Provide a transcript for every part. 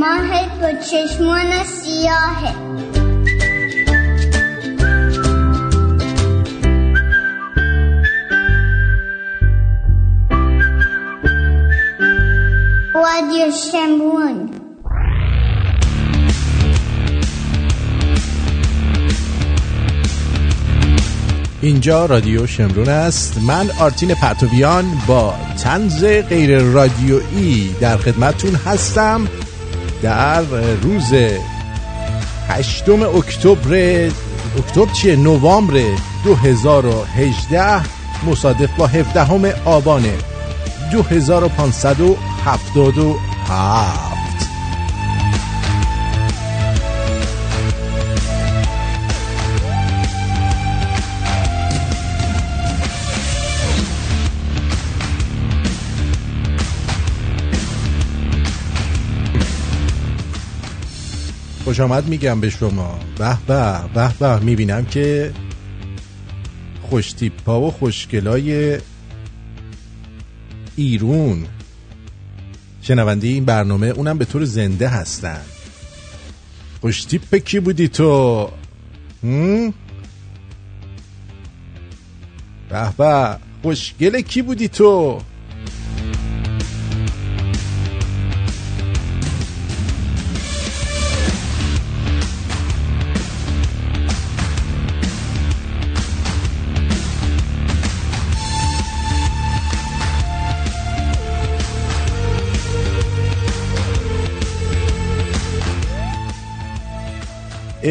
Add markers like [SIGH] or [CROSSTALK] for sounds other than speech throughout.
ماهت با چشمان سیاهه. رادیو شمرون اینجا رادیو شمرون است. من آرتین پرتویان با تنز غیر رادیویی در خدمتون هستم. در روز هشتم اکتبر اکتبر چیه؟ نوامبر 2018 مصادف با 17 آبان 2577 خوش آمد میگم به شما. به به به به می‌بینم که خوش تیپا و خوشگلای ایرون. شنونده این برنامه اونم به طور زنده هستن. خوش تیپ کی بودی تو؟ به به. خوشگل کی بودی تو؟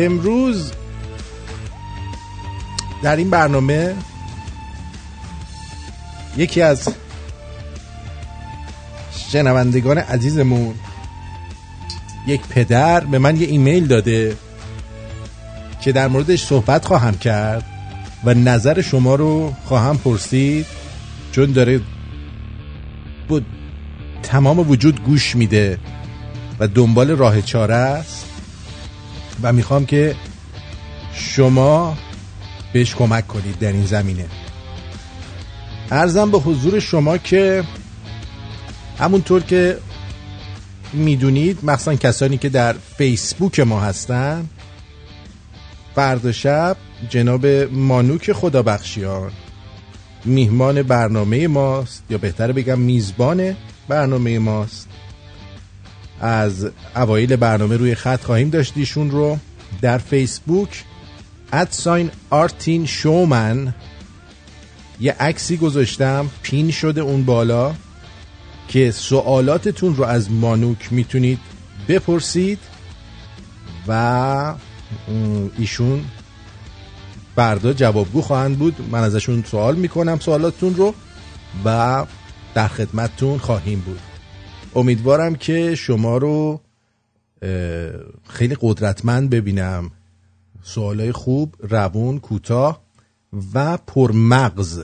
امروز در این برنامه یکی از شنوندگان عزیزمون یک پدر به من یه ایمیل داده که در موردش صحبت خواهم کرد و نظر شما رو خواهم پرسید چون داره بود تمام وجود گوش میده و دنبال راه چاره است. و می‌خوام که شما بهش کمک کنید در این زمینه. ارزم به حضور شما که همونطور که می‌دونید مخصوصا کسانی که در فیسبوک ما هستن فردا شب جناب مانوک خدا بخشیان میهمان برنامه ماست یا بهتر بگم میزبان برنامه ماست. از اوایل برنامه روی خط خواهیم داشت ایشون رو. در فیسبوک ادساین آرتین شومن یه عکسی گذاشتم پین شده اون بالا که سوالاتتون رو از مانوک می‌تونید بپرسید و ایشون بردا جوابگو خواهند بود. من ازشون سوال می‌کنم سوالاتتون رو و در خدمتتون خواهیم بود. امیدوارم که شما رو خیلی قدرتمند ببینم. سوالای خوب روون کوتاه و پرمغز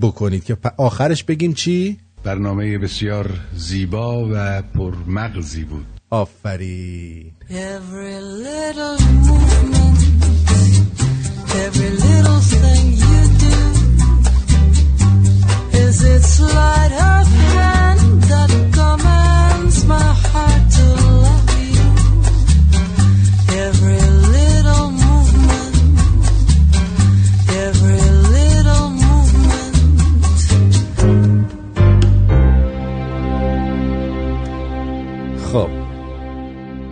بکنید که آخرش بگیم چی؟ برنامه بسیار زیبا و پرمغزی بود. آفرین. Every little movement, every little thing you do is it sleight of hand that commands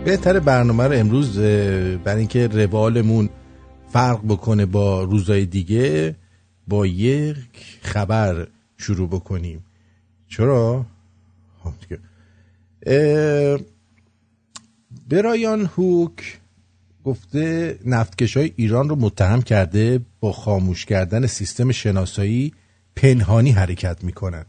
بهتر برنامه رو امروز برای اینکه روالمون فرق بکنه با روزای دیگه با یک خبر شروع بکنیم. چرا؟ خب برایان هوک گفته نفتکش های ایران رو متهم کرده با خاموش کردن سیستم شناسایی پنهانی حرکت می‌کنن.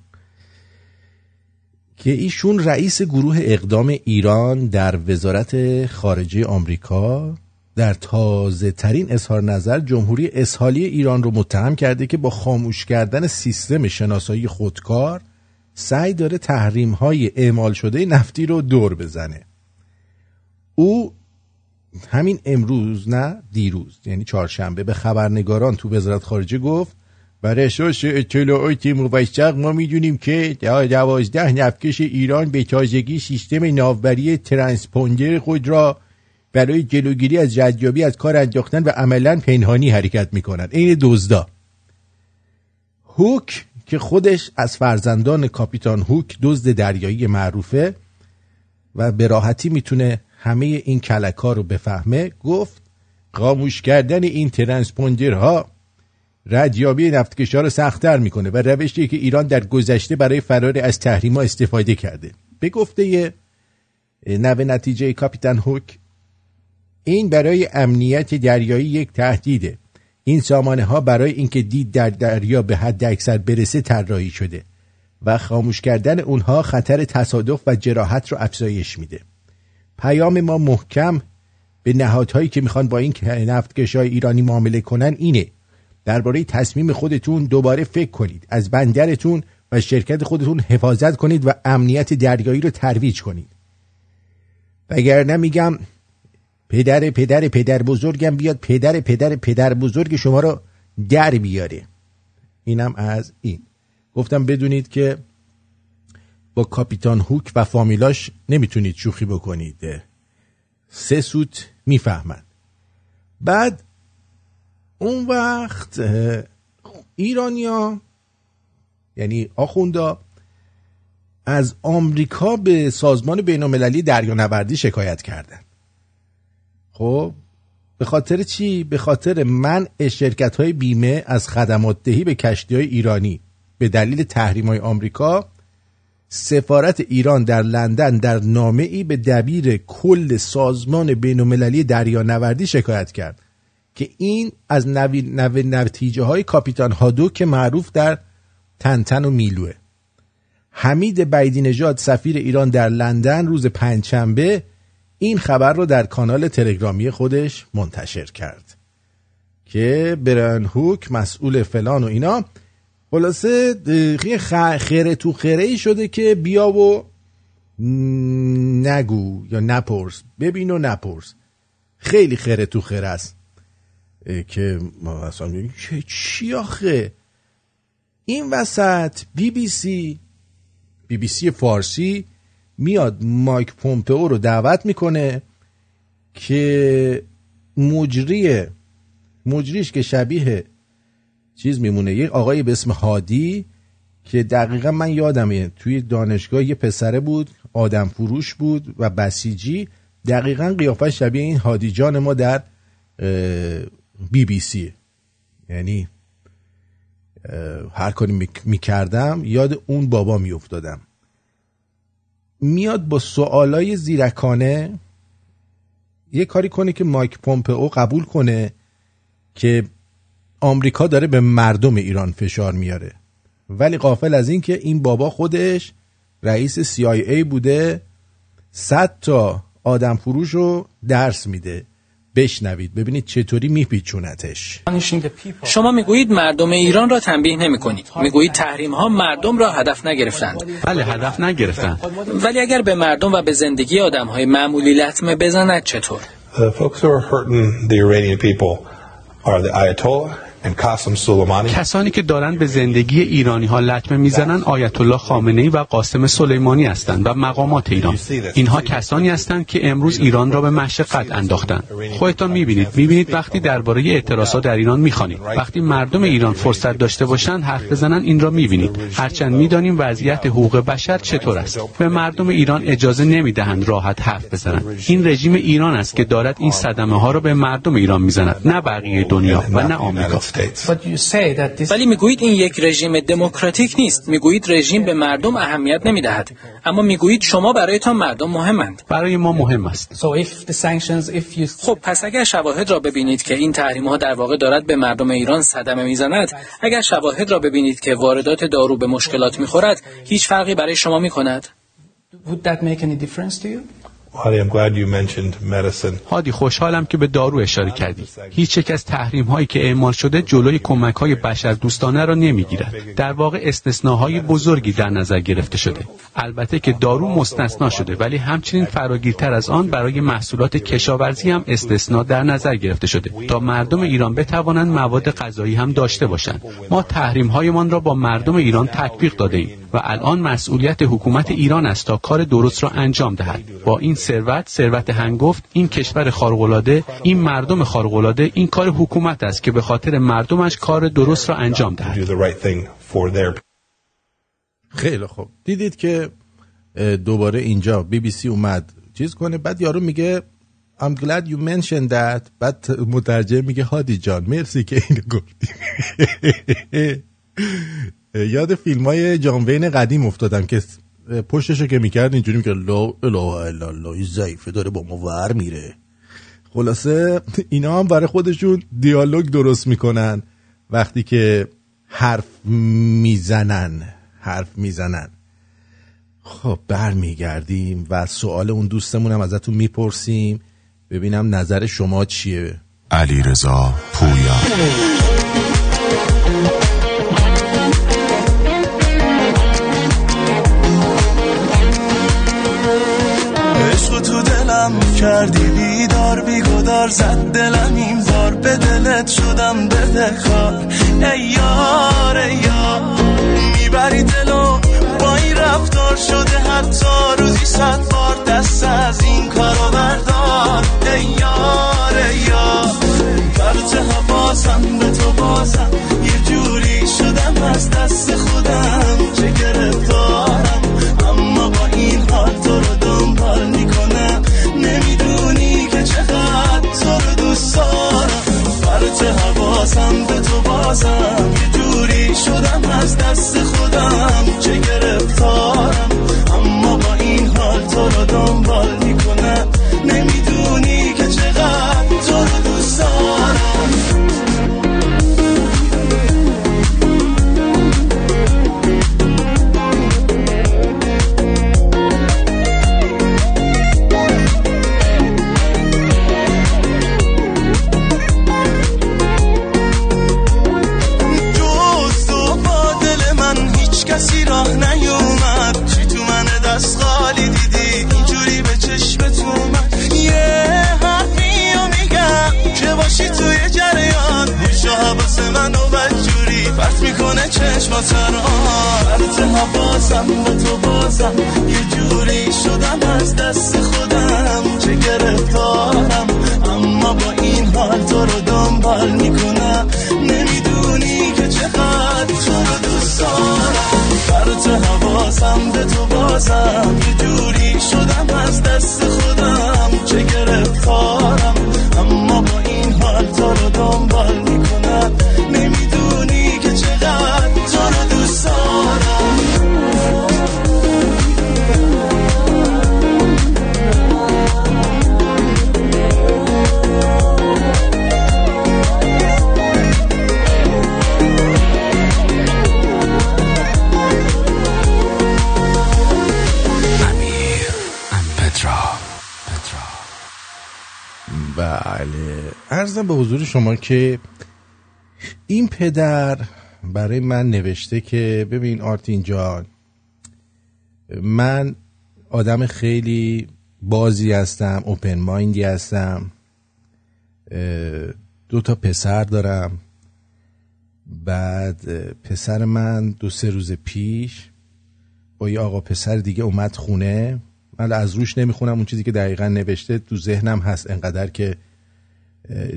که ایشون رئیس گروه اقدام ایران در وزارت خارجه آمریکا در تازه ترین اظهار نظر جمهوری اسحالی ایران رو متهم کرده که با خاموش کردن سیستم شناسایی خودکار سعی داره تحریم های اعمال شده نفتی رو دور بزنه. او همین امروز نه دیروز یعنی چهارشنبه به خبرنگاران تو وزارت خارجه گفت بر اساس اطلاعات موثق ما می‌دونیم که دوازده نفکش ایران به تازگی سیستم ناوبری ترانسپوندر خود را برای جلوگیری از ردیابی از کار انداختن و عملا پنهانی حرکت می‌کنند. این دزدا. هوک که خودش از فرزندان کاپیتان هوک دزد دریایی معروفه و به راحتی می‌تونه همه این کلکا رو بفهمه گفت خاموش کردن این ترانسپوندرها ردیابی نفتکشا رو سختتر می‌کنه و روشی که ایران در گذشته برای فرار از تحریما استفاده کرده. به گفته نوه نتیجه کاپیتان هوک این برای امنیت دریایی یک تهدیده. این سامانه ها برای اینکه دید در دریا به حد اکثر برسه طراحی شده و خاموش کردن اونها خطر تصادف و جراحت رو افزایش میده. پیام ما محکم به نهادهایی که می‌خوان با این نفتکشای ایرانی معامله کنن اینه. درباره تصمیم خودتون دوباره فکر کنید از بندرتون و شرکت خودتون حفاظت کنید و امنیت دریایی رو ترویج کنید. وگرنه میگم پدر پدر پدر بزرگم بیاد پدر پدر پدر بزرگ شما رو در بیاره. اینم از این. گفتم بدونید که با کاپیتان هوک و فامیلاش نمی‌تونید شوخی بکنید. سه سوت می‌فهمن. بعد اون وقت ایرانیا یعنی آخوندا از آمریکا به سازمان بین المللی دریانوردی شکایت کردن. خب به خاطر چی؟ به خاطر منع شرکت های بیمه از خدمات دهی به کشتی های ایرانی. به دلیل تحریم های آمریکا سفارت ایران در لندن در نامه ای به دبیر کل سازمان بین المللی دریانوردی شکایت کرد. که این از نتیجه های کاپیتان هادو که معروف در تنتن و میلوه. حمید بیدی نژاد سفیر ایران در لندن روز پنجشنبه این خبر رو در کانال تلگرامی خودش منتشر کرد که بران هوک مسئول فلان و اینا. خلاصه خیره تو خیره ای شده که بیا و نگو یا نپرس. ببین و نپرس. خیلی خیره تو خیره است. که ما اصلا چی آخه؟ این وسط بی بی سی بی بی سی فارسی میاد مایک پومپئو رو دعوت می‌کنه که مجری مجریش که شبیه چیز میمونه. یه آقای به اسم هادی که دقیقا من یادمه توی دانشگاه یه پسره بود آدم فروش بود و بسیجی. دقیقا قیافه شبیه این هادی جان ما در بی بی سی. یعنی هر کاری می‌کردم یاد اون بابا میافتادم. میاد با سوالای زیرکانه یه کاری کنه که مایک پومپئو قبول کنه که آمریکا داره به مردم ایران فشار میاره. ولی قافل از این که این بابا خودش رئیس CIA بوده صد تا آدم فروش رو درس میده. بشنوید. ببینید چطوری میپیچونتش. شما می‌گویید مردم ایران را تنبیه نمی کنید می‌گویید تحریم ها مردم را هدف نگرفتند. بله هدف نگرفتن ولی اگر به مردم و به زندگی آدم های معمولی لطمه بزند چطور؟ The folks who are hurting the Iranian people are the Ayatollah and Qasem Soleimani. کسانی که دارند به زندگی ایرانی ها لطمه می‌زنند آیت الله خامنه ای و قاسم سلیمانی هستند و مقامات ایران. اینها کسانی هستند که امروز ایران را به مشقت انداختند. خودتان می‌بینید. می‌بینید وقتی درباره اعتراضات در ایران می‌خوانید. وقتی مردم ایران فرصت داشته باشند حرف بزنند این را می‌بینید. هرچند می‌دانیم وضعیت حقوق بشر چطور است. به مردم ایران اجازه نمی‌دهند راحت حرف بزنند. این رژیم ایران است که دارد این صدمه ها را به مردم ایران می‌زند نه بقیه دنیا و نه آمریکا. ولی می‌گویید این یک رژیم دموکراتیک نیست. می‌گویید رژیم به مردم اهمیت نمی‌دهد. اما می‌گویید شما برایتان مردم مهمند برای ما مهم است. خب پس اگر شواهد را ببینید که این تحریم ها در واقع دارد به مردم ایران صدمه می‌زند اگر شواهد را ببینید که واردات دارو به مشکلات می‌خورد هیچ فرقی برای شما می‌کند؟ هادی خوشحالم که به دارو اشاره کردی. هیچ یک از تحریم هایی که اعمال شده جلوی کمک های بشر دوستانه را نمی‌گیرد. در واقع استثناهای بزرگی در نظر گرفته شده. البته که دارو مستثنا شده ولی همچنین فراگیرتر از آن برای محصولات کشاورزی هم استثنا در نظر گرفته شده. تا مردم ایران بتوانند مواد غذایی هم داشته باشند. ما تحریم هایمان را با مردم ایران تطبیق داده ایم و الان مسئولیت حکومت ایران است تا کار درست را انجام دهد. با این ثروت ثروت هنگفت این کشور خارق‌العاده این مردم خارق‌العاده این کار حکومت است که به خاطر مردمش کار درست را انجام دهد. خیلی خوب. دیدید که دوباره اینجا بی بی سی اومد. چیز کنه؟ بعد یارو میگه I'm glad you mentioned that. بعد مترجم میگه هادی جان مرسی که اینو گفتی. [LAUGHS] یاد فیلم های جان وین قدیم افتادم که پشتشو که می‌کرد اینجوری می‌کرد لا اله الا الله ضعیفه داره با ما ور میره. خلاصه اینا هم برای خودشون دیالوگ درست می‌کنن وقتی که حرف می‌زنن حرف می‌زنن. خب برمیگردیم و سوال اون دوستمون هم ازتون می‌پرسیم. ببینم نظر شما چیه؟ علی رضا پویا کردی بیدار بیگدار زد دلم این بار به دلت شدم بدهکار ای یار ای یار می‌بری دلو. با این رفتار شده حتی روزی صد بار دست از این کارو بردار. ای یار ای یار فرط حواسم به تو بازم. یه جوری شدم از دست خودم چه گرفتارم. اما با این حال تو رو دارم فرط حواسم به تو بازم. یه جوری شدم از دست خودم. چه گرفتارم. اما با این حال تو رو دنبال شما که این پدر برای من نوشته که ببین آرتین جان من آدم خیلی بازی هستم اوپن مایندی هستم دو تا پسر دارم بعد پسر من دو سه روز پیش با یه آقا پسر دیگه اومد خونه. من از روش نمی‌خونم اون چیزی که دقیقا نوشته تو ذهنم هست انقدر که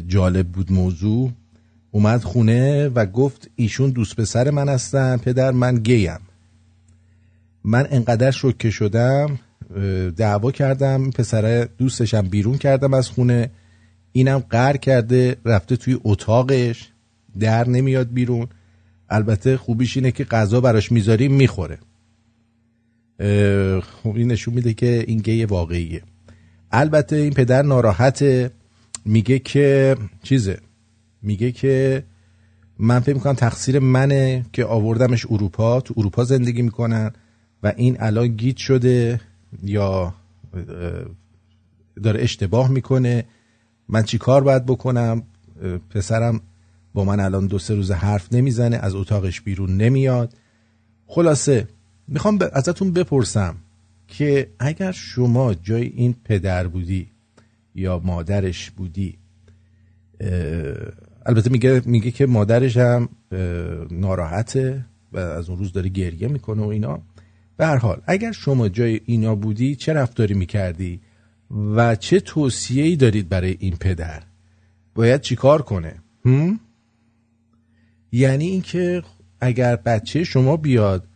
جالب بود موضوع. اومد خونه و گفت ایشون دوست پسر من هستن پدر من گیم. من انقدر شوکه شدم دعوا کردم پسر دوستشم بیرون کردم از خونه. اینم قهر کرده رفته توی اتاقش در نمیاد بیرون. البته خوبیش اینه که غذا براش می‌ذاریم می‌خوره. خب این نشون میده که این گی واقعیه. البته این پدر ناراحته. میگه که چیزه؟ میگه که من فکر می‌کنم تقصیر منه که آوردمش اروپا. تو اروپا زندگی می‌کنن و این الان گیت شده یا داره اشتباه می‌کنه. من چی کار باید بکنم؟ پسرم با من الان دو سه روز حرف نمی‌زنه از اتاقش بیرون نمیاد. خلاصه می‌خوام ازتون بپرسم که اگر شما جای این پدر بودی یا مادرش بودی. البته میگه میگه که مادرش هم ناراحته و از اون روز داره گریه می‌کنه و اینا. به هر حال اگر شما جای اینا بودی چه رفتاری می‌کردی و چه توصیه‌ای دارید برای این پدر؟ باید چیکار کنه؟ هم؟ یعنی اینکه اگر بچه شما بیاد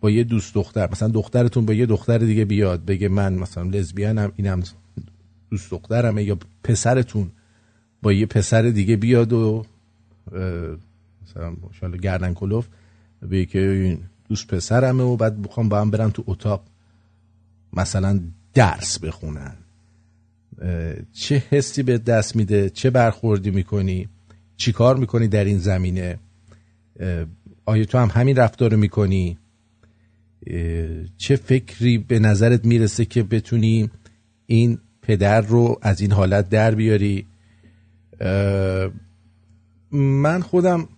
با یه دوست دختر مثلا دخترتون با یه دختر دیگه بیاد بگه من مثلا لزبیانم اینم دوست دخترمه یا پسرتون با یه پسر دیگه بیاد و مثلا شالا گردن کلوف بگه که دوست پسرمه و بعد بخوام با هم برن تو اتاق مثلا درس بخونن. چه حسی به دست میده؟ چه برخوردی می‌کنی؟ چی کار می‌کنی در این زمینه؟ آیا تو هم همین رفتار می‌کنی؟ چه فکری به نظرت می‌رسه که بتونی این پدر رو از این حالت در بیاری. من خودم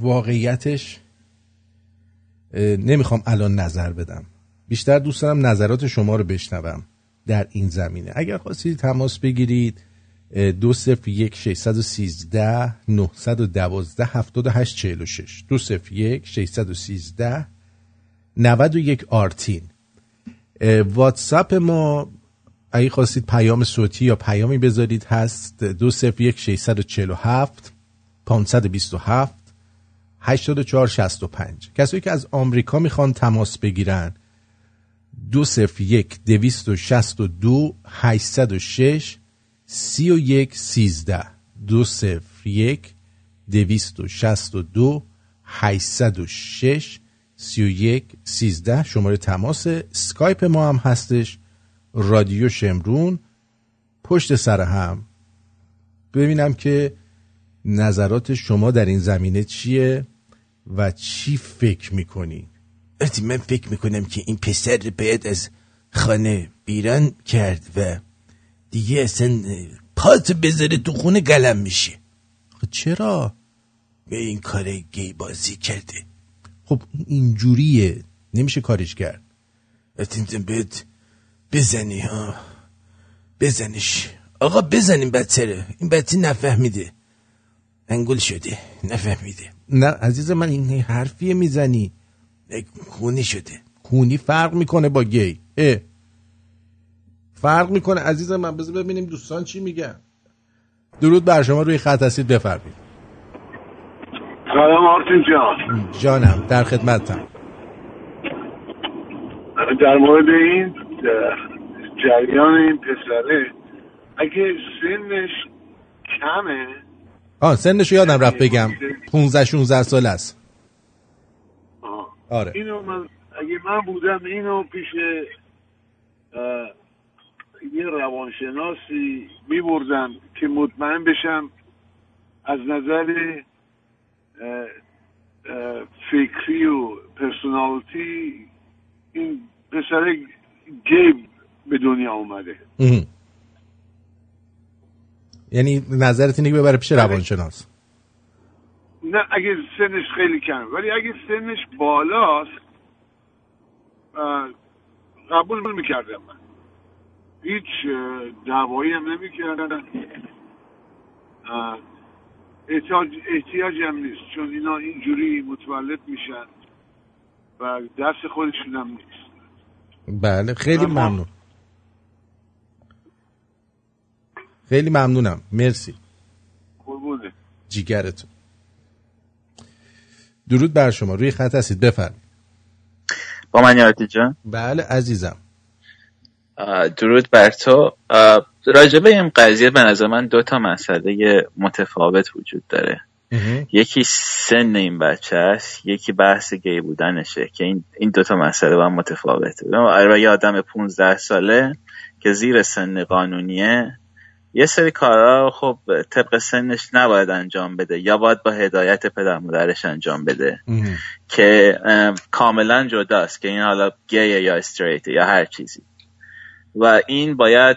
واقعیتش نمی‌خوام الان نظر بدم. بیشتر دوست دارم نظرات شما رو بشنوم در این زمینه. اگر خواستید تماس بگیرید دو صفر یک ششصد و سیزده نهصد و دوازده هفتاد و هشت چهل و شش. دو صفر یک ششصد و سیزده نود و یک آرتین. واتساپ ما اگه خواستید پیام صوتی یا پیامی بذارید هست دو صفر یک ششصد و چهل و هفت پانصد و بیست و هفت هشتاد و چهار شست و پنج. کسایی که از آمریکا می‌خوان تماس بگیرن دو صفر یک دویست و شست و دو هشتصد و شش سی و یک سیزده. دو صفر یک دویست و شست و دو هشتصد و شش سی و یک سیزده. شماره تماس سکایپ ما هم هستش. رادیو شمرون پشت سر هم. ببینم که نظرات شما در این زمینه چیه و چی فکر می‌کنی؟ وقتی من فکر می‌کنم که این پسر باید از خانه بیران کرد و دیگه اصلا پاتو بذاره تو خونه قلم میشه. خب چرا؟ به این کار گی بازی کرده. خب اینجوریه. نمیشه کارش کرد. وقتی باید بزنی ها بزنش آقا بزنیم بچه رو این بچه نفهمیده انگل شده نفهمیده نه عزیز من این حرفیه می‌زنی خونی شده کونی فرق می‌کنه با گی اه. فرق می‌کنه عزیز من بذار ببینیم دوستان چی میگن درود بر شما روی خط هستید بفرمایید سلام آرتین جان جانم در خدمتم در مورد این اه، جریان این پسره اگه سنش کمه آه سنشو یادم رفت بگم. 15 16 سال است. آه. آره. اینو من اگه من بودم اینو پیش یه روانشناسی می بردم که مطمئن بشم از نظر اه، اه، فکری و پرسونالتی این پسر گی به دنیا اومده. یعنی نظرت اینه که ببره پیش روانشناس. نه اگه سنش خیلی کم. ولی اگه سنش بالاست قبول می‌کردم من. هیچ دعوایی هم نمی‌کردم. احتیاج احتیاجی هم نیست. چون اینا اینجوری متولد میشن و دست خودشون هم نیست. بله خیلی ممنون. خیلی ممنونم. مرسی. قربونه جیگرتون. درود بر شما. روی خط هستید. بفرمایید. با من یارتی جان؟ بله عزیزم. درود بر تو. راجبه این قضیه به نظر من دو تا مسئله متفاوت وجود داره. یکی سن این بچه است یکی بحث گی بودنشه که این این دو تا مسئله با هم متفاوته. برای یه آدم 15 ساله که زیر سن قانونیه. یه سری کارا خب طبق سنش نباید انجام بده یا باید با هدایت پدر مادرش انجام بده. که ام، کاملا جداست که این حالا گیه یا استریت یا هر چیزی. و این باید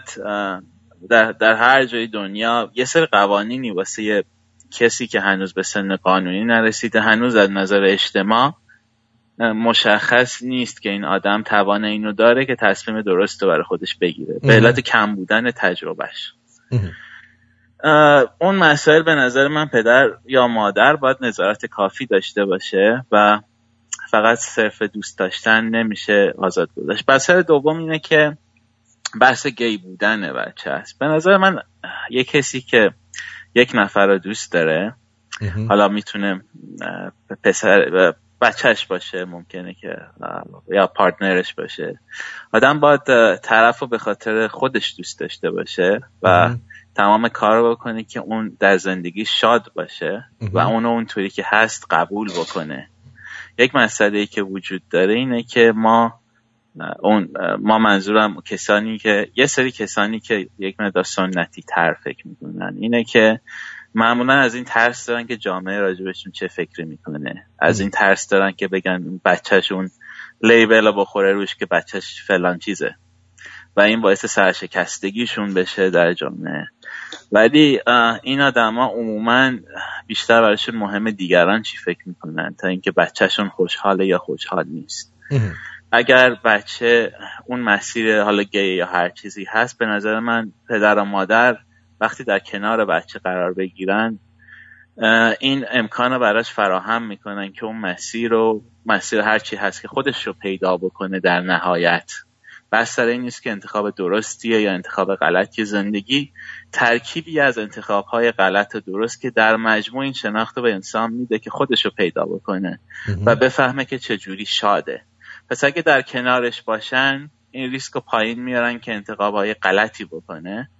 در, در هر جای دنیا یه سری قوانینی واسه کسی که هنوز به سن قانونی نرسیده هنوز از نظر اجتماع مشخص نیست که این آدم توان اینو داره که تصمیم درست رو برای خودش بگیره. به. علت کم بودن تجربهش اون مسائل به نظر من پدر یا مادر باید نظارت کافی داشته باشه و فقط صرف دوست داشتن نمیشه آزاد گذاشت. مسئله دوم اینه که بحث گی بودن بچه است. به نظر من یه کسی که یک نفر رو دوست داره. حالا می‌تونه پسر بچهش باشه ممکنه که یا پارتنرش باشه. آدم باید طرف رو به خاطر خودش دوست داشته باشه و تمام کار رو بکنه که اون در زندگی شاد باشه و اونو اونطوری که هست قبول بکنه. یک مسئله ای که وجود داره اینه که ما اون ما منظورم کسانی که یه سری کسانی که یک مقدار سنتی تر فکر می‌کنن. اینه که معمولا از این ترس دارن که جامعه راجبشون چه فکری می‌کنه. از این ترس دارن که بگن بچهشون لیبل بخوره روش که بچهش فلان چیزه. و این باعث سرشکستگیشون بشه در جامعه. ولی این آدما عموما بیشتر براشون مهم دیگران چی فکر می‌کنن؟ تا اینکه بچهشون خوشحاله یا خوشحال نیست. اگر بچه اون مسیر حالا گی یا هر چیزی هست به نظر من پدر و مادر وقتی در کنار بچه قرار بگیرن این امکان رو براش فراهم می‌کنن که اون مسیر رو مسیر هر چی هست که خودش رو پیدا بکنه در نهایت. بس سر این نیست که انتخاب درستیه یا انتخاب غلطی زندگی. ترکیبی از انتخاب های غلط و درست که در مجموع این شناخت رو به انسان میده که خودش رو پیدا بکنه و بفهمه که چجوری شاده. پس اگه در کنارش باشن این ریسک رو پایین میارن که انتخاب های غلطی بکنه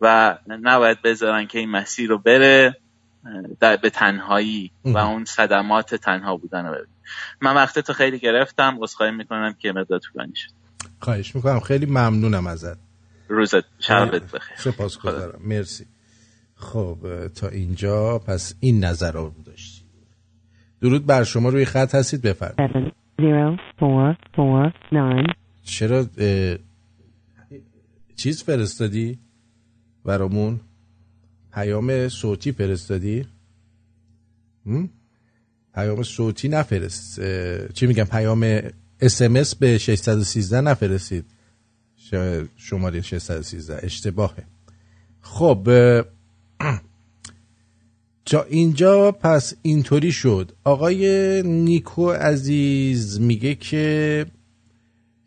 و نباید بذارن که این مسیر رو بره در به تنهایی و اون صدمات تنها بودن رو ببینه. من وقت تو خیلی گرفتم عذرخواهی می‌کنم که مقدار طولانی شد. خواهش می‌کنم. خیلی ممنونم ازت. روزت شبت بخیر. سپاس گذارم. مرسی. خب تا اینجا پس این نظر رو داشتی درود بر شما. روی خط هستید؟ بفرمایید. چرا چیز فرستادی برامون؟ پیام صوتی فرستادی؟ پیام صوتی نفرست چی میگم پیام اسمس به 613 نفرستید. شماره 613 اشتباهه. خب تا اینجا پس اینطوری شد آقای نیکو عزیز میگه که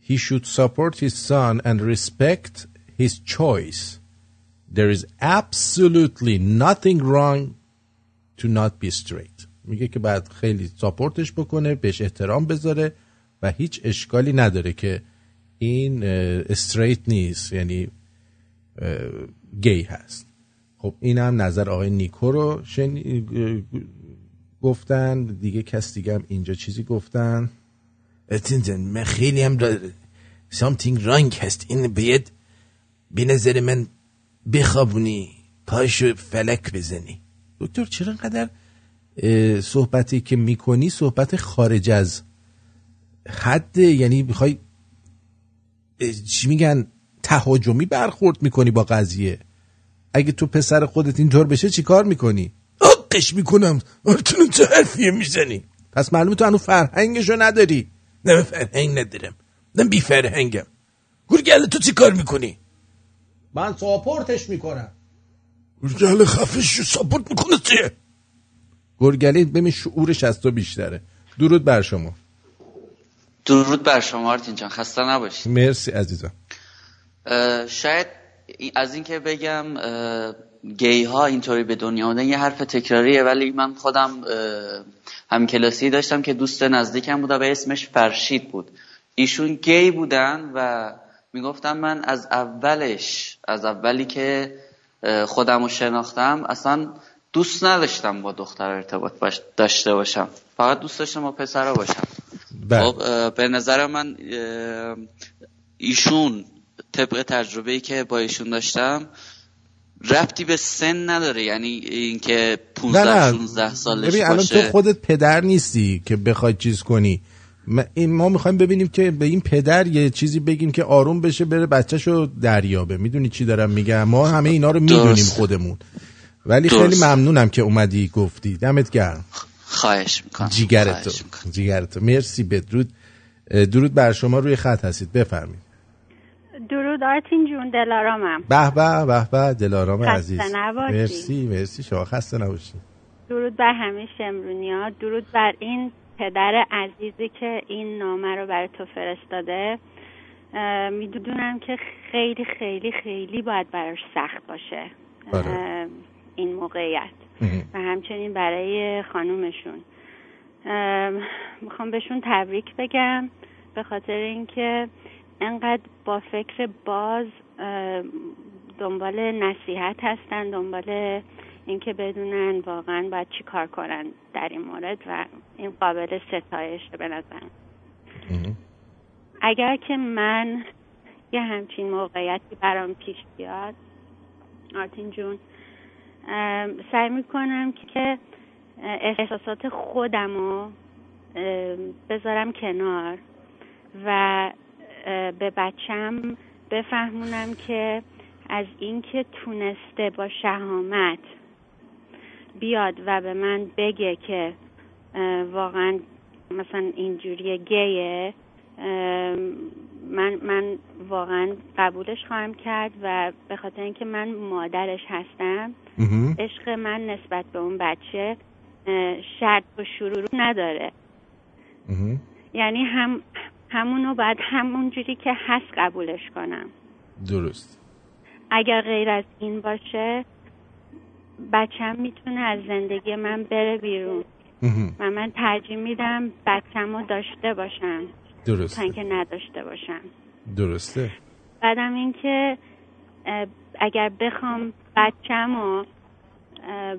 he should support his son and respect his choice. There is absolutely nothing wrong to not be straight. میگه که بعد خیلی ساپورتش بکنه بهش احترام بذاره و هیچ اشکالی نداره که این استریت نیست یعنی گی هست خب این هم نظر آقای نیکو رو شنی... گفتن. دیگه کس دیگه هم اینجا چیزی گفتن. اتینجان من خیلی هم را something wrong هست. این باید به نظر من بخوابونی پاشو فلک بزنی. دکتر چرا انقدر صحبتی که می‌کنی صحبت خارج از حد یعنی می‌خوای چی میگن؟ تهاجمی برخورد می‌کنی با قضیه. اگه تو پسر خودت اینطور بشه چی کار می‌کنی؟ قش می‌کنم. تو چه حرفیه می‌زنی؟ پس معلومه تو هنو فرهنگشو نداری. نه فرهنگ ندارم. نه بی فرهنگم. گرگل تو چی کار می‌کنی؟ من ساپورتش می‌کنم. گرگل خفش شو ساپورت می‌کنه چیه گرگلی ببین شعورش از تو بیشتره. درود بر شما. درود بر شما آرتین جان. خسته نباشید. مرسی عزیزم. شاید ای- از اینکه بگم گی ها اینطوری به دنیا آمدن یه حرف تکراریه ولی من خودم هم کلاسی داشتم که دوست نزدیکم بود و به اسمش فرشید بود. ایشون گی بودن و می‌گفتم من از اولش از اولی که خودم رو شناختم اصلا دوست نداشتم با دختر ارتباط باش داشته باشم. فقط دوست داشتم با پسر باشم. بله. خب به نظر من ایشون طبق تجربه ای که با ایشون داشتم ربطی به سن نداره. یعنی اینکه 15 16 سالش ببین الان باشه. تو خودت پدر نیستی که بخوای چیز کنی. این ما می‌خوایم ببینیم که به این پدر یه چیزی بگیم که آروم بشه بره بچهشو دریابه. می‌دونی چی دارم میگم؟ ما همه اینا رو می‌دونیم درست. خودمون. ولی درست. خیلی ممنونم که اومدی گفتی. دمت گرم. خواهش می‌کنم. جیگرتو. جیگرتو. مرسی بدرود. درود بر شما. روی خط هستید. بفرمایید. درود آرتین جون دلارامم. به به به به دلارام عزیز. نباشی. مرسی مرسی شما خسته نباشی. درود بر همه شمرونی ها درود بر این پدر عزیزی که این نامه رو برای تو فرستاده. می‌دونم که خیلی خیلی خیلی باید براش سخت باشه آره. این موقعیت. و همچنین برای خانومشون. ام، می‌خوام بهشون تبریک بگم به خاطر اینکه انقدر با فکر باز دنبال نصیحت هستن دنبال اینکه بدونن واقعا باید چی کار کنن در این مورد و این قابل ستایشه به نظرم. اگر که من یه همچین موقعیتی برام پیش بیاد آرتین جون سعی می‌کنم که احساسات خودم رو بذارم کنار و به بچم بفهمونم که از اینکه تونسته با شهامت بیاد و به من بگه که واقعا مثلا اینجوری گیه من من واقعا قبولش خواهم کرد و به خاطر اینکه من مادرش هستم عشق من نسبت به اون بچه شرط و شروع نداره. یعنی هم همونو باید همون جوری که هست قبولش کنم. درست. اگر غیر از این باشه بچم می‌تونه از زندگی من بره بیرون. و من ترجیح میدم بچم رو داشته باشم. درسته. تا اینکه نداشته باشم. درسته. بعدم اینکه اگر بخوام بچم رو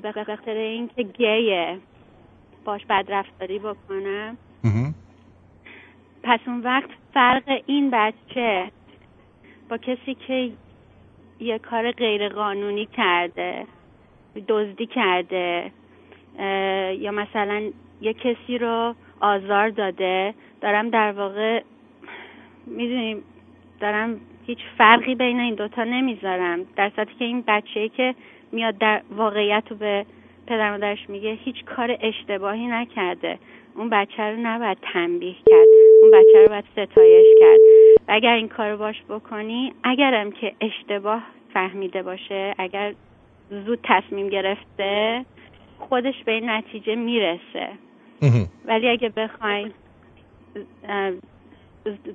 به خاطر اینکه گیه باش بدرفتاری بکنم پس اون وقت فرق این بچه با کسی که یه کار غیر قانونی کرده دزدی کرده یا مثلا یه کسی رو آزار داده دارم در واقع می‌دونیم دارم هیچ فرقی بین این دوتا نمی‌ذارم. در صورتی که این بچه که میاد در واقعیت رو به پدر مادرش میگه هیچ کار اشتباهی نکرده. اون بچه رو نباید تنبیه کرد. اون بچه رو باید ستایش کرد. و اگر این کار باش بکنی اگرم که اشتباه فهمیده باشه اگر زود تصمیم گرفته خودش به این نتیجه می‌رسه. ولی اگه بخواین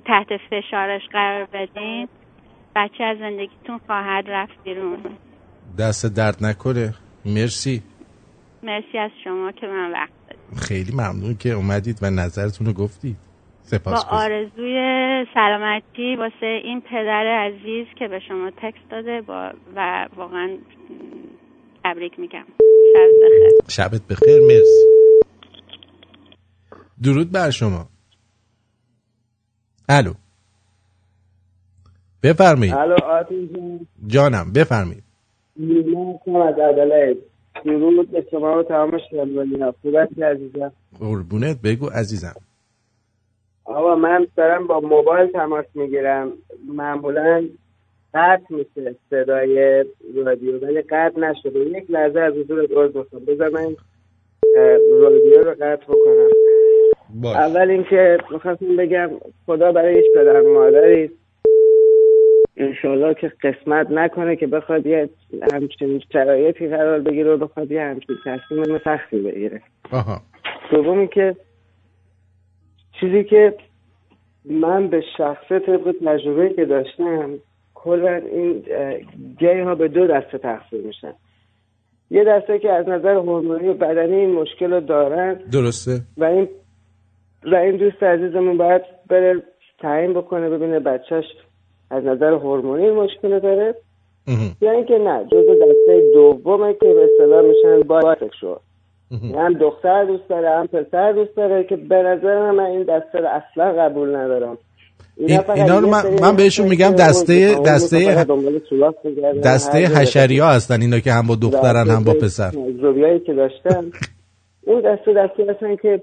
تحت فشارش قرار بدین بچه از زندگیتون خواهد رفت بیرون. دست درد نکنه. مرسی. مرسی از شما که من وقت. خیلی ممنون که اومدید و نظرتون رو گفتید با سپاس آرزوی سلامتی واسه این پدر عزیز که به شما تکست داده با و واقعا تبریک میگم. شب بخیر. شبت بخیر مرسی. درود بر شما. الو. بفرمایید. الو جانم بفرمایید. از درود به شما و تمام شنوانی ها خوب هستی عزیزم. قربونت بگو عزیزم. آقا من دارم با موبایل تماس می‌گیرم. معمولا قطع میشه صدای رادیو ولی قطع نشده. یک لحظه از حضورت عرض می‌خوام بذار من رادیو رو قطع بکنم. باش. اول اینکه می‌خواستم بگم خدا برای هیچ پدر و مادری انشالله که قسمت نکنه که بخواد یه همچین شرایطی قرار بگیره و بخواد یه همچین تصمیم سختی بگیره. دومی که چیزی که من به شخصه طبق تجربه که داشتم کلا این گی ها به دو دسته تقسیم میشن. یه دسته که از نظر هورمونی و بدنی این مشکل رو دارن. درسته. و این و این دوست عزیزمون باید بره تعیین بکنه ببینه بچهش از نظر هورمونی مشکل داره. یا اینکه نه جزء دسته دومه که به اصطلاح میشن بایسکشوال. هم دختر دوست داره هم پسر دوست داره که به نظر من این دسته رو اصلا قبول ندارم. این- فقط اینا رو من- من بهشون میگم دسته- دسته-. دسته هر جا حشری ها هستن اینا که هم با دخترن هم با پسر. تجربیایی که داشتم [LAUGHS] اون دسته دسته هستن که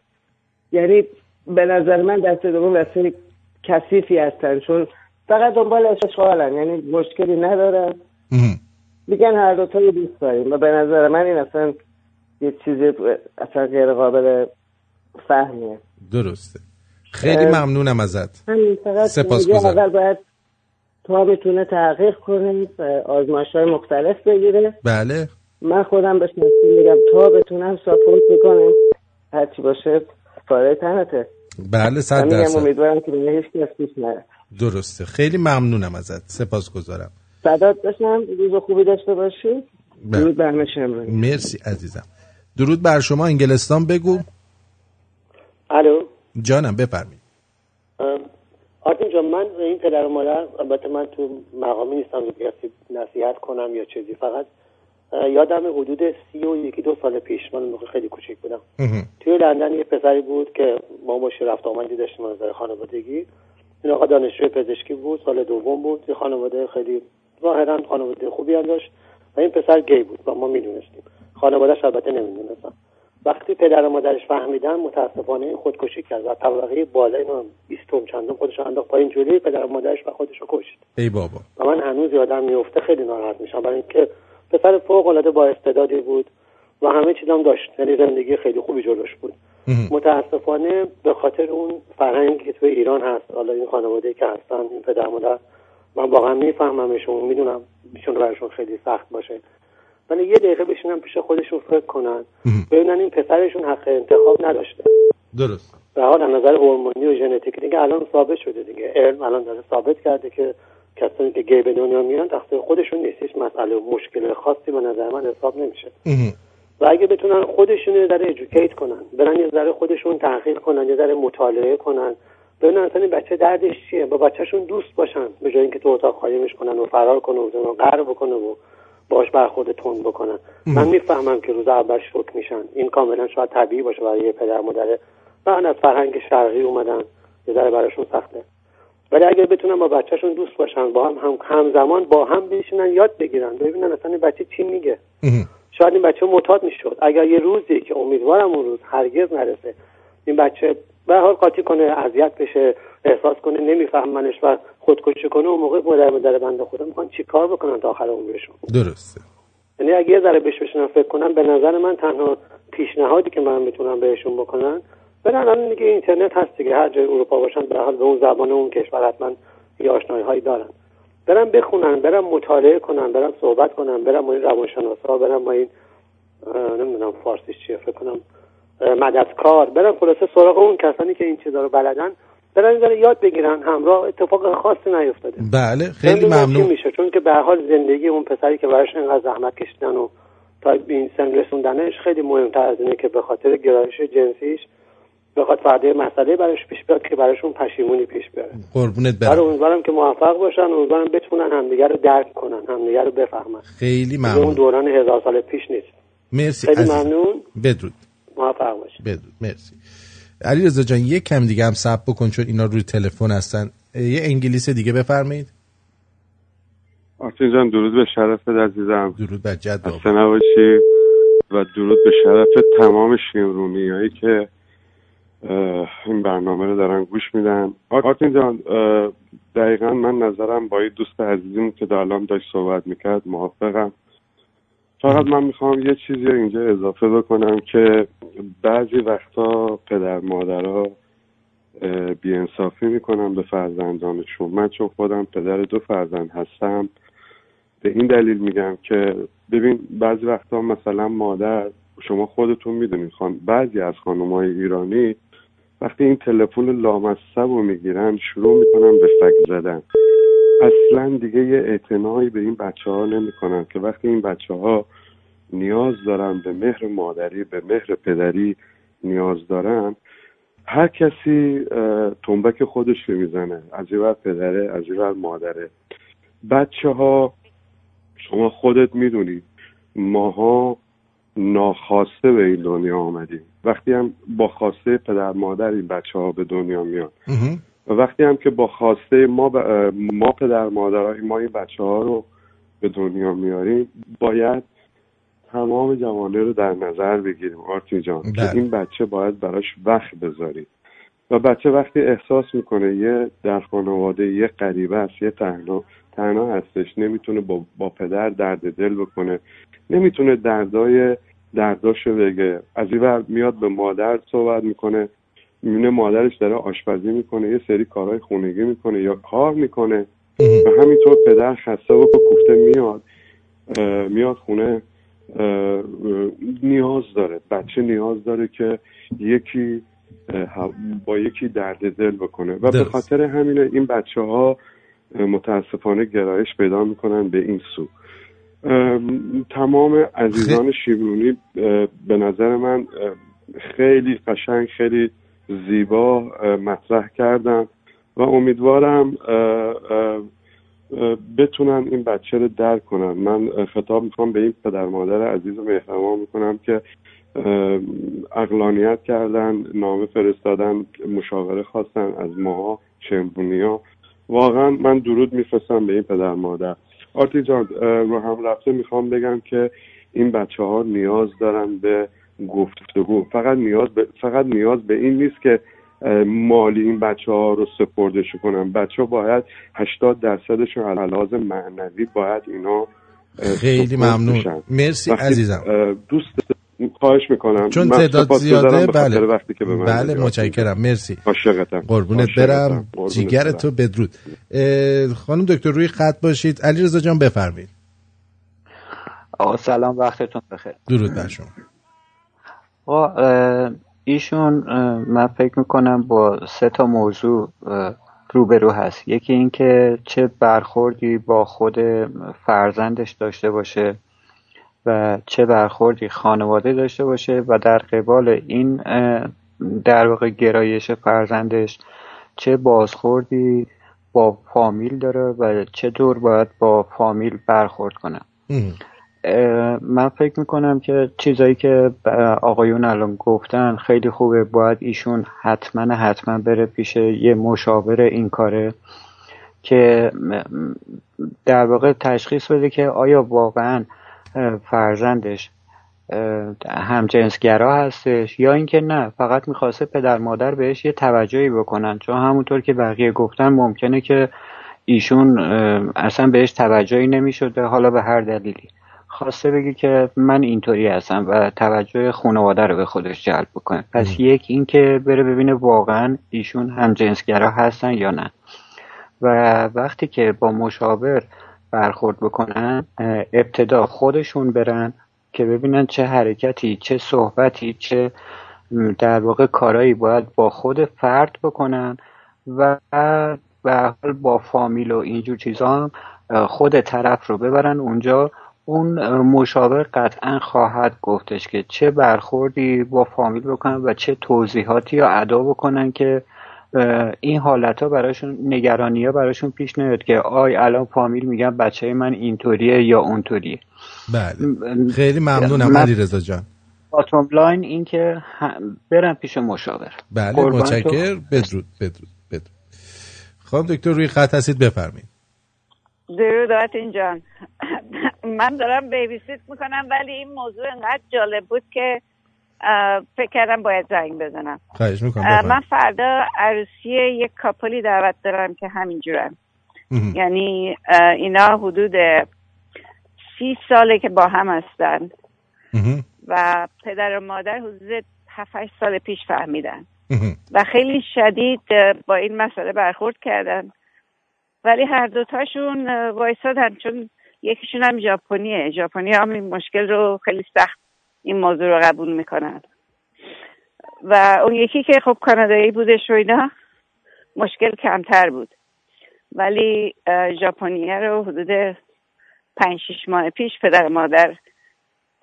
یعنی به نظر من دسته دوم دسته کثیفی هستن چون فقط دنبال اشغالن یعنی مشکلی ندارن. میگن هر دوتا رو دوست داریم و به نظر من این اصلا یه چیزی اصلا غیر قابل فهمیه. درسته. خیلی ممنونم ازت. سپاس گذارم. اول باید تا بتونه تحقیق کنه آزمایش های مختلف بگیره. بله. من خودم بهش میگم. تا بتونم ساپورت می‌کنم هرچی باشه کاره تنته. بله صد درصد. امیدوارم که به هیچ کس پیش نره درسته. خیلی ممنونم ازت. سپاس گذارم صدات باشم روز خوبی داشته باشی. بله. درود بر. مرسی عزیزم. درود بر شما انگلستان بگو. الو. جانم بفرمایید. آرتین جان من این پدر و مادر البته من تو مقامی نیستم که نصیحت کنم یا چیزی. فقط یادم حدود سی و یکی دو سال پیش من موقع خیلی کوچیک بودم. توی لندن یه پسری بود که ما باش رفت آمدی داشتیم از نظر خانوادگی. این آقا دانشجوی پزشکی بود سال دوم بود. یه خانواده خیلی ظاهرا خانواده خوبی هم داشت و این پسر گی بود و ما می‌دونستیم. خانوادهش البته نمی‌دونستم وقتی پدر و مادرش فهمیدن متاسفانه این خودکشی کرد و طبقه بالا اینو بیستم چندم خودش انداخت پایین جوری پدر و مادرش و خودش رو کشت. ای بابا. و من هنوز یادم میفته خیلی ناراحت میشم. برای اینکه پسر فوق العاده با استعدادی بود و همه چیزام داشت. یعنی زندگی خیلی خوبی جلوش بود. متاسفانه به خاطر اون فرهنگی که توی ایران هست حالا این خانواده که هستن این پدر مادر من واقعا میفهممشون می‌دونم میشون براشون خیلی سخت باشه. ولی یه دقیقه بشینن پیش خودشون فکر کنن. ببینن این پسرشون حق انتخاب نداشته. درست. به حال از نظر هورمونی و ژنتیکی دیگه الان ثابت شده دیگه. علم الان داره ثابت کرده که کسانی که گی به دنیا میان تقصیر خودشون نیست. هیچ مسئله و مشکل خاصی به نظر من حساب نمیشه. و اگه بتونن خودشون یه ذره ادوکییت کنن برن یه ذره خودشون تحقیق کنن یه ذره مطالعه کنن. ببینن اصلا این بچه دردش چیه؟ با بچهشون دوست باشن به جای اینکه تو اتاق قایمش کنن و فرار کنه و قهر بکنه و باش برخورد تند بکنن. من می‌فهمم که روز اول شوک میشن. این کاملا شاید طبیعی باشه برای یه پدر مادره من از فرهنگ شرقی اومدن. یه ذره براشون سخته. ولی اگر بتونن با بچهشون دوست باشن با هم, هم همزمان با هم بشینن یاد بگیرن. ببینن اصلا این بچه چی میگه. شاید این بچه معتاد می‌شد. اگر یه روزی که امیدوارم اون روز هرگز نرسه این بچه به هر حال قاطی کنه اذیت بشه احساس کنه نمیفهمنش و خودکشی کنه اون موقع مادر مادر بنده خدا می‌خوان چیکار بکنن تا آخر عمرشون؟ درسته. یعنی اگه یه ذره بهش بشنن فکر کنم به نظر من تنها پیشنهادی که من می‌تونم بهشون بکنن برن الان دیگه اینترنت هست دیگه. هر جای اروپا باشن به حال به اون زبان اون کشور حتما یه آشنایی هایی دارن. برن بخونن برن مطالعه کنن برن صحبت کنن برن با این روانشناسا برن با این نمی‌دونم فارسیش چیه فکر کنم مددکار برن خلاصه سراغ اون کسانی که این چیزا رو بلدن برن این ذره یاد بگیرن همراه اتفاق خاصی نیفتاده. بله خیلی ممنون. میشه چون که به حال زندگی اون پسری که براش اینقدر زحمت کشیدن و تا به این سن رسوندنش خیلی مهمتر از اینه که به خاطر گرایش جنسیش بخواد فردا مسئله براش پیش بیاد که براشون پشیمونی پیش بیاره. قربونت برای برم امیدوارم که موفق باشن امیدوارم بتونن همدیگه رو درک کنن همدیگه رو بفهمن. خیلی دیگه اون ممنون دوران هزار سال پیش نیست. مرسی خیلی عزیزم. ممنون. بدرود. موفق باشید بدرود. مرسی. علی رضا جان یک کم دیگه هم صبر بکن چون اینا روی تلفن هستن. یه انگلیس دیگه بفرمایید. آرتین جان درود به شرفت عزیزم. درود بر جد و درود به شرف تمام شیمرونی هایی که این برنامه رو دارن گوش میدن. آرتین جان دقیقا من نظرم با دوست عزیزیم که در الان داشت صحبت می‌کرد موافقم. فقط من می‌خوام یه چیزی اینجا اضافه بکنم که بعضی وقتا پدر مادرها بیانصافی می‌کنن به فرزندانشون. من چون خودم پدر دو فرزند هستم به این دلیل میگم که ببین بعضی وقتا مثلا مادر شما خودتون می‌دونید خان بعضی از خانمهای ایرانی وقتی این تلفن لامصب رو می‌گیرن شروع می‌کنن به فک زدن. اصلا دیگه یه اعتنایی به این بچه ها نمی‌کنن که وقتی این بچه ها نیاز دارن به مهر مادری به مهر پدری نیاز دارن هر کسی تنبک خودش رو می‌زنه. از این پدره از این مادره. بچه ها شما خودت می‌دونید ماها ناخواسته به این دنیا آمدیم. وقتی هم با خواسته پدر مادر این بچه ها به دنیا میان. و وقتی هم که با خواسته ما, ب... ما پدر مادرای ما این بچه ها رو به دنیا میاریم باید تمام جوانه رو در نظر بگیریم آرتین جان که بله. این بچه باید براش وقت بذاریم. و بچه وقتی احساس می‌کنه یه در خانواده یه غریبه است یه تنها تنها هستش نمی‌تونه با, با پدر درد دل بکنه نمی‌تونه دردای درداشو بگه از این ور میاد به مادر صحبت می‌کنه. می‌بینه مادرش داره آشپزی می‌کنه یه سری کارهای خونگی می‌کنه یا کار می‌کنه. و همینطور پدر خسته و کوفته میاد میاد خونه نیاز داره. بچه نیاز داره که یکی با یکی درد دل بکنه. و به. خاطر همینه این بچه ها متاسفانه گرایش پیدا می‌کنن به این سو. تمام عزیزان شیرونی اه، به نظر من خیلی قشنگ خیلی زیبا مطرح کردن و امیدوارم بتونن این بچه رو درک کنن. من خطاب می‌کنم به این پدر مادر عزیز و مهربان می‌کنم که اقلانیت کردن نامه فرستادن مشاوره خواستن از ماها شمرونی واقعا من درود میفرستم به این پدر مادر. آرتی جان رو هم رفته می‌خوام بگم که این بچه ها نیاز دارن به گفتگو. فقط نیاز به, فقط نیاز به این نیست که مالی این بچه ها رو سپردش کنن. بچه ها باید 80 درصدشون از لحاظ معنوی باید اینا خیلی ممنون. بشن. مرسی عزیزم. دوست خواهش می‌کنم. چون تعداد زیاده بله. وقتی که به من بله. متشکرم. مرسی. عاشقتم. قربونت. برم. جیگر. تو بدرود. خانم دکتر روی خط باشید. علی رضا جان بفرمایید. آقا سلام. وقتتون بخیر. درود بر شما. آقا ایشون من فکر می‌کنم با سه تا موضوع روبرو هست. یکی اینکه چه برخوردی با خود فرزندش داشته باشه. و چه برخوردی خانواده داشته باشه و در قبال این در واقع گرایش فرزندش چه بازخوردی با فامیل داره و چطور باید با فامیل برخورد کنه. من فکر می‌کنم که چیزایی که آقایون الان گفتن خیلی خوبه باید ایشون حتما حتما بره پیش یه مشاور این کاره که در واقع تشخیص بده که آیا واقعا فرزندش همجنسگرا هستش یا اینکه نه فقط می‌خواسته پدر مادر بهش یه توجهی بکنن. چون همونطور که بقیه گفتن ممکنه که ایشون اصلا بهش توجهی نمی‌شده حالا به هر دلیلی. خواسته بگی که من اینطوری هستم و توجه خانواده رو به خودش جلب بکنه. پس یک اینکه بره ببینه واقعا ایشون هم جنسگرا هستن یا نه. و وقتی که با مشاور برخورد بکنن ابتدا خودشون برن که ببینن چه حرکتی چه صحبتی چه در واقع کارایی باید با خود فرد بکنن و به حال با فامیل و اینجور چیزا خود طرف رو ببرن. اونجا اون مشاور قطعا خواهد گفتش که چه برخوردی با فامیل بکنن و چه توضیحاتی یا ادا بکنن که این حالت ها براشون نگرانی ها براشون پیش نیاد که آی الان فامیل میگن بچه من اینطوریه یا اونطوریه. بله. خیلی ممنونم من- علی رضا جان. bottom line این که هم- برن پیش مشاور. بله. متشکر بدرود بدرود بدرود. خانم دکتر روی خط هستید بفرمایید. درود آرتین جان. من دارم babysit می‌کنم ولی این موضوع انقدر جالب بود که فکر کردم باید زنگ بزنم. خواهش می‌کنم من فردا عروسی یک couple ی دعوت دارم که همینجورن. یعنی اینا حدود سی ساله که با هم هستن. و پدر و مادر حدود هفت سال پیش فهمیدن. و خیلی شدید با این مسئله برخورد کردن. ولی هر دوتاشون وایسادن چون یکیشون هم ژاپنیه. ژاپنی هم این مشکل رو خیلی سخت این موضوع رو قبول می‌کنن. و اون یکی که خب کانادایی بودش و اینا مشکل کمتر بود. ولی ژاپنیه رو حدود پنج شیش ماه پیش پدر مادر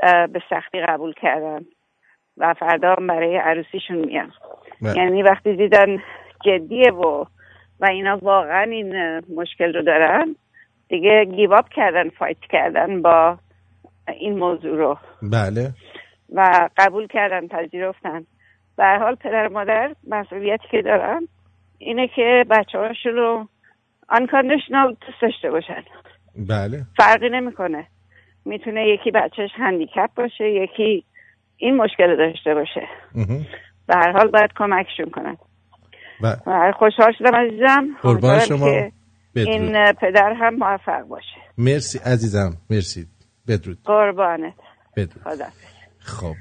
به سختی قبول کردن و فردا برای عروسیشون میان. بله. یعنی وقتی دیدن جدیه و و اینا واقعا این مشکل رو دارن دیگه گیواب کردن فایت کردن با این موضوع رو. بله. و قبول کردن پذیرفتن. به حال پدر و مادر مسئولیتی که دارن اینه که بچه هاشون رو unconditional دوست داشته باشن. بله. فرقی نمی‌کنه. می‌تونه یکی بچهش هندیکپ باشه یکی این مشکل داشته باشه. به هر حال باید کمکشون کنن. و خوشحال شدم عزیزم. قربان شما. که. این پدر هم موفق باشه. مرسی عزیزم. مرسی. بدرود. قربانت. بدرود. خدا خب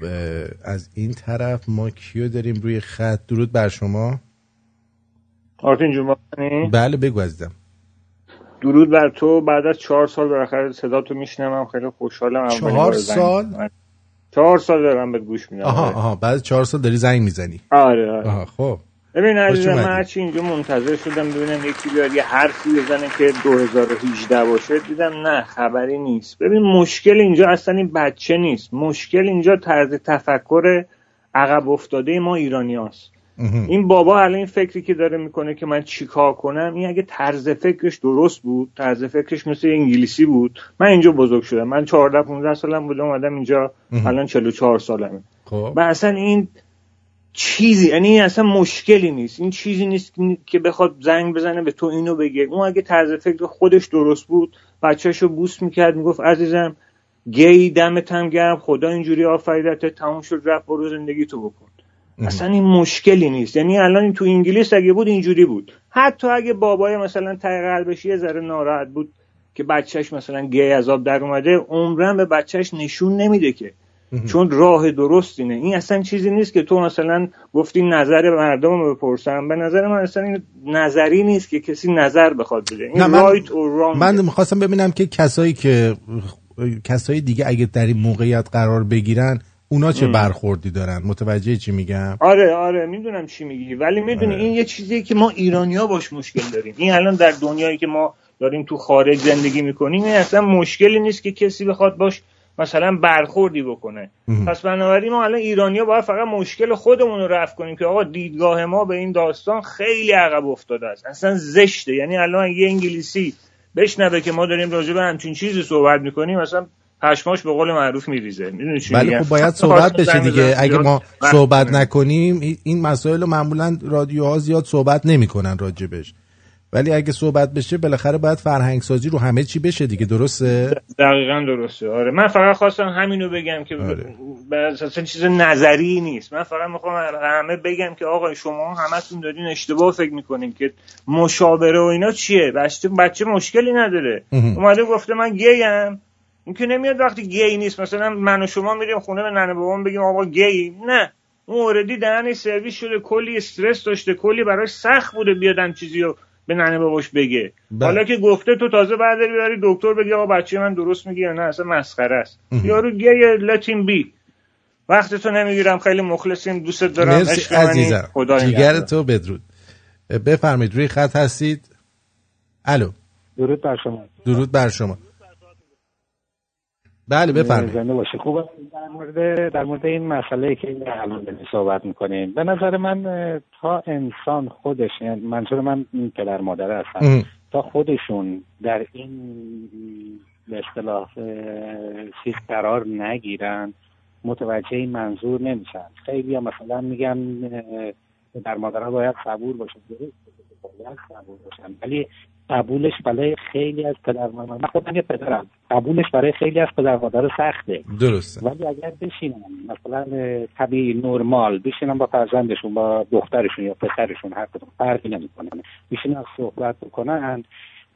از این طرف ما کیو داریم روی خط؟ درود بر شما. آرتین جون بکنی؟ بله بگو عزیزم. درود بر تو. بعد از چهار سال بالاخره صدا تو میشنوم. خیلی خوشحالم. چهار سال؟ چهار سال دارم بهت گوش میدم. آها آها. بعد چهار سال داری زنگ می‌زنی. آره آره. آها خب. ببین عزیزم. من هرچی اینجا منتظر شدم ببینم یکی بیاد یه حرفی بزنه که 2018 باشه. دیدم نه خبری نیست. ببین مشکل اینجا اصلا این بچه نیست. مشکل اینجا طرز تفکر عقب افتاده ما ایرانی هست. این بابا الان این فکری که داره می‌کنه که من چیکار کنم این اگه طرز فکرش درست بود طرز فکرش مثل انگلیسی بود من اینجا بزرگ شدم. من 14 15 سالم بودم اومدم اینجا. الان 44 سالمه. خب. و اصلا این چیزی یعنی این اصلا مشکلی نیست. این چیزی نیست که بخواد زنگ بزنه به تو اینو بگه. اون اگه طرز فکر خودش درست بود بچهشو بوس می‌کرد می‌گفت عزیزم گی دمت هم گرم خدا اینجوری آفریدت تموم شد رفت برو زندگی تو بکن. اصلا این مشکلی نیست. یعنی الان این تو انگلیس اگه بود اینجوری بود. حتی اگه بابای مثلا ته قلبش یه ذره ناراحت بود که بچهش مثلا گی از آب در اومده عمرن به بچهش نشون نمیده که چون راه درست اینه. این اصلا چیزی نیست که تو مثلا گفتی نظر مردم رو بپرسم. به نظر من اصلا این نظری نیست که کسی نظر بخواد بده. این من, من می‌خواستم ببینم که کسایی که کسایی دیگه اگه در این موقعیت قرار بگیرن اونا چه ام. برخوردی دارن؟ متوجه چی میگم؟ آره آره می‌دونم چی میگی. ولی می‌دونی این یه چیزیه که ما ایرانیا باش مشکل داریم. این الان در دنیایی که ما داریم تو خارج زندگی می‌کنیم این اصلا مشکلی نیست که کسی بخواد باش مثلا برخوردی بکنه. پس بنابراین ما الان ایرانیا باید فقط مشکل خودمون رو رفع کنیم که آقا دیدگاه ما به این داستان خیلی عقب افتاده است. اصلا زشته. یعنی الان یه انگلیسی بشنوه که ما داریم راجع به همچین چیزی صحبت می‌کنیم مثلا پشماش به قول معروف میریزه. می‌دونی چی ولی میگم؟ خب باید صحبت بشه دیگه. اگه ما وقت صحبت کنیم. نکنیم این- مسائل رو معمولا رادیوها زیاد صحبت نمی‌کنن راجبش. ولی اگه صحبت بشه بالاخره باید فرهنگ سازی رو همه چی بشه دیگه درسته؟ دقیقا درسته. آره. من فقط خواستم همینو بگم که آره. اصلا چیز نظری نیست. من فقط می‌خوام همه بگم که آقا شما همتون دارین اشتباه فکر می‌کنین که مشاوره و اینا چیه؟ بچه, بچه مشکلی نداره. اومده گفته من گیم. این که نمیاد وقتی گی نیست. مثلا من و شما میریم خونه به ننه بابام بگیم آقا گی. نه. اون اوردی دهنش سرویس شده کلی استرس داشته کلی براش سخت بوده بیاد هم چیزی رو به ننه باباش بگه. بله. حالا که گفته تو تازه برداری ببری دکتر بگی آقا بچه من درست میگه یا نه اصلا مسخره است. یارو گیه لتیم بی وقت تو نمی‌گیرم خیلی مخلصیم دوست دارم مرسی. عزیزم. خدا جیگر. تو بدرود. بفرمایید روی خط هستید؟ الو. درود بر شما. درود بر شما. بله بفرمایید. زنده باشی خوبه در مورد در مورد این مسئله که الان صحبت می‌کنیم به نظر من تا انسان خودش یعنی منظور من این پدر مادر هستن. تا خودشون در این به اصطلاح چیز قرار نگیرن متوجه این منظور نمیشن. خیلی ها مثلا میگن پدر مادرها باید صبور باشن. درست باید صبور باشن ولی قبولش برای خیلی از پدر مادر من خودم یه پدرم. قبولش برای خیلی از پدر مادر سخته. درسته. ولی اگر بشینن مثلا طبیعی نرمال بشینن با فرزندشون با دخترشون یا پسرشون هر کدوم فرقی نمی‌کنن بشینن صحبت بکنن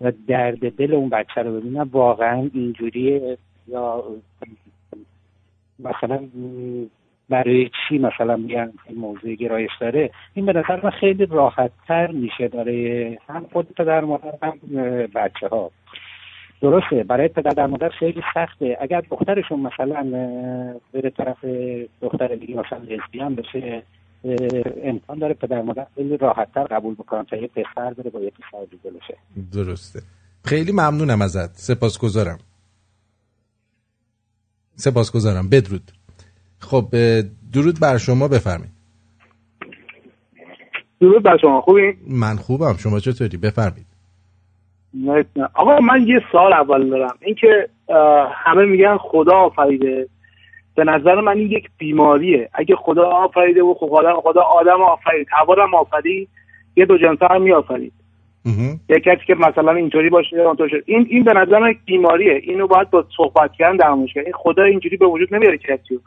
و درد دل اون بچه رو ببینن واقعا اینجوریه. یا مثلا برای چی مثلا میگن این موضوع گرایش داره؟ این به نظر من خیلی راحت تر میشه برای هم خود پدر مادر هم بچه ها درسته برای پدر مادر خیلی سخته. اگر دخترشون مثلا بره طرف دختر دیگه مثلا لزبیان بشه امکان داره پدر مادر خیلی راحت تر قبول بکنن تا یه پسر بره با یه پسر دیگه بشه. درسته. خیلی ممنونم ازت. سپاسگزارم. سپاسگزارم. بدرود. خب درود بر شما بفرمایید. درود بر شما خوبی؟ من خوبم شما چطوری؟ بفرمایید. آقا من یه سال اول دارم. اینکه همه میگن خدا آفریده. به نظر من این یک بیماریه. اگه خدا آفریده و خدا خدا آدم آفرید هوا هم آفرید یه دو جنسه هم میآفرید. یه کسی که مثلا اینطوری باشه یا اونطور شد. این این به نظر من یک بیماریه. اینو باید با صحبت کردن درمانش کرد. این خدا اینجوری به وجود نمیاره کسی رو.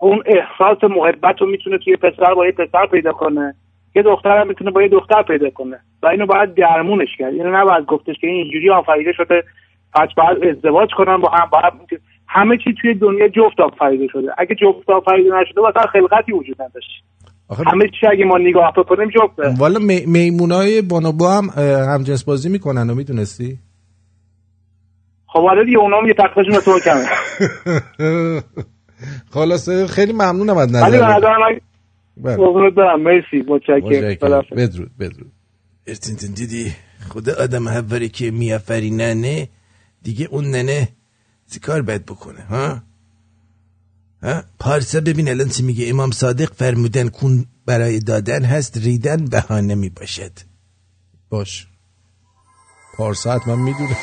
اون احساس محبت رو می‌تونه توی پسر با یه پسر پیدا کنه. یه دختر هم می‌تونه با یه دختر پیدا کنه. و اینو باید درمونش کرد. اینو نباید گفتش که این اینجوری آفریده شده پس باید ازدواج کنن با هم. باید همه چی توی دنیا جفت آفریده شده. اگه جفت آفریده نشده مثلا خلقتی وجود نداشت. همه چی اگه ما نگاه بکنیم جفته والا می... میمونای بانوبو هم هم جنس بازی می‌کنن و می‌دونستی؟ خب حالا دیگه اونام یه تقصیرشون تو کمه. [LAUGHS] خلاصه خیلی ممنونم از نظر من بله. قربونت برم مرسی. متشکرم. بدرود بدرود. ارتینتن دیدی خدا آدم حوری که میافریننه دیگه اون ننه کار باید بکنه ها؟ ها؟ پارسا ببین الان چی میگه. امام صادق فرمودن کون برای دادن هست ریدن بهانه می باشد باش. پارسا حتما می‌دونه.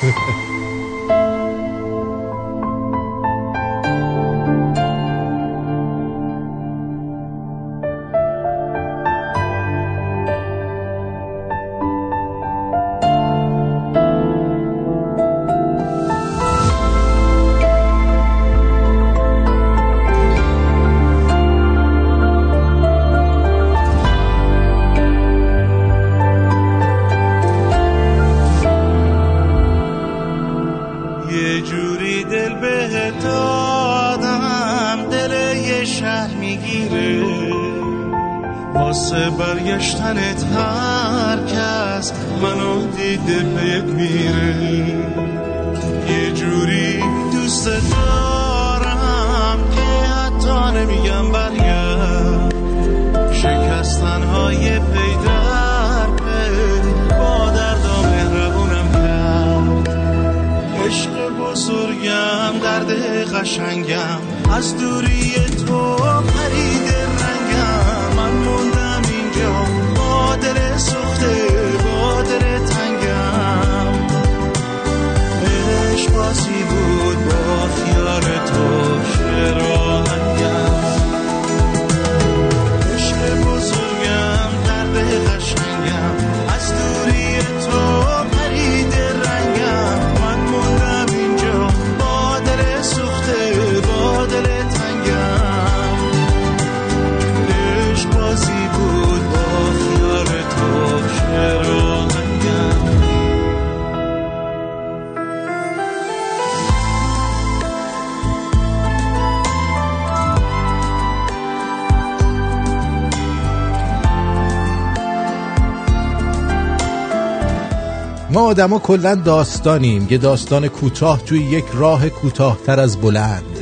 آدما کلا داستانیم. یه داستان کوتاه توی یک راه کوتاهتر از بلند.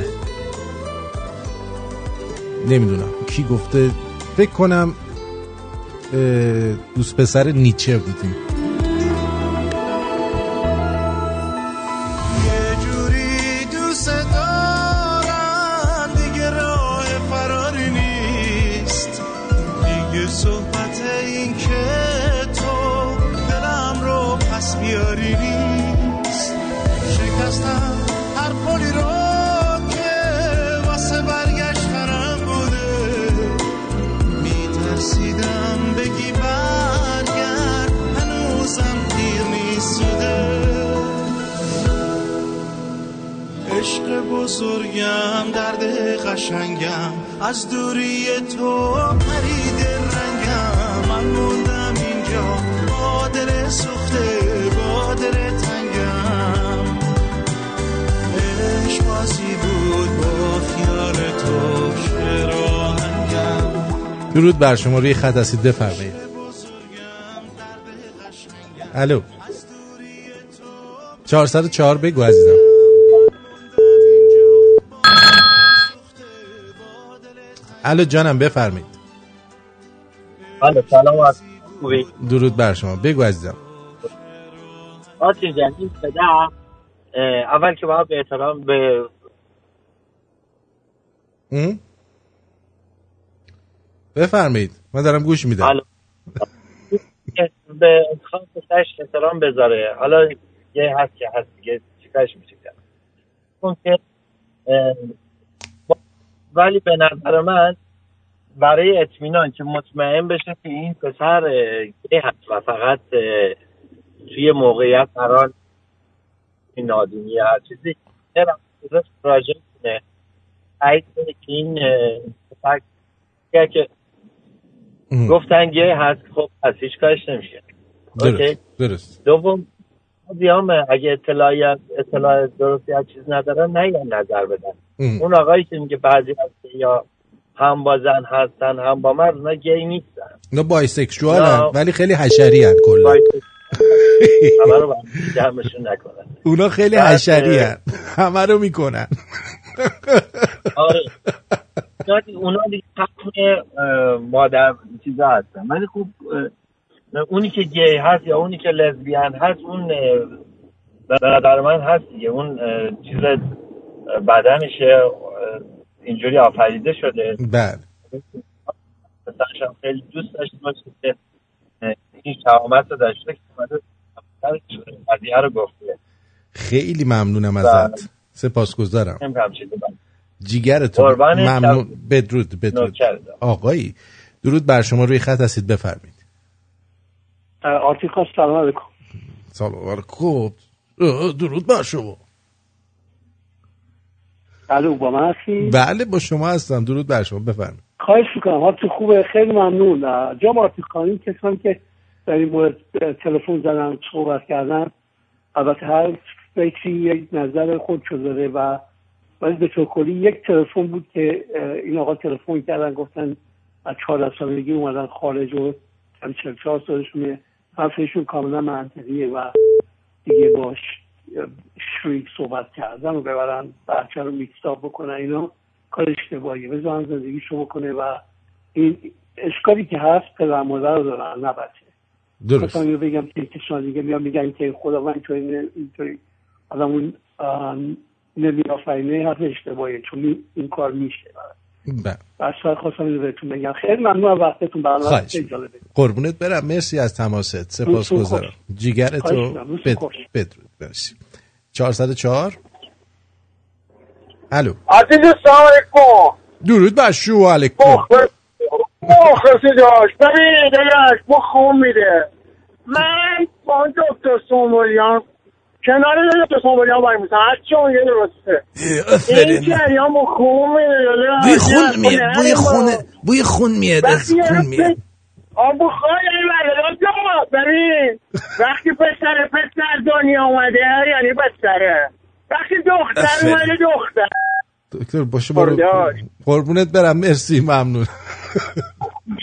نمی‌دونم. کی گفته؟ فکر کنم دوست پسر نیچه بودیم. بزرگم درد قشنگم. از دوری تو پرید رنگم. من موندم اینجا با دل سوخته با دل تنگم. عشق بازی بود با خیال تو آهنگم درود بر شما روی خط هستید بفرمایید. الو. 404 بگو عزیزم. الو جانم بفرمایید. بله سلام از خوبی. درود بر شما. بگو عزیزم. آرتین جان این اه، اول که باید به احترام به ام؟ بفرمایید. من دارم گوش میدم. حالا به انتخاب پسرش احترام بذاره. حالا یه هست که هست دیگه چیکارش میشه کرد؟ اون که ولی به نظر من برای اطمینان که مطمئن بشه که این پسر گی هست و فقط توی موقعیت قرار این نادونی هر چیزی راجع کنه کنه که این پسر که گفتن گه هست خب از هیچ کارش نمیشه؟ درست درست. دوم بیام اگه اطلاعی اطلاع درستی از چیز ندارن نه نظر بدن. ام. اون آقایی که میگه بعضی هست یا هم با زن هستن هم با مرد اونا گی نیستن. اینا بایسکشوال نه. ولی خیلی حشری هن کلا همه رو جمعشون نکنن. اونا خیلی حشری هن همه رو می‌کنن. آره. اونا- اونا دیگه مادر چیزا هستن. ولی خوب اونی که گی هست یا اونی که لزبیان هست اون نظر من هست دیگه. اون چیز بدنشه اینجوری آفریده شده. بله. پسرش هم خیلی دوست داشته باشه که این شهامت رو داشته که اومده قضیه رو گفته. خیلی ممنونم بله. ازت. سپاسگزارم. نمی‌دونم چیزی من جیگر تو قربان ممنون. بدرود بدرود. آقایی درود بر شما. روی خط هستید. بفرمید آرتیکا سلام علیکم. سلام علیکم. درود بر شما. الو با من هستی؟ بله با شما هستم. درود بر شما. بفرمید خواهش می‌کنم. حالت خوبه؟ خیلی ممنون. آرتیکا این کسانی که در این مورد تلفن زدن صحبت کردن البته هر فکری یک نظر خودشو داره و ولی به طور کلی یک تلفن بود که این آقا تلفن کردن گفتن از چهار سالگی اومدن خارج و چهار سالشونه حرفشون کاملا منطقیه و دیگه باش. شریک صحبت کردن و ببرن بچه رو میکستاب بکنن اینا کار اشتباهیه. بذارن زندگیشو بکنه و این اشکالی که هست پدر مادر رو دارن نه بچه. درست. مثلا اینو بگم که کسان دیگه میان میگن که خدا من اینطوری آدم اون نمیافرینه حرف اشتباهیه چون این, این کار میشه. بله. بس خواستم اینو بهتون بگم. خیلی ممنون از وقتتون. برنامه خواهش خیلی جالبه. قربونت برم. مرسی از تماست. سپاسگزارم جیگر خواهش تو می‌کنم. روزتون بد... خوش. بدرود. مرسی. 404 الو. عزیز سلام علیکم. درود بر شما. علیکم. مخلصی داشت ببین داداش ما خون میده. من با دکتر سومولیان کنار دکتر سومولیان باید میسن هر چی اون یه درسته این جریان با خون میده داداش. بوی خون میاد خونه بوی. خون بوی خون میاد از خون میاد آب بخار این بله ببین وقتی پسر پسر دنیا اومده یعنی پسره وقتی دختر. اومده دختر دکتر باشه برو. قربونت برم مرسی ممنون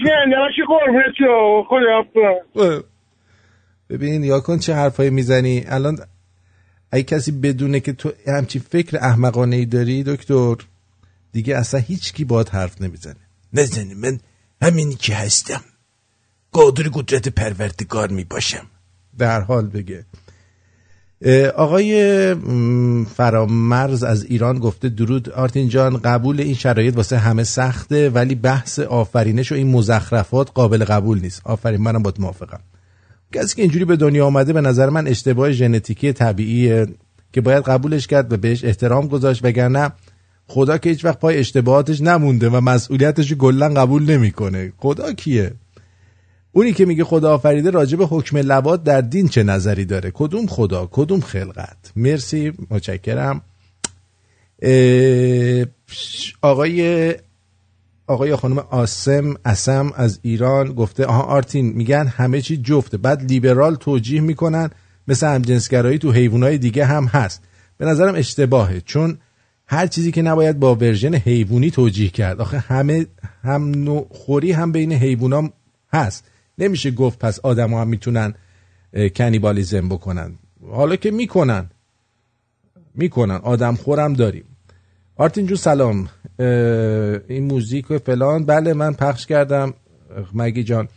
جناشی قربونت شو خدا ببین یا کن چه حرفایی می‌زنی الان اگه کسی بدونه که تو همچین فکر احمقانه ای داری دکتر دیگه اصلا هیچ کی باد حرف نمی‌زنه. نزنی من همینی که هستم. قادر قدرت پروردگار می باشم در حال بگه. آقای فرامرز از ایران گفته درود آرتین جان قبول این شرایط واسه همه سخته ولی بحث آفرینش و این مزخرفات قابل قبول نیست. آفرین منم با موافقم. کسی که اینجوری به دنیا آمده به نظر من اشتباه ژنتیکی طبیعیه که باید قبولش کرد و بهش احترام گذاشت وگرنه خدا که هیچ وقت پای اشتباهاتش نمونده و مسئولیتش رو کلا قبول نمی‌کنه. خدا کیه؟ اونی که میگه خدا آفریده راجع به حکم لوات در دین چه نظری داره؟ کدوم خدا؟ کدوم خلقت؟ مرسی متشکرم. آقای آقای خانم آسم اسم از ایران گفته آها آرتین میگن همه چی جفته. بعد لیبرال توجیه می‌کنن مثل همجنسگرایی تو حیوانات دیگه هم هست. به نظرم اشتباهه چون هر چیزی که نباید با ورژن حیوانی توجیه کرد. آخه همه هم نوع خوری هم بین حیوونا هست. نمیشه گفت پس آدم هم می‌تونن کنیبالیزم بکنن. حالا که می‌کنن. می‌کنن. آدم خورم داریم. آرتین جون سلام. این موزیک و فلان. بله من پخش کردم. مگی جان.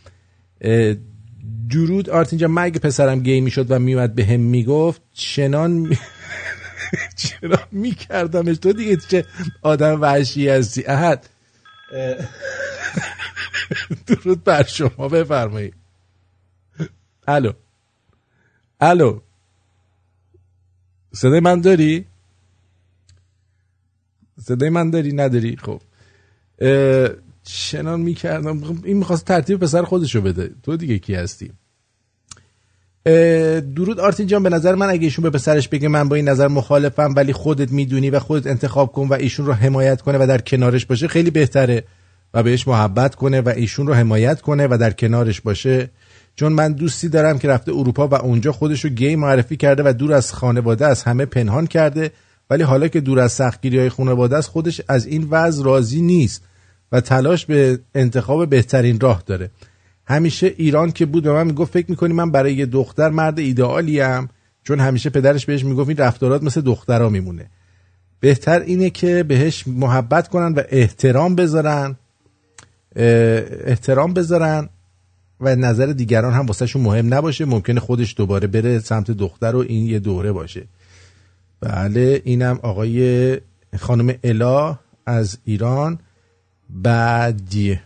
درود. آرتین جان پسرم گی می‌شد و میومد به هم می‌گفت؟ چنان. [LAUGHS] چرا میکردمش. تو دیگه چه آدم وحشی هستی؟ احد. [LAUGHS] درود بر شما. بفرمایید. الو. الو. صدای من داری؟ صدای من داری نداری؟ خب. اه، چنان می‌کردم. این می‌خواست ترتیب پسر خودشو بده. تو دیگه کی هستی؟ درود آرتین جان به نظر من اگه ایشون به پسرش بگه من با این نظر مخالفم ولی خودت می‌دونی و خودت انتخاب کن و ایشون رو حمایت کنه و در کنارش باشه خیلی بهتره و بهش محبت کنه و ایشون رو حمایت کنه و در کنارش باشه. چون من دوستی دارم که رفته اروپا و اونجا خودش رو گی معرفی کرده و دور از خانواده از همه پنهان کرده ولی حالا که دور از سختگیری های خانواده است خودش از این وضع راضی نیست و تلاش به انتخاب بهترین راه داره. همیشه ایران که بود به من می‌گفت فکر می‌کنی من برای یه دختر مرد ایدئالیم چون همیشه پدرش بهش می‌گفت این رفتارات مثل دخترا میمونه. بهتر اینه که بهش محبت کنن و احترام بذارن احترام بذارن و نظر دیگران هم واسهشون مهم نباشه. ممکنه خودش دوباره بره سمت دختر و این یه دوره باشه. بله اینم آقای خانم الا از ایران. بعدی.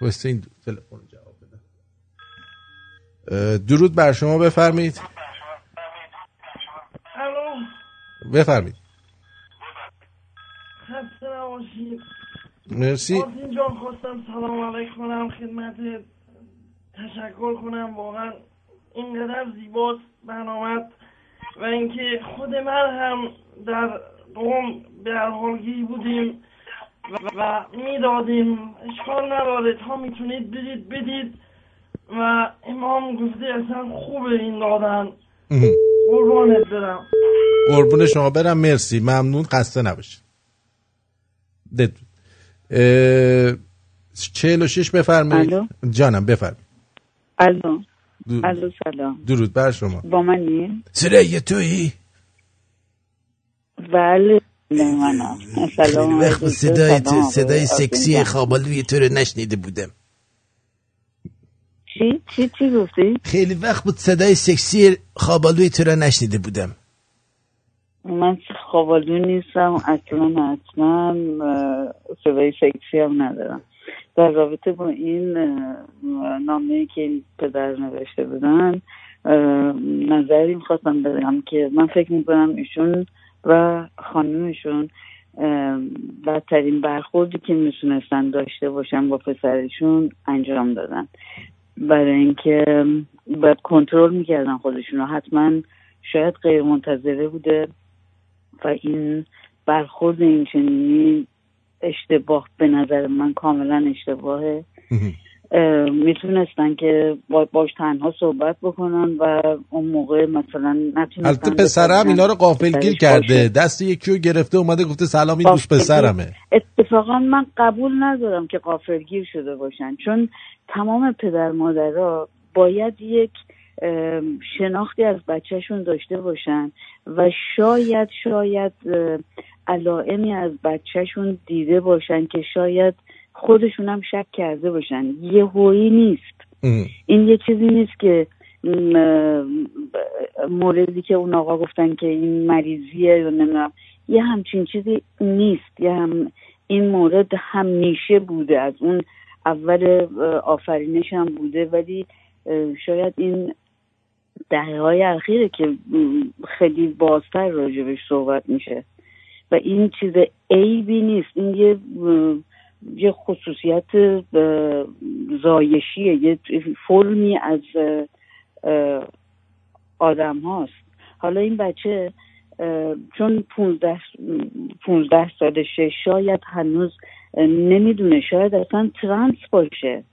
واسه این تلفن جواب بده. درود بر شما بفرمید بفرمید مرسی. اینجا خواستم سلام علیک کنم خدمت. تشکر کنم واقعا اینقدر زیباست برنامه و اینکه خود من هم در قوم به حالگی بودیم و, و می‌دادیم. اشکال نداره تا می‌تونید بدید بدید. و امام گفته اصلا خوبه این دادن. قربانت برم. قربون شما برم مرسی. ممنون خسته نباشید. چهل و شش بفرمایید. جانم بفرمایید. الو. الو سلام درود بر شما. با منی؟ سرای تویی؟ بله منم سلام وقت صدای تو صدای سکسی خوابالوی تو رو نشنیده بودم. چی؟ چی؟ چی گفتی؟ خیلی وقت بود صدای سکسی خوابالوی تو رو نشنیده بودم. من خوابالو نیستم اصلا اصلا صدای سکسی هم ندارم. در رابطه با این نامه که این پدر نوشته بودن نظری می‌خواستم بدم که من فکر می‌کنم ایشون و خانمشون بدترین برخوردی که می‌تونستن داشته باشن با پسرشون انجام دادن. برای اینکه باید کنترل می‌کردن خودشون رو. حتما شاید غیر منتظره بوده و این برخورد این چنینی اشتباه به نظر من کاملا اشتباهه. می‌تونستن که باش تنها صحبت بکنن و اون موقع مثلا نتونستن البته پسرم اینا رو قافلگیر کرده. دست یکی رو گرفته اومده گفته سلام این دوست پسرمه. اتفاقا من قبول ندارم که قافلگیر شده باشن چون تمام پدر مادرها باید یک شناختی از بچهشون داشته باشن و شاید شاید علائمی از بچهشون دیده باشن که شاید خودشون هم شک کرده باشن. یه هویی نیست این یه چیزی نیست که موردی که اون آقا گفتن که این مریضیه یا نمی‌دونم. یه همچین چیزی نیست. یه هم این مورد همیشه بوده. از اون اول آفرینش هم بوده. ولی شاید این دهه های اخیره که خیلی بازتر راجبش صحبت میشه. و این چیز عیبی نیست. این یه یه خصوصیت زایشیه. یه فرمی از آدم هاست. حالا این بچه چون پونزده, پونزده سالشه شاید هنوز نمی‌دونه. شاید اصلا ترانس باشه.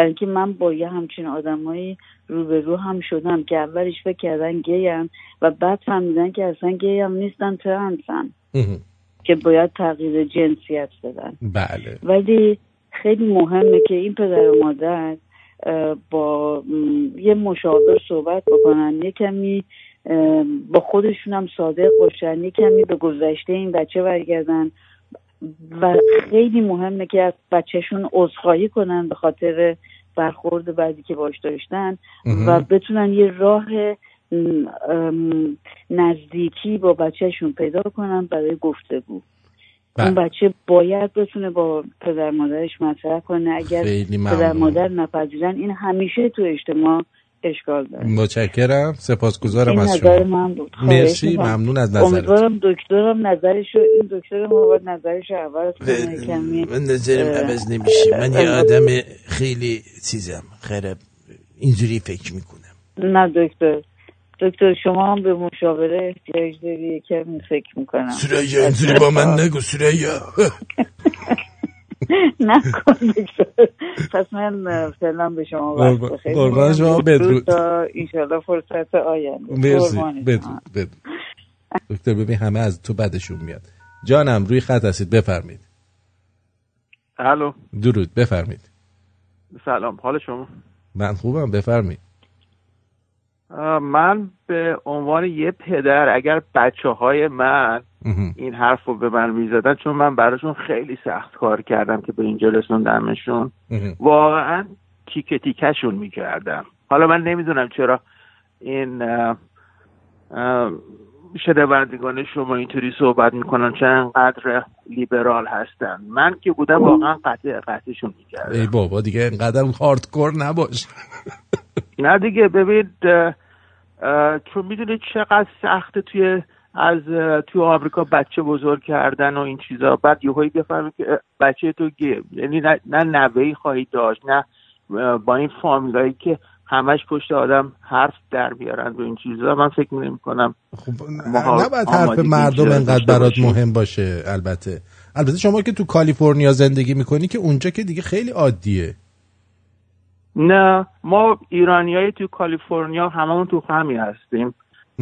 اینکه من با یه همچین آدمایی روبرو هم شدم که اولش فکر کردن گیم و بعد فهمیدن که اصلا گی هم نیستن ترانسن که باید تغییر جنسیت بدن. بله. ولی خیلی مهمه که این پدر و مادر با یه مشاور صحبت بکنن. یه کمی با خودشون هم صادق باشن. یه کمی به گذشته این بچه برگردن. و خیلی مهمه که از بچهشون عذرخواهی کنن به خاطر برخورد بعدی که باش داشتن و بتونن یه راه نزدیکی با بچهشون پیدا کنن برای گفتگو. بله. اون بچه باید بتونه با پدر مادرش مطرح کنه. اگر پدر مادر نپذیرن این همیشه تو اجتماع اشکال داره. متشکرم. سپاسگزارم از نظر شما. من بود. مرسی ممنون از نظرت امیدوارم دکترم نظرشو این دکتر ما باید نظرشو عوض کنه کمی من نظرم عوض نمیشه. من یه آدم خیلی چیزم. خراب اینجوری فکر می‌کنم. نه دکتر. دکتر شما هم به مشاوره احتیاج داری کمی فکر می‌کنم. سریا اینجوری با من نگو سریا. [LAUGHS] [LAUGHS] نکن پس من فعلا به شما وقت بخیر. قربان شما بدرود. تا انشالله فرصت آینده. مرسی. بدرود بدرود. دکتر ببین همه از تو بدشون میاد. جانم روی خط هستید. بفرمید. الو. درود. بفرمید. سلام. حال شما؟ من خوبم. بفرمید. من به عنوان یه پدر اگر بچه های من این حرف رو به من می‌زدن چون من براشون خیلی سخت کار کردم که به اینجا رسوندمشون واقعا تیکه تیکشون می‌کردم. حالا من نمی‌دونم چرا این شنوندگان شما اینطوری صحبت می‌کنن چه انقدر لیبرال هستن. من که بودم واقعا قطع قطعشون می‌کردم. ای بابا دیگه اینقدر هاردکور نباش. نه دیگه ببین چون می‌دونی چقدر سخته توی از توی آمریکا بچه بزرگ کردن و این چیزا. بعد یهویی بفهمی که بچه تو یعنی نه, نه نوهی خواهی داشت نه با این فامیلایی که همش پشت آدم حرف در بیارن و این چیزا. من فکر نمی کنم نباید حرف مردم انقدر برات مهم باشه البته. البته شما که تو کالیفرنیا زندگی می‌کنی که اونجا که دیگه خیلی عادیه. نه ما ایرانیای تو کالیفرنیا هممون تو همی هستیم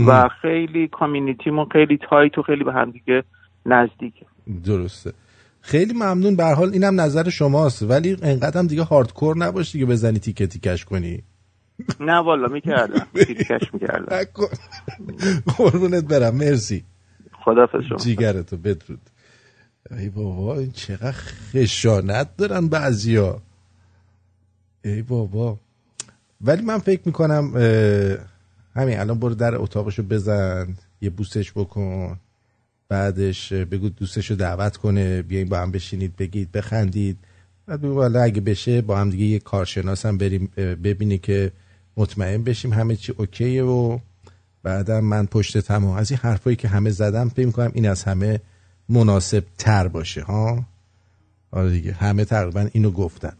و خیلی کامیونیتیمون خیلی تایت و خیلی به هم دیگه نزدیکه. درسته. خیلی ممنون. به حال اینم نظر شماست. ولی انقدر هم دیگه هاردکور نباش دیگه بزنی تیکه تیکش کنی. نه والا می‌کردم. [LAUGHS] تیکش می‌کردم. قربونت برم. مرسی. خدافظ شما. جیگرتو بدرود. ای بابا این چقدر خشانت دارن بعضیا. ای بابا. ولی من فکر می‌کنم همین الان برو در اتاقشو بزن یه بوسش بکن بعدش بگو دوستشو دعوت کنه بیاین با هم بشینید بگید بخندید. بعد بگو حالا اگه بشه با هم دیگه یه کارشناس هم بریم ببینی که مطمئن بشیم همه چی اوکیه و بعدا من پشت تمام. از این حرفایی که همه زدم فکر می‌کنم این از همه مناسب تر باشه ها؟ آره دیگه همه تقریبا اینو گفتن.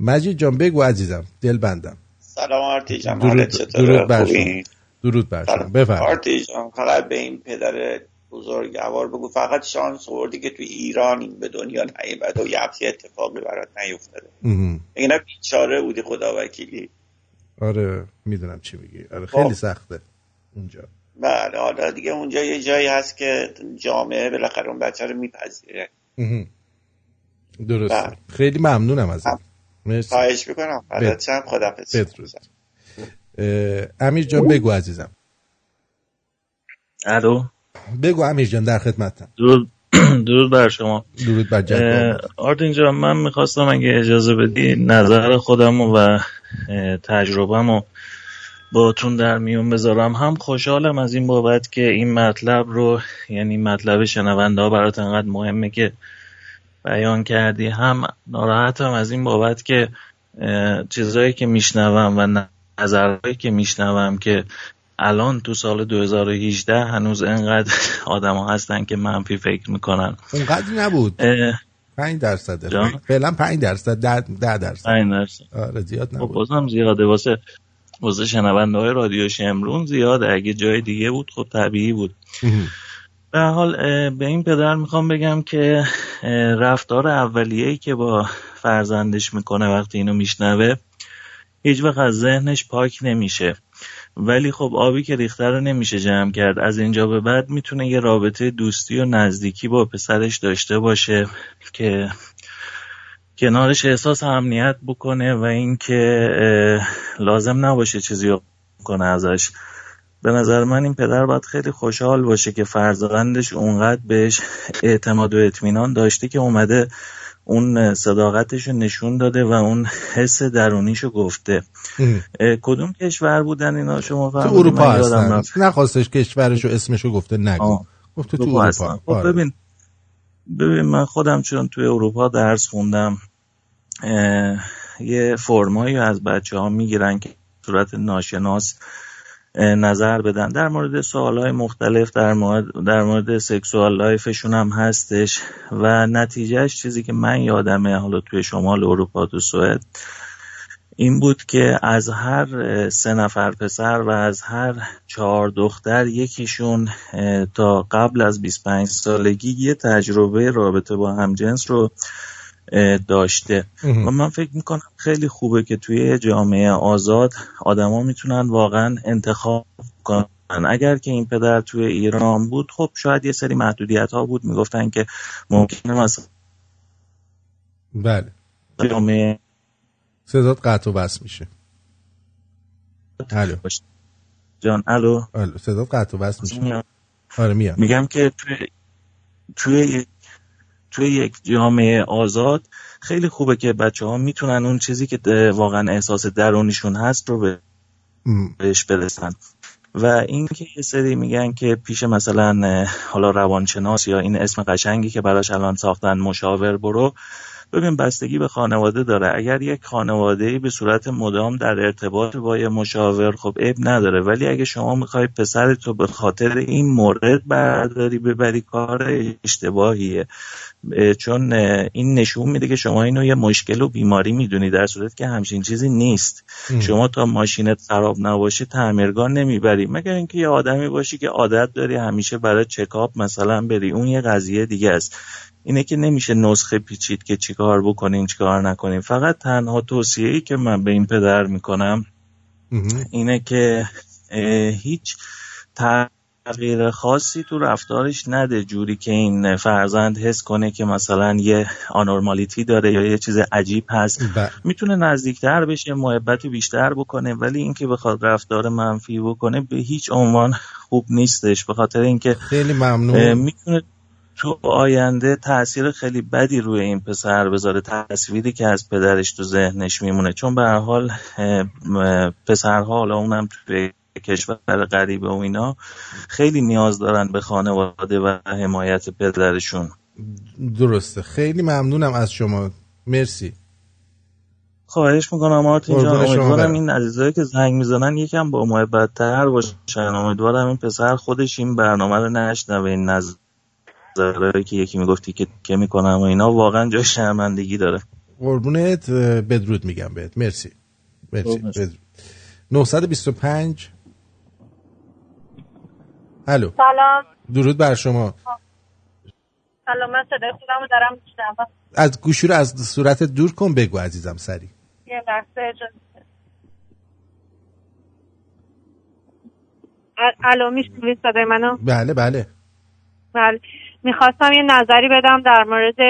مجید جان بگو عزیزم دل بندم سلام آرتی جان درود؟ درود بر؟ شما. درود بر شما. بفرم آرتی جان فقط به این پدر بزرگوار بگو فقط شانس آوردی که تو ایران این به دنیا نیومده و یه اتفاقی برات نیفتاده. اگه نه بیچاره بودی خدا وکیلی؟ آره می‌دونم چی میگی. آره خیلی خب. سخته اونجا. بله حالا دیگه اونجا یه جایی هست که جامعه بالاخره اون بچه رو میپذیره. مهم. درسته. بله. خیلی ممنونم ازت. مرسی. خواهش می‌کنم. بد- حضرت شم خدافظ بدرود. امیر جان بگو عزیزم. الو. بگو امیر جان در خدمتم درود [CLEARS THROAT] درود بر شما. درود بر آرتین جان من می‌خواستم اگه اجازه بدی نظر خودم و تجربه‌مو باتون در میون بذارم. هم خوشحالم از این بابت که این مطلب رو یعنی مطلب شنونده ها برات انقدر مهمه که بیان کردی. هم ناراحتم از این بابت که اه، چیزایی که میشنوم و نظرهایی که میشنوم که الان تو سال 2018 هنوز انقدر [LAUGHS] آدم ها هستن که منفی فکر می‌کنن. اونقدر نبود. اه، 5 درصده جان؟ فعلا 5 درصد 10 درصد. پنج درصد. آره زیاد خب نبود. بازم زیاده. واسه واسه شنونده های رادیو شمرون زیاده. اگه جای دیگه بود خب طبیعی بود. به حال به این پدر می‌خوام بگم که رفتار اولیه‌ای که با فرزندش می‌کنه وقتی اینو میشنوه هیچ وقت از ذهنش پاک نمیشه. ولی خب آبی که ریخته رو نمیشه جمع کرد. از اینجا به بعد می‌تونه یه رابطه دوستی و نزدیکی با پسرش داشته باشه که کنارش احساس امنیت بکنه و اینکه لازم نباشه چیزی رو کنه ازش. به نظر من این پدر باید خیلی خوشحال باشه که فرزندش اونقدر بهش اعتماد و اطمینان داشته که اومده اون صداقتش رو نشون داده و اون حس درونیشو گفته اه، کدوم کشور بودن اینا شما تو؟ اروپا هستن. نخواستش کشورشو اسمشو گفته نگو. گفته تو اروپا خب آره. ببین ببین من خودم چون توی اروپا درس خوندم یه فرمایی از بچه ها می‌گیرن که صورت ناشناس نظر بدن. در مورد سوالهای مختلف در مورد, در مورد سکسوال لایفشون هم هستش و نتیجهش چیزی که من یادمه حالا توی شمال اروپا تو سوئد این بود که از هر سه نفر پسر و از هر چهار دختر یکیشون تا قبل از 25 سالگی یه تجربه رابطه با همجنس رو داشته. و من فکر می‌کنم خیلی خوبه که توی جامعه آزاد آدما می‌تونن واقعا انتخاب کنن. اگر که این پدر توی ایران بود خب شاید یه سری محدودیت ها بود. می‌گفتن که ممکنه مثلا بله. جامعه صدات قطع و بس میشه. الو. جان الو. الو صدات قطع و بس میشه. آره میاد. میگم که توی توی توی یک جامعه آزاد خیلی خوبه که بچه ها می‌تونن اون چیزی که واقعا احساس درونیشون هست رو بهش برسن. و اینکه یه سری میگن که پیش مثلا حالا روانشناس یا این اسم قشنگی که براش الان ساختن مشاور برو. ببین بستگی به خانواده داره. اگر یک خانواده به صورت مدام در ارتباط با یه مشاور خب عیب نداره. ولی اگه شما می‌خوای پسر تو به خاطر این مورد برداری ببری کار اشتباهیه. چون این نشون میده که شما اینو یه مشکل و بیماری می‌دونی در صورت که همچین چیزی نیست. شما تا ماشینت خراب نباشه تعمیرگاه نمی‌بری. مگر اینکه یه آدمی باشی که عادت داری همیشه برای چکاپ مثلا بری. اون یه قضیه دیگه است. اینه که نمیشه نسخه پیچید که چیکار بکنیم چیکار نکنیم. فقط تنها توصیه ای که من به این پدر می‌کنم اینه که هیچ تغییر خاصی تو رفتارش نده جوری که این فرزند حس کنه که مثلا یه آنورمالیتی داره یا یه چیز عجیب هست. می‌تونه نزدیکتر بشه محبت بیشتر بکنه ولی اینکه بخواد رفتار منفی بکنه به هیچ عنوان خوب نیستش. به خاطر اینکه خیلی ممنون. می‌تونه تو آینده تاثیر خیلی بدی روی این پسر بذاره تصویری که از پدرش تو ذهنش میمونه. چون به هر حال پسرها حالا اونم توی کشور غریبه و اینا خیلی نیاز دارن به خانواده و حمایت پدرشون. درسته. خیلی ممنونم از شما. مرسی. خواهش می‌کنم آرتین جان. امیدوارم این عزیزایی که زنگ می‌زنن یکم با محبت تر باشن. امیدوارم این پسر خودش این برنامه رو نشنوه این نظر داره که یکی می‌گفتی که که می‌کنم و اینا. واقعا جای شرمندگی داره. قربونت. بدرود میگم بهت. مرسی. مرسی. بدرود. 925 الو. سلام. درود بر شما. سلام من صدای خودم رو دارم میشنم از گوشی رو از صورت دور کن بگو عزیزم سری. یه لحظه اجازه الو میشنوید صدای منو؟ بله بله. بله. می‌خواستم یه نظری بدم در مورد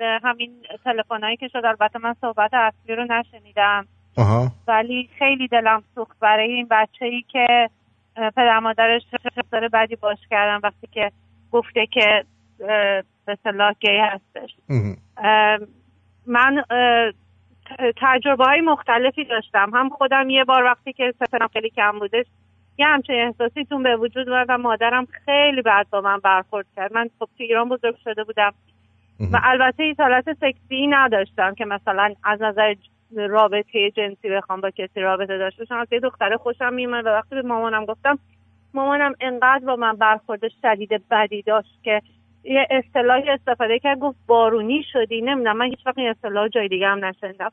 همین تلفنایی که شد. البته من صحبت اصلی رو نشنیدم. آها. ولی خیلی دلم سوخت برای این بچه ای که پدر مادرش رفتار بدی باش کردن وقتی که گفته که به صلاح گی هستش. من تجربه های مختلفی داشتم. هم خودم یه بار وقتی که سفرم خیلی کم بودش یه همچه احساسیتون به وجود اومد و مادرم خیلی بعد با من برخورد کرد. من خب تو ایران بزرگ شده بودم. و البته این حالت سکسی نداشتم که مثلا از نظر رابطه جنسی بخوام با کسی رابطه داشته باشم. از یه دختره خوشم میومد و وقتی به مامانم گفتم مامانم انقدر با من برخورد شدید بدی داشت که یه اصطلاحی استفاده کرد گفت بارونی شدی. نمی‌دونم من هیچ وقت این اصطلاح جای دیگه هم نشنیدم.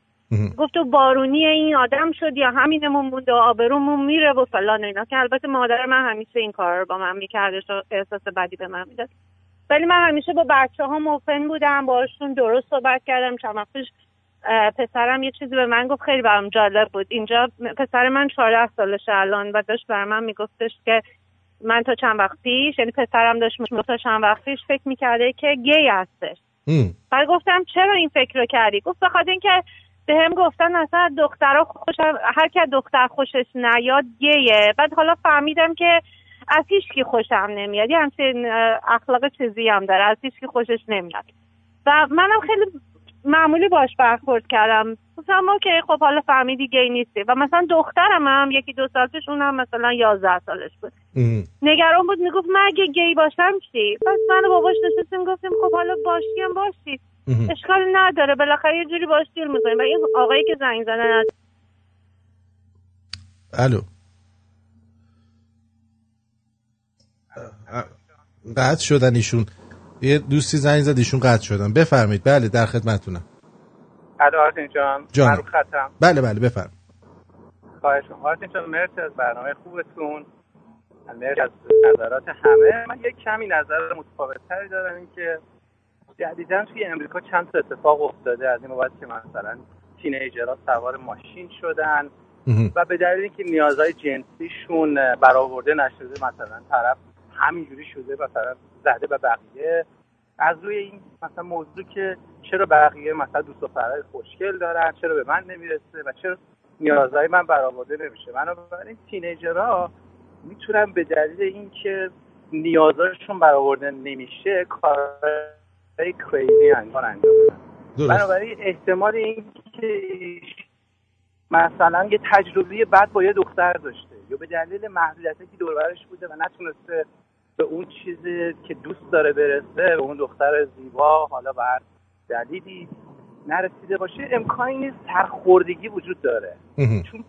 گفت تو بارونی این آدم شد یا همینمون مونده و آبرومون میره و فلان اینا. که البته مادر من همیشه این کار رو با من میکردش و احساس بدی به من می‌داد. ولی من همیشه با بچه ها موفن بودم باشون درست صحبت کردم چند پسرم یه چیزی به من گفت خیلی برام جالب بود. اینجا پسر من 14 سالشه الان و داشت بر من میگفتش که من تا چند وقت پیش یعنی پسرم داشت تا چند وقت پیش فکر می‌کرده که گی هستش. بعد گفتم چرا این فکر رو کردی؟ گفت بخاطر اینکه به هم گفتن اصلا دخترها خوش هر که دختر خوشش نیاد گیه. بعد حالا فهمیدم که از هیچ خوشم نمیاد. یه همچین اخلاق چیزی هم داره. از هیچ خوشش نمیاد. و منم خیلی معمولی باش برخورد کردم. گفتم که خب حالا فهمیدی گی نیستی. و مثلا دخترم هم یکی دو سال پیش اونم مثلا یازده سالش بود. نگران بود می‌گفت من اگه گی باشم چی؟ پس من باباش نشستیم گفتیم خب حالا باشی هم باشی. اشکال نداره بالاخره یه جوری باش دیل می‌کنیم. و این آقایی که زنگ زدن الو. قطع شدن ایشون یه دوستی زنگ زد ایشون قطع شدن. بفرمایید. بله در خدمتتونم. الو جان. جان خطم. بله بله بفرم خواهش می‌کنم. مرسی از برنامه خوبتون. مرسی از نظرات همه. من یک کمی نظر متفاوتتری دارم این که جدیدا توی امریکا چند تا اتفاق افتاده. از این بابت که مثلا تینیجرها سوار ماشین شدن و به دلیل اینکه نیازهای جنسیشون برآورده نشده مثلا طرف همینجوری شده مثلا زده به بقیه. از روی این مثلا موضوع که چرا بقیه مثلا دوست دخترای خوشگل دارن چرا به من نمی‌رسه و چرا نیازهای من برآورده نمیشه. بنابراین تینیجرها می‌تونن به دلیل اینکه نیازهاشون برآورده نمیشه کارهای کریزی انجام بدن. بنابراین احتمال اینکه مثلا یه تجربه بعد با یه دختر داشته یا به دلیل محدودیتی که دوربرش بوده و نتونسته به اون چیزی که دوست داره برسه به اون دختر زیبا حالا بر دلیلی نرسیده باشه امکانی نیست سرخوردگی وجود داره. چون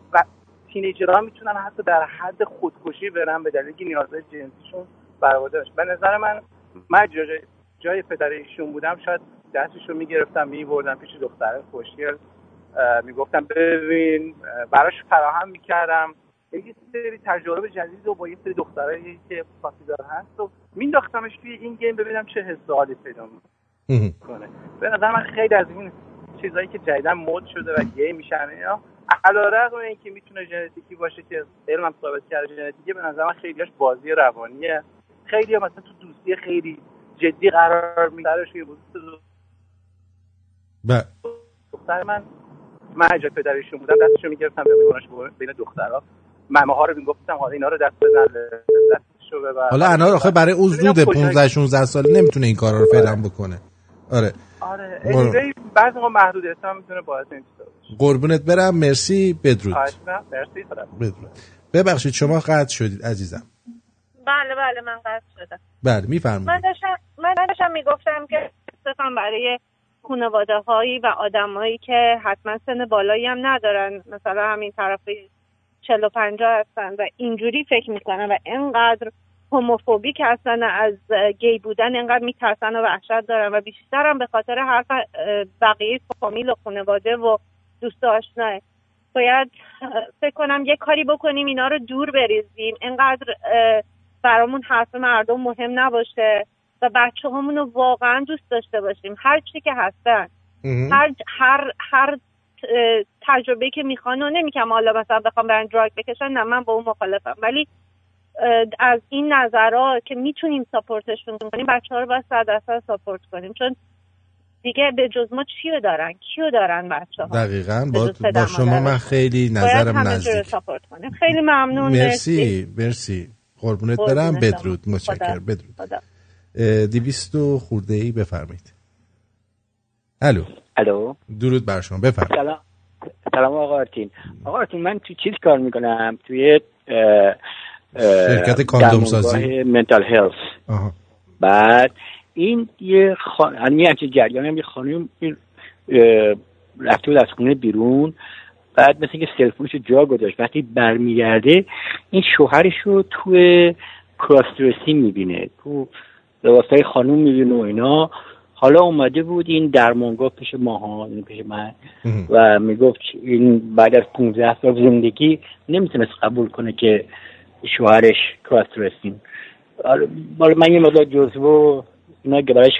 تینیجرها می‌تونن حتی در حد خودکشی برن به دلیل که نیازهای جنسیشون برآورده باشه. به نظر من من جای, جای پدر ایشون بودم شاید دستشو می‌گرفتم میبردم پیش دختر خوشگل می‌گفتم ببین براش فراهم می‌کردم. یه سری تجارب جدید و با یه سری دخترایی که پاسیدار هست و مینداختمش توی این گیم ببینم چه حس حالی پیدا می‌کنه. به نظر من خیلی از این چیزهایی که جدیدا مد شده و گیم میشن اینا علیرغم اینکه می‌تونه ژنتیکی باشه که علمم ثابت کرده ژنتیکی به نظر من خیلیش بازی روانیه. خیلی مثلا تو دوستی خیلی جدی قرار می‌گیره که دختر من من اجا پدرشون بودم دستشو می‌گرفتم به بین دخترها. ممه ها رو می‌گفتم حالا اینا رو دست بزن حالا انا آخه برای اون زود 15 16 ساله نمی‌تونه این کارا رو فعلا بکنه. آره. آره. بعضی موقع محدودیت هم می‌تونه باعث این قربونت برم. مرسی. بدرود. مرسی. بدرود. ببخشید شما قطع شدید عزیزم. بله بله من قطع شدم. بله میفرمایید. من داشتم من داشتم می‌گفتم که صرفا برای خانواده هایی و آدمایی که حتما سن بالایی هم ندارن. مثلا همین طرف چلو پنجاه هستن و اینجوری فکر می‌کنن و اینقدر هوموفوبیک هستن از گی بودن اینقدر میترسن و وحشت دارن و بیشتر هم به خاطر حرف بقیه فامیل و خانواده و دوست آشناه باید فکر کنم یه کاری بکنیم اینا رو دور بریزیم. اینقدر برامون حرف مردم مهم نباشه و بچه همون رو واقعا دوست داشته باشیم. هر چی که هستن. هر هر هر تجربه که می‌خوان و نمیگم حالا مثلا بخوام برن دراگ بکشن نه من با اون مخالفم. ولی از این نظرها که می‌تونیم support شون کنیم بچه ها رو باید صد درصد support کنیم. چون دیگه به جز ما چیو دارن؟ کیو دارن بچه ها دقیقا با, با شما من خیلی نظرم نزدیک. support کنیم. خیلی ممنون. مرسی مرسی. قربونت برم. بدرود. متشکر بدرود. دیویست خورده ای بفرمایید. الو. الو؟ درود بر شما بفرمایید. سلام. سلام آقا آرتین. آقا آرتین من تو چیز کار می‌کنم؟ توی شرکت کاندوم سازی؟ منتال هیلث. بعد این یه خان... یعنی همچین جریان هم یه خانم رفته بود از خونه بیرون بعد مثل که سلفونش جا گذاشت. وقتی برمیگرده این شوهرش رو توی کراسترسی می‌بینه. تو لباسای خانوم می‌بینه و اینا. حالا اومده بود این درمانگاه پیش ماها این پیش من. و می‌گفت این بعد از 15 سال زندگی نمی‌تونست قبول کنه که شوهرش کراسترسین حالا من یه مدار جزو اینا برایش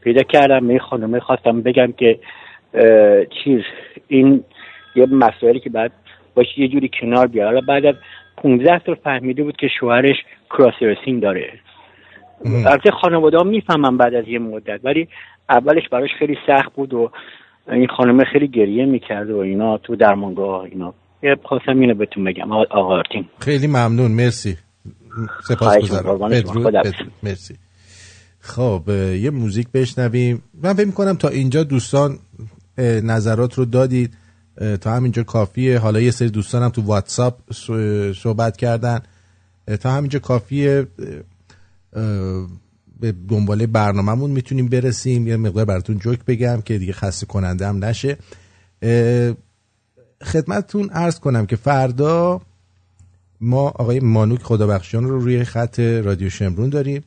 پیدا کردم این خانومه خواستم بگم که چیز این یه مسائلی که بعد باشه یه جوری کنار بیاد. حالا بعد از 15 سال فهمیده بود که شوهرش کراسرسین داره. البته خانواده ها می‌فهمم بعد از یه مدت ولی اولش براش خیلی سخت بود و این خانمه خیلی گریه می‌کرد و اینا تو درمانگاه اینا. یه خواستم اینو بهتون بگم. آقا خیلی ممنون. مرسی. سپاس گذارم مرسی. خب یه موزیک بشنویم. من فکر می‌کنم تا اینجا دوستان نظرات رو دادید. تا همینجا کافیه. حالا یه سری دوستان هم تو واتساپ صحبت کردن. تا همینجا کافیه. به دنباله برنامهمون می‌تونیم برسیم. یه مقدار براتون جوک بگم که دیگه خسته کننده هم نشه. خدمتتون ارز کنم که فردا ما آقای مانوک خدابخشیان رو روی خط رادیو شمرون داریم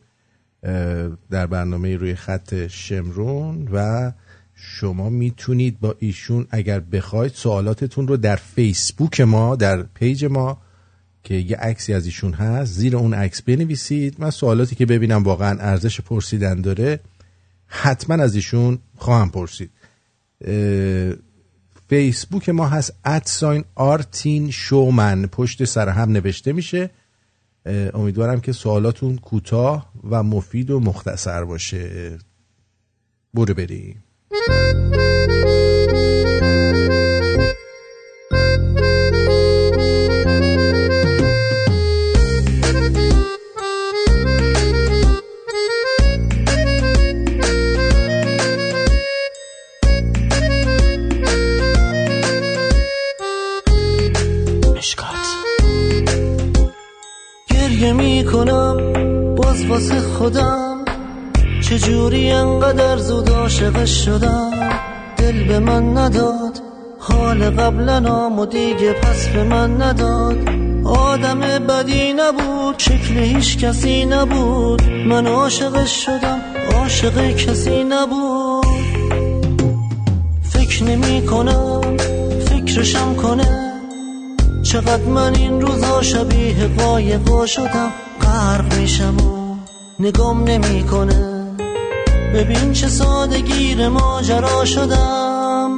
در برنامه روی خط شمرون و شما می‌تونید با ایشون اگر بخواید سوالاتتون رو در فیسبوک ما در پیج ما که یه عکسی از ایشون هست زیر اون عکس بنویسید. من سوالاتی که ببینم واقعا ارزش پرسیدن داره حتما از ایشون خواهم پرسید. فیسبوک ما هست ادساین آرتین شومن. پشت سر هم نوشته میشه. امیدوارم که سوالاتون کوتاه و مفید و مختصر باشه. برو بریم. خودم. چجوری انقدر زود عاشق شدم؟ دل به من نداد. حال قبلا و دیگه پس به من نداد. آدم بدی نبود شکل هیچ کسی نبود. من عاشق شدم عاشق کسی نبود. فکر نمی کنم فکرشم کنه. چقدر من این روزا شبیه قایقا شدم. غرق میشم نگام نمی‌کنه. ببین چه ساده گیر ماجرا شدم.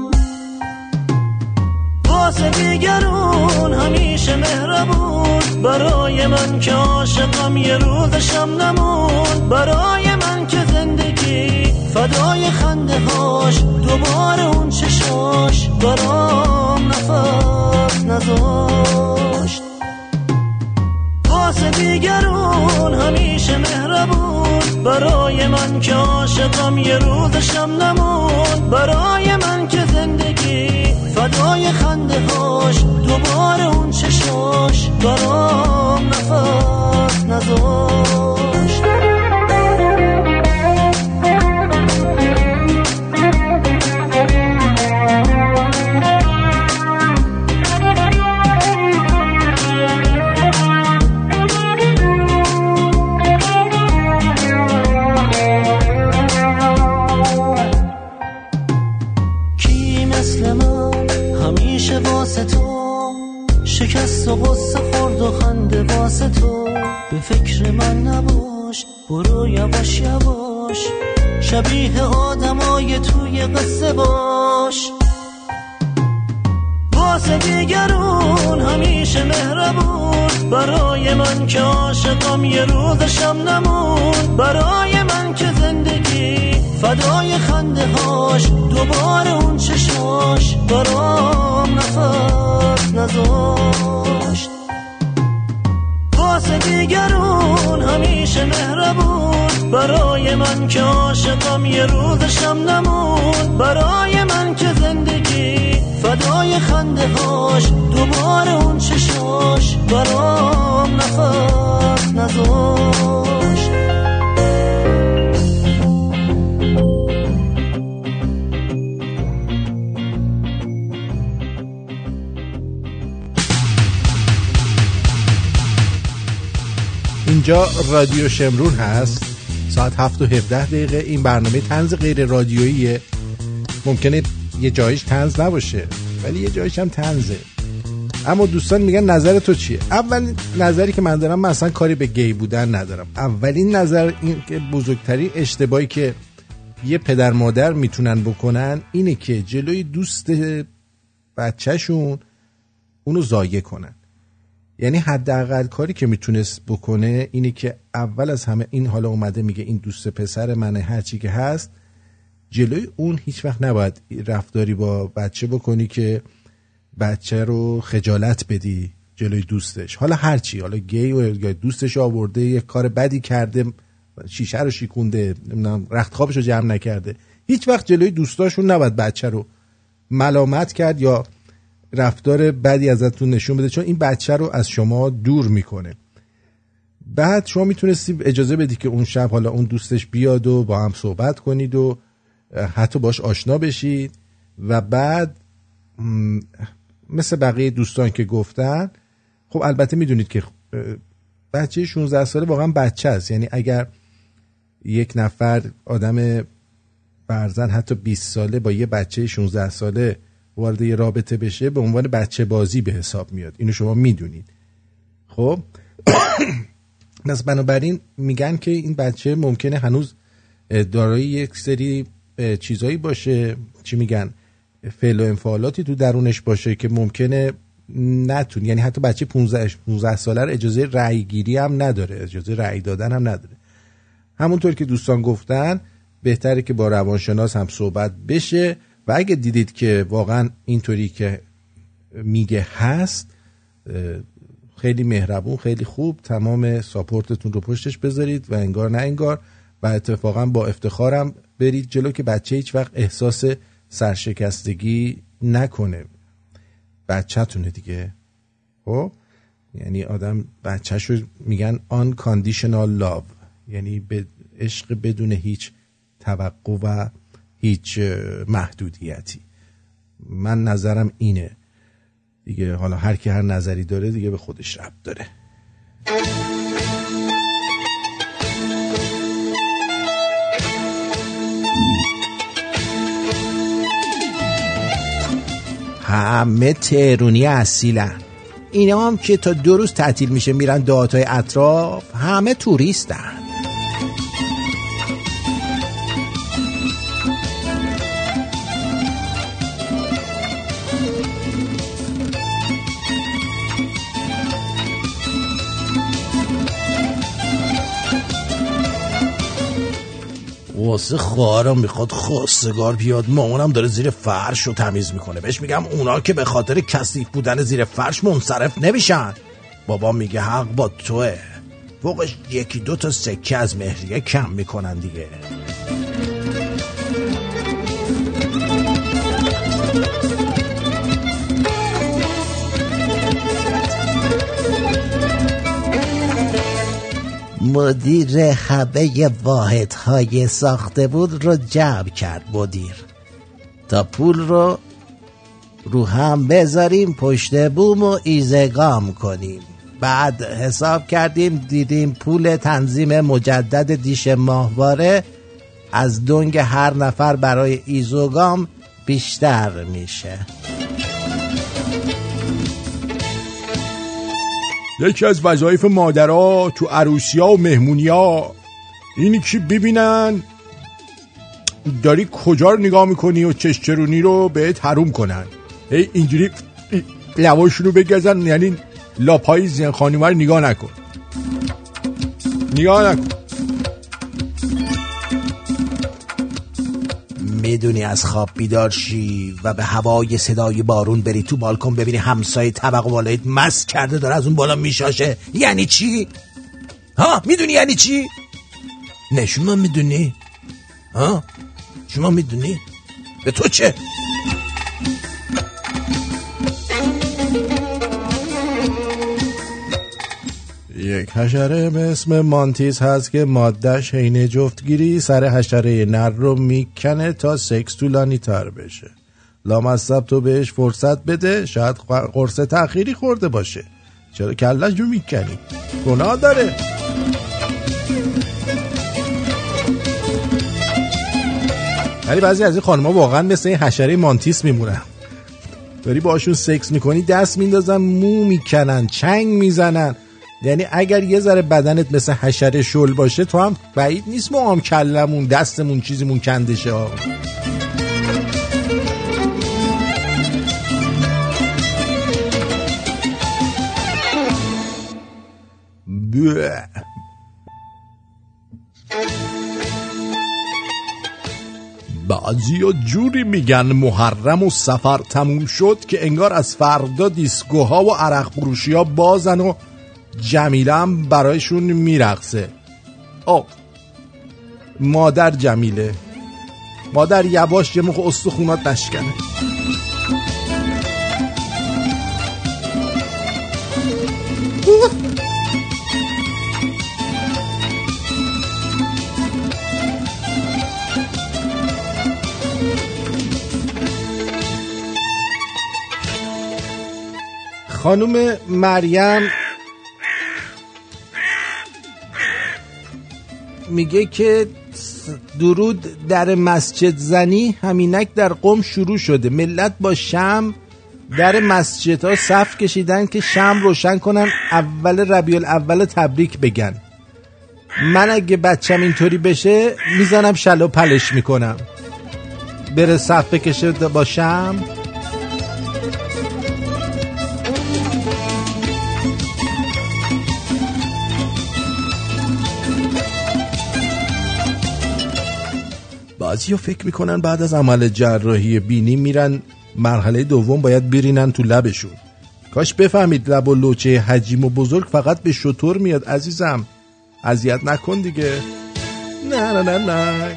واسه دیگرون همیشه مهربون. برای من که عاشقم یه روزشم نمون برای من که زندگی فدای خنده هاش. دوباره اون چشاش برام نفس نذاشت واسه دیگرون همیشه مهربون. برای من که عاشقم یه روزشم نمون. برای من که زندگی فدای خنده هاش. دوباره اون چشاش برام نفس نذاشت به فکر من نباش برو یواش یواش شبیه آدمای توی قصه باش. واسه دیگرون همیشه مهربون برای من که عاشقم یه روزشم نمون. برای من که زندگی فدای خنده هاش دوباره اون چشاش برام نفس نذاشت واسه دیگرون همیشه مهربون. برای من که عاشقم یه روزشم نمون. برای من که زندگی فدای خنده هاش دوباره اون چشاش برام نفس نذاشت اینجا رادیو شمرون هست. ساعت هفت و 17 دقیقه. این برنامه تنز غیر رادیوییه. ممکنه یه جایش تنز نباشه ولی یه جایش هم تنزه اما دوستان میگن نظر تو چیه؟ اولین نظری که من دارم من کاری به گی بودن ندارم. اولین نظر این که بزرگترین اشتباهی که یه پدر مادر می‌تونن بکنن اینه که جلوی دوست بچهشون اونو زایه کنن. یعنی حداقل کاری که می‌تونست بکنه اینه که اول از همه این حالا اومده میگه این دوست پسر منه هرچی که هست جلوی اون هیچ وقت نباید رفتاری با بچه بکنی که بچه رو خجالت بدی جلوی دوستش. حالا هرچی حالا گی و دوستش آورده یه کار بدی کرده شیشه رو شیکونده رخت خوابش رو جمع نکرده هیچ وقت جلوی دوستاشون نباید بچه رو ملامت کرد یا رفتار بدی ازتون نشون بده چون این بچه رو از شما دور می‌کنه. بعد شما می‌تونستی اجازه بدی که اون شب حالا اون دوستش بیاد و با هم صحبت کنید و حتی باش آشنا بشید. و بعد مثل بقیه دوستان که گفتن خب البته می‌دونید که بچه 16 ساله واقعا بچه است. یعنی اگر یک نفر آدم فرزن حتی 20 ساله با یه بچه 16 ساله وارد یه رابطه بشه به عنوان بچه بازی به حساب میاد. اینو شما می‌دونید. خب؟ [COUGHS] پس بنابراین میگن که این بچه ممکنه هنوز دارای یک سری چیزایی باشه. چی میگن؟ فعل و انفعالاتی تو درونش باشه که ممکنه نتون یعنی حتی بچه 15 15 ساله اجازه رأی گیری هم نداره اجازه رأی دادن هم نداره. همونطور که دوستان گفتن بهتره که با روانشناس هم صحبت بشه. و اگه دیدید که واقعا اینطوری که میگه هست خیلی مهربون خیلی خوب تمام ساپورتتون رو پشتش بذارید و انگار نه انگار. و اتفاقا با افتخارم برید جلو که بچه هیچ وقت احساس سرشکستگی نکنه. بچهتونه دیگه. خب؟ یعنی آدم بچهش میگن unconditional love. یعنی به عشق بدون هیچ توقع و هیچ محدودیتی. من نظرم اینه. دیگه حالا هر کی هر نظری داره دیگه به خودش رب داره. همه تهرونی اصیلن. اینا هم که تا دو روز تعطیل میشه میرن دهاتای اطراف همه توریستن. واسه خواهرم می‌خواد خواستگار بیاد. مامانم داره زیر فرش رو تمیز می‌کنه. بهش میگم اونا که به خاطر کثیف بودن زیر فرش منصرف نمیشن. بابا میگه حق با توه. فوقش یکی دو تا سکه از مهریه کم می‌کنن دیگه. مدیر همه واحد های ساخته بود رو جمع کرد مدیر. تا پول رو رو هم بذاریم پشت بوم و ایزگام کنیم. بعد حساب کردیم دیدیم پول تنظیم مجدد دیش ماهواره از دنگ هر نفر برای ایزوگام بیشتر میشه. یکی از وظایف مادرها تو عروسیا و مهمونیا. اینی که ببینن؟ داری کجا رو نگاه می‌کنی و چشچرونی رو بهت حروم کنن؟ هی اینجوری لواشون رو بگذن یعنی لاپای زین خانیمه رو نگاه نکن. نگاه نکن. می‌دونی از خواب بیدار شی و به هوای صدای بارون بری تو بالکن ببینی همسایه طبق بالایت مس کرده داره از اون بالا میشاشه یعنی چی؟ ها می‌دونی یعنی چی؟ نه شما می‌دونی؟ ها؟ شما می‌دونی؟ به تو چه؟ یک حشره به اسم مانتیس هست که مادهش حین جفتگیری سر حشره نر رو می‌کنه تا سکس طولانی تر بشه. لامصب تو بهش فرصت بده شاید قرص تأخیری خورده باشه. چرا کلش رو می‌کنی؟ گناه داره. ولی بعضی از این خانمها واقعا مثل این حشره مانتیس میمونن. داری باشون سکس می‌کنی دست میندازن مو می‌کنن چنگ می‌زنن. یعنی اگر یه ذره بدنت مثل حشره شل باشه تو هم بعید نیست ما هم کلمون دستمون چیزیمون کندشه ها بعضی جوری میگن محرم و سفر تموم شد که انگار از فردا دیسکوها و عرق فروشی ها بازن و جمیله برایشون میرقصه. او مادر جمیله. مادر یواش یه موقع استخونات نشکنه. خانوم مریم میگه که درود در مسجد زنی همینک در قوم شروع شده. ملت با شم در مسجد ها صف کشیدن که شم روشن کنن اول ربیع اول تبریک بگن. من اگه بچم اینطوری بشه می‌زنم شلو پلش می‌کنم. بره صف بکشه با شم. بعضی فکر می‌کنن بعد از عمل جراحی بینی میرن مرحله دوم باید برینن تو لبشون. کاش بفهمید لب و لوچه حجیم و بزرگ فقط به شطور میاد عزیزم. اذیت نکن دیگه. نه نه نه نه.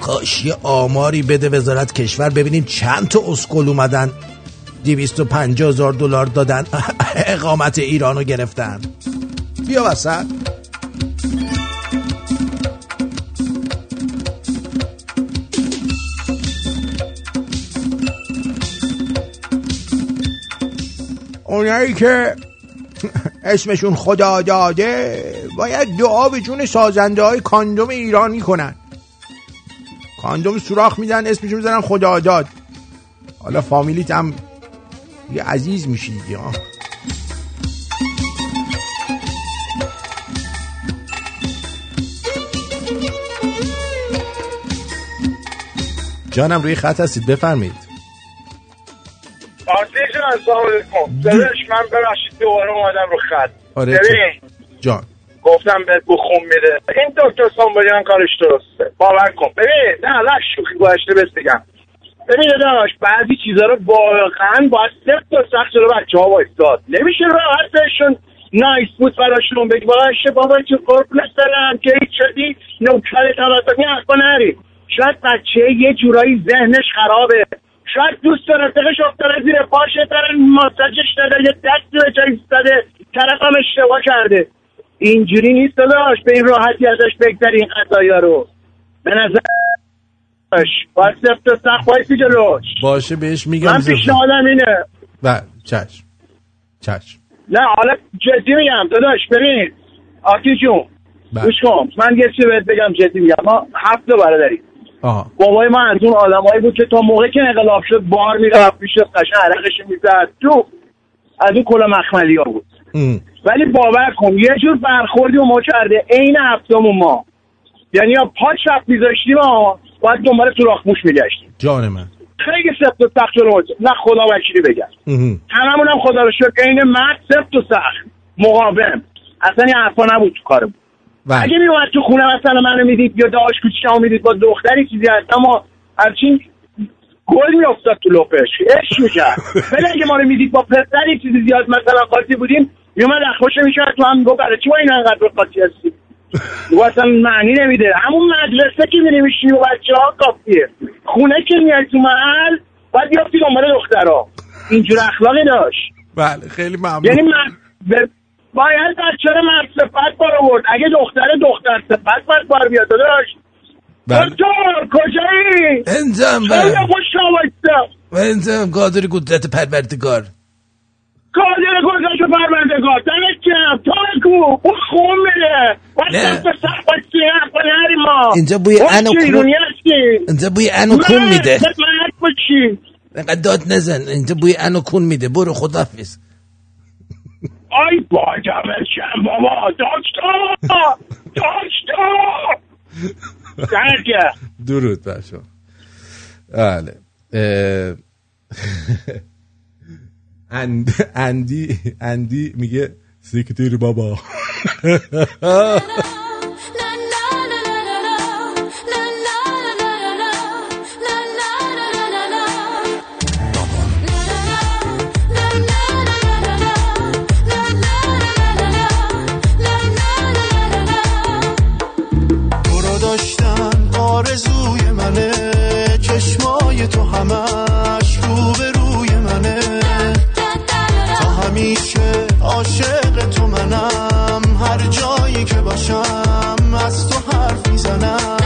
کاش یه آماری بده وزارت کشور ببینیم چند تا اسکل اومدن. دیویست و هزار دلار دادن. [LAUGHS] اقامت ایرانو گرفتن. بیا وسط اونایی که اسمشون خدا داده باید دعا به جون سازنده های کاندوم ایرانی کنن. کاندوم سوراخ میدن اسمشون می‌زنن خدا داد. حالا فامیلیت هم یه عزیز میشی دیگه جانم روی خط هستید بفرمید آرتین جان السلام علیکم. من ببخشید دوباره اومدم رو خط. آره جان. گفتم بهت بخون میده. این دکتر سامبریان کارش درسته. باور کن. ببین نه نه شوخی گذشته بس بگم. ببین داداش بعضی چیزا رو واقعا باید سفت و سخت جلو بچه ها وایستاد. نمیشه راحت بهشون نایس بود براشون بگی. باشه بابا چه قربونت دارم که هیچ شدی؟ نوکر توسطی حرفا نری. شاید بچه یه جورایی ذهنش خرابه. شاید دوست داره رفیقش افتاده زیر پاشه داره ماساجش داده یه دستی به جایی ایستاده طرف هم اشتباه کرده. اینجوری نیست داداش به این راحتی ازش بگذاری این قضایا رو. به نظر باید سفت و سخت بایستی جلوش. باشه بهش میگم من پیشنهادم اینه. و چشم. چشم. نه حالا جدی میگم داداش ببین آتی جون بله. گوش کن. من یه چی بهت بگم جدی میگم. ما هفت بابای من از اون آدمایی بود که تا موقع که انقلاب شد بار می‌رفت پیش قشن عرقش می‌زد تو از اون کلا مخملی ها بود ولی باور کن یه جور برخوردی و ما کرده عین هفتمون ما. یعنی یا پا چپ میذاشتیم ها باید دنبال سوراخ موش میگشتیم. جان من. خیلی سفت و سخت جلو نه خدا وکیلی بگم. هممون هم خدا رو شکر عین مرد سفت و سخت. مقاوم. اصلا این حرفا نبود تو کارمون. بله. اگه میومد تو خونه مثلا منو می‌دید یا داش کوچیکمو می‌دید با دختری چیزی هست. اما همچین گل میافتاد تو لپش. اش می‌کرد. [LAUGHS] ولی اگه ما رو می‌دید با پسری چیزی زیاد مثلا قاطی بودیم میومد خوش می‌کرد. تو هم میگو برای چی با این انقدر قاطی هستی و اصلا معنی نمیده. همون مدرسه که میری میشینی و بچه ها کافیه. خونه که میای تو محل باید بیافتی دنبال دخترها. اینجور اخلاقی داشت. بله خیلی ممنون. یعنی من باید بچه رو مرد صفت بار آورد اگه دختر دختر صفت باید بار بیاد داداش. بله. دکتر کجایی؟ انزم خیلی خوش آمدید و انزم قادر قدرت پروردگار. قادر قدرت پروردگار. دمت کم تا کو اون خون ما. اینجا بوی انو کون اینجا بوی انو کون میده. اینقدر داد نزن. اینجا بوی انو کون میده. برو خدافز آی با جمعشم بابا دکتر درگه. درود بر شما. بله. اندی اندی میگه سکتیر بابا. [LAUGHS] emocional.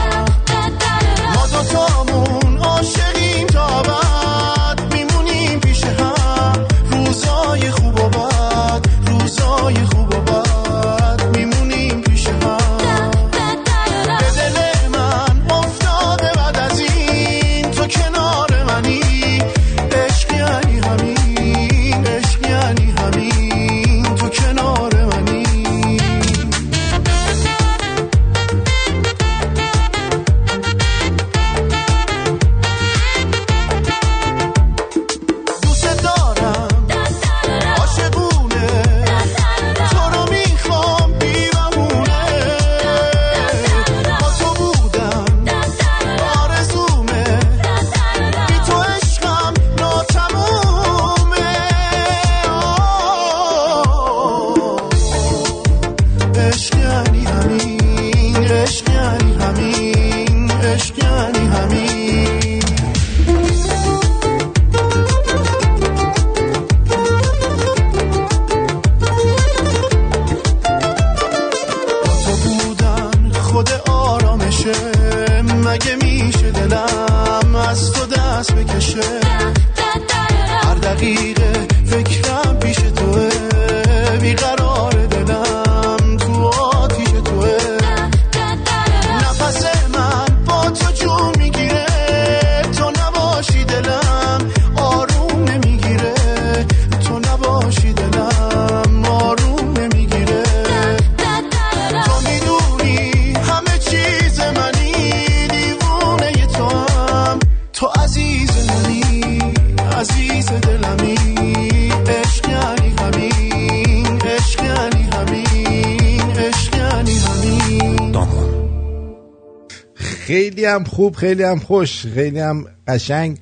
خیلی هم خوب خیلی هم خوش خیلی هم قشنگ.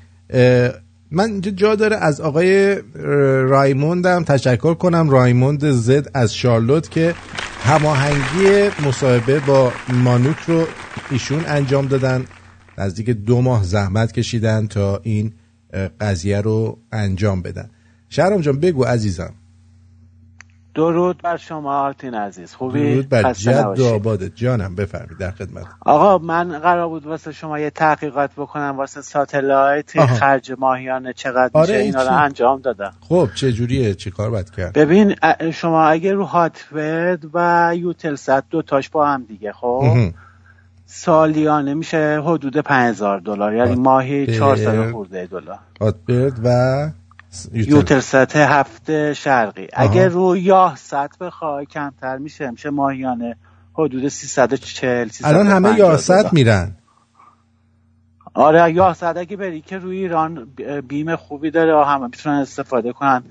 من اینجا جا داره از آقای اه، رایموندم. تشکر کنم رایموند زد از شارلوت که هماهنگی مصاحبه با مانوک رو ایشون انجام دادن. نزدیک دو ماه زحمت کشیدن تا این قضیه رو انجام بدن. شهرام جان بگو عزیزم. درود بر شما آرتین عزیز. خوبی؟ درود بر جد آبادت جانم. بفرمید در خدمت. آقا من قرار بود واسه شما یه تحقیقات بکنم واسه ساتلایت آها. خرج ماهیانه چقدر آره، میشه؟ این اینا رو؟ انجام دادم. خب چه جوریه؟ چی کار باید کرد؟ ببین شما اگه رو هاتفد و یوتلست دو تاش با هم دیگه خب. سالیانه میشه حدود 5000 دلار یعنی ماهی 400 خورده دلار. هاتبرد و یوتلست هفته شرقی. اگه رو یاه بخوای کمتر میشه. میشه ماهیانه حدود 340 الان همه 350 Yahsat دلار. میرن. آره Yahsat اگه بری که روی ایران beam خوبی داره. همه می‌تونن استفاده کنن.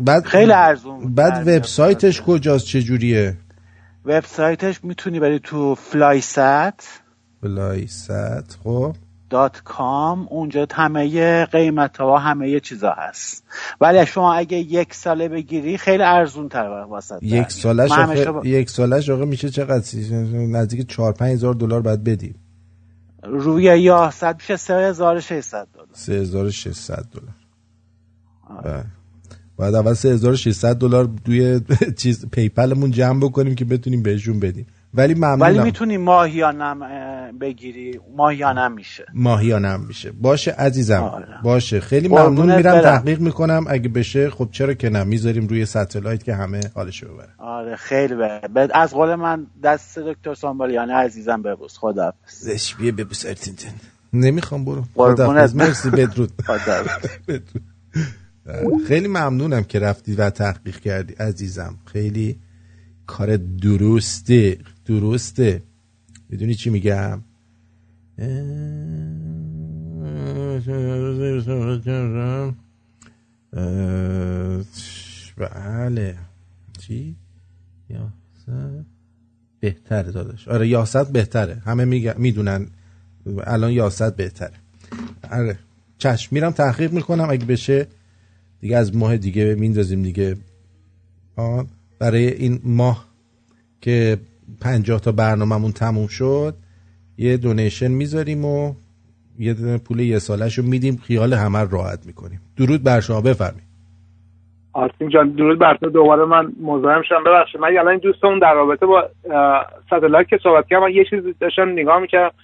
بعد خیلی ارزون بعد وبسایتش کجاست؟ چه جوریه وبسایتش می‌تونی بری تو FlySat. FlySat. خب. dot com اونجا همه قیمت ها همه چیزا هست. ولی شما اگه یک ساله بگیری خیلی ارزون تر واسه یک سالش آخه با- یک سالش آقا میشه چقدر؟ نزدیک 4 5 هزار دلار باید بدیم. روی یا صد میشه 3600 دلار. 3600 دلار. بله. باید اول 3600 دلار توی [LAUGHS] چیز پیپلمون جمع بکنیم که بتونیم بهشون بدیم. ولی ولی ممنونم می‌تونی ماهیانم اه، بگیری. ماهیانم میشه. ماهیانه هم میشه. باشه عزیزم. آره. باشه. خیلی ممنون. میرم برم. تحقیق می‌کنم. اگه بشه خب چرا که نه؟ می‌ذاریم روی ستلایت که همه حالشو ببره آره خیلی به- از قول من دست دکتر سامبالیانه عزیزم ببوس. خدا زشبیه ببوس ارتینتن نمی‌خوام برو. برم. مرسی. بدرود. [LAUGHS] [LAUGHS] بدرود. خیلی ممنونم که رفتی و تحقیق کردی. عزیزم خیلی کار درسته درسته. می‌دونی چی میگم؟ بله. چی؟ یاست بهتره داداش. آره یاست بهتره. همه می‌دونن. الان یاست بهتره. آره. چشم میرم تحقیق می‌کنم. اگه بشه دیگه از ماه دیگه میندازیم دیگه. آه برای این ماه که پنجاه تا برنامهمون تموم شد. یه دونیشن می‌ذاریم و یه دونه پول یه سالش رو میدیم. خیال همه راحت می‌کنیم. درود بر شما. بفرمایید. آرتین جان درود بر تو. دوباره من مزاحم شدم. ببخشید من الان این دوستمون در رابطه با ستلایت که صحبت کردم یه چیز داشتم نگاه می‌کردم.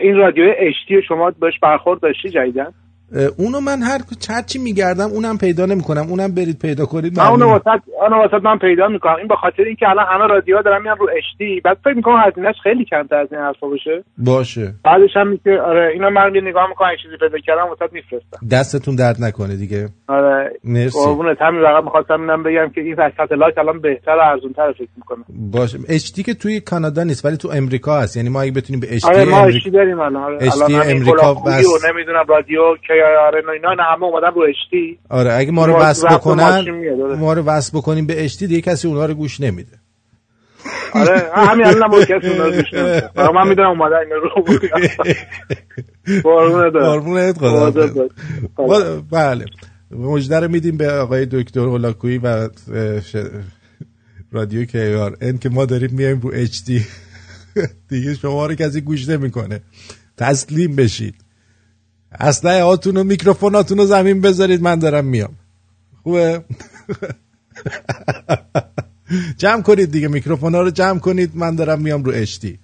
این رادیو اشتی شما بهش برخورد داشتی جدیدن اونو من هر هر چی میگردم اونم پیدا نمی‌کنم. اونم برید پیدا کنید من اونو. واسط اونو واسط من پیدا می‌کنم. این به خاطر اینکه الان همه رادیوها دارن میان رو اشتی بعد فکر می‌کنم هزینهش خیلی کمتر از این حرفا باشه. باشه. بعدش هم میگه آره اینا من یه نگاه می‌کنم یه چیزی پیدا کردم واسط میفرستم. دستتون درد نکنه دیگه. آره. مرسی. قربونت. همین فقط می‌خواستم اینم بگم که این ستلایت الان بهتر و ارزونتر فکر می‌کنم. باشه. اشتی که توی کانادا نیست ولی تو امریکا هست. یعنی ما اگه بتونیم به اشتی آره ما امریکا اشتی داریم الان. آره. امریکا بس- نمی‌دونم رادیو که آره اینا- اینا نه همه اومدن رو اشتی آره اگه ما رو وصل بکنن آره. ما رو وصل بکنیم به اشتی دیگه کسی اونا رو گوش نمیده. آره همین الان ما کسی اونا رو گوش [LAUGHS] نمیده. من می‌دونم اومدن اینا رو [LAUGHS] قربونت خدا. بله. مجده رو میدیم به آقای دکتر هولاکویی و. رادیو کیار ان که ما داریم میایم رو اچ دی [LAUGHS] دیگه شما رو کسی گوش نمی‌کنه. تسلیم بشید. اسلحه هاتون و میکروفوناتون رو زمین بذارید من دارم میام. خوبه؟ [LAUGHS] جمع کنید دیگه میکروفونا رو جمع کنید من دارم میام رو اشتی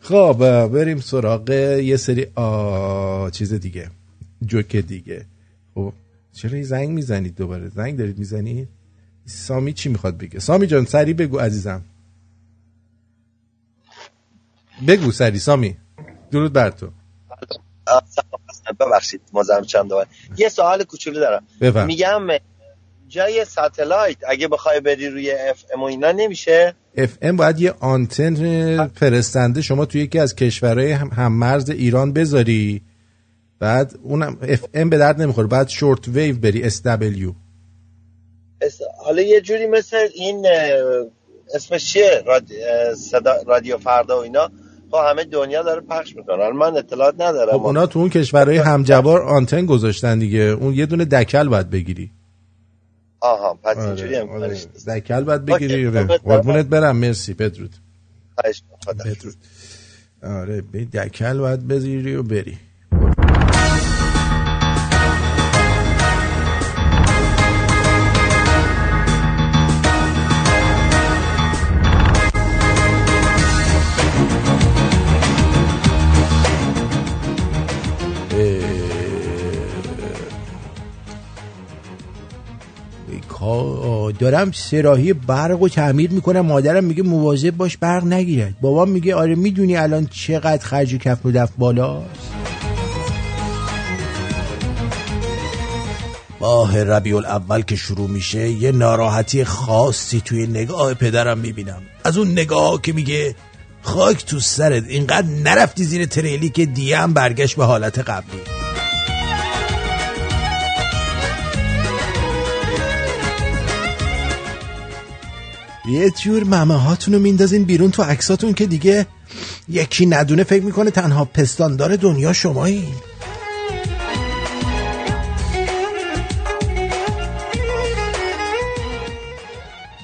خب بریم سراغ یه سری آ... چیز دیگه جوک دیگه. خب چرا زنگ می‌زنید دوباره؟ زنگ دارید می‌زنید سامی چی می‌خواد بگه؟ سامی جان سری بگو عزیزم. بگو سری سامی. درود بر تو. ببخشید مزاحم چند یه سوال کوچولو دارم. بفرما. میگم جای satellite اگه بخوای بری روی FM و اینا نمیشه؟ FM باید یه آنتن فرستنده شما توی یکی از کشورهای هم مرز ایران بذاری. بعد اونم FM به درد نمی‌خوره. بعد short wave بری SW حالا یه جوری مثل این اسمش چیه؟ رادیو فردا و اینا. خب همه دنیا داره پخش می‌کنن من اطلاعات ندارم. خب اونا تو اون کشورهای همجوار آنتن گذاشتن دیگه. اون یه دونه دکل باید بگیری. آها پس آره، اینجوری هم آره. دکل باید بگیری. آره. قربونت برم. مرسی بدرود بدرود آره دکل باید بگیری و بری. دارم سراحی برق و تعمیر می‌کنم. مادرم میگه مواظب باش برق نگیرد. بابام میگه آره می‌دونی الان چقدر خرج کف و دف بالاست. ماه ربیع الاول که شروع میشه یه ناراحتی خاصی توی نگاه پدرم می‌بینم. از اون نگاه که میگه خاک تو سرت اینقدر نرفتی زیر تریلی که دیم برگشت به حالت قبلی. یه جور ممه هاتون رو میندازین بیرون تو عکساتون که دیگه یکی ندونه فکر می‌کنه تنها پستاندار دنیا شمایی.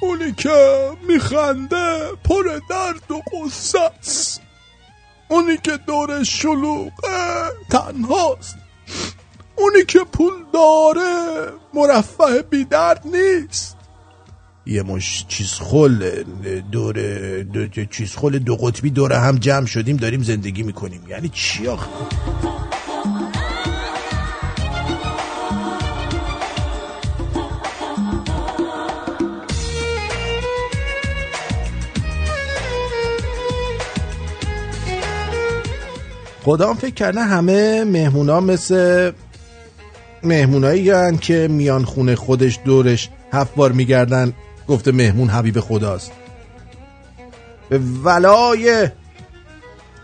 اونی که میخنده پر درد و است. اونی که دور شلوغه تنهاست. اونی که پول داره مرفه بیدرد نیست. یه مش چیز خل دور دو چیز خل دو قطبی دور هم جمع شدیم داریم زندگی می‌کنیم. یعنی چی آخه؟ خدا فکر کرده همه مهمونا مثل مهمونایی که میان خونه خودش دورش هفت بار میگردن. گفته مهمون حبیب خداست. به ولای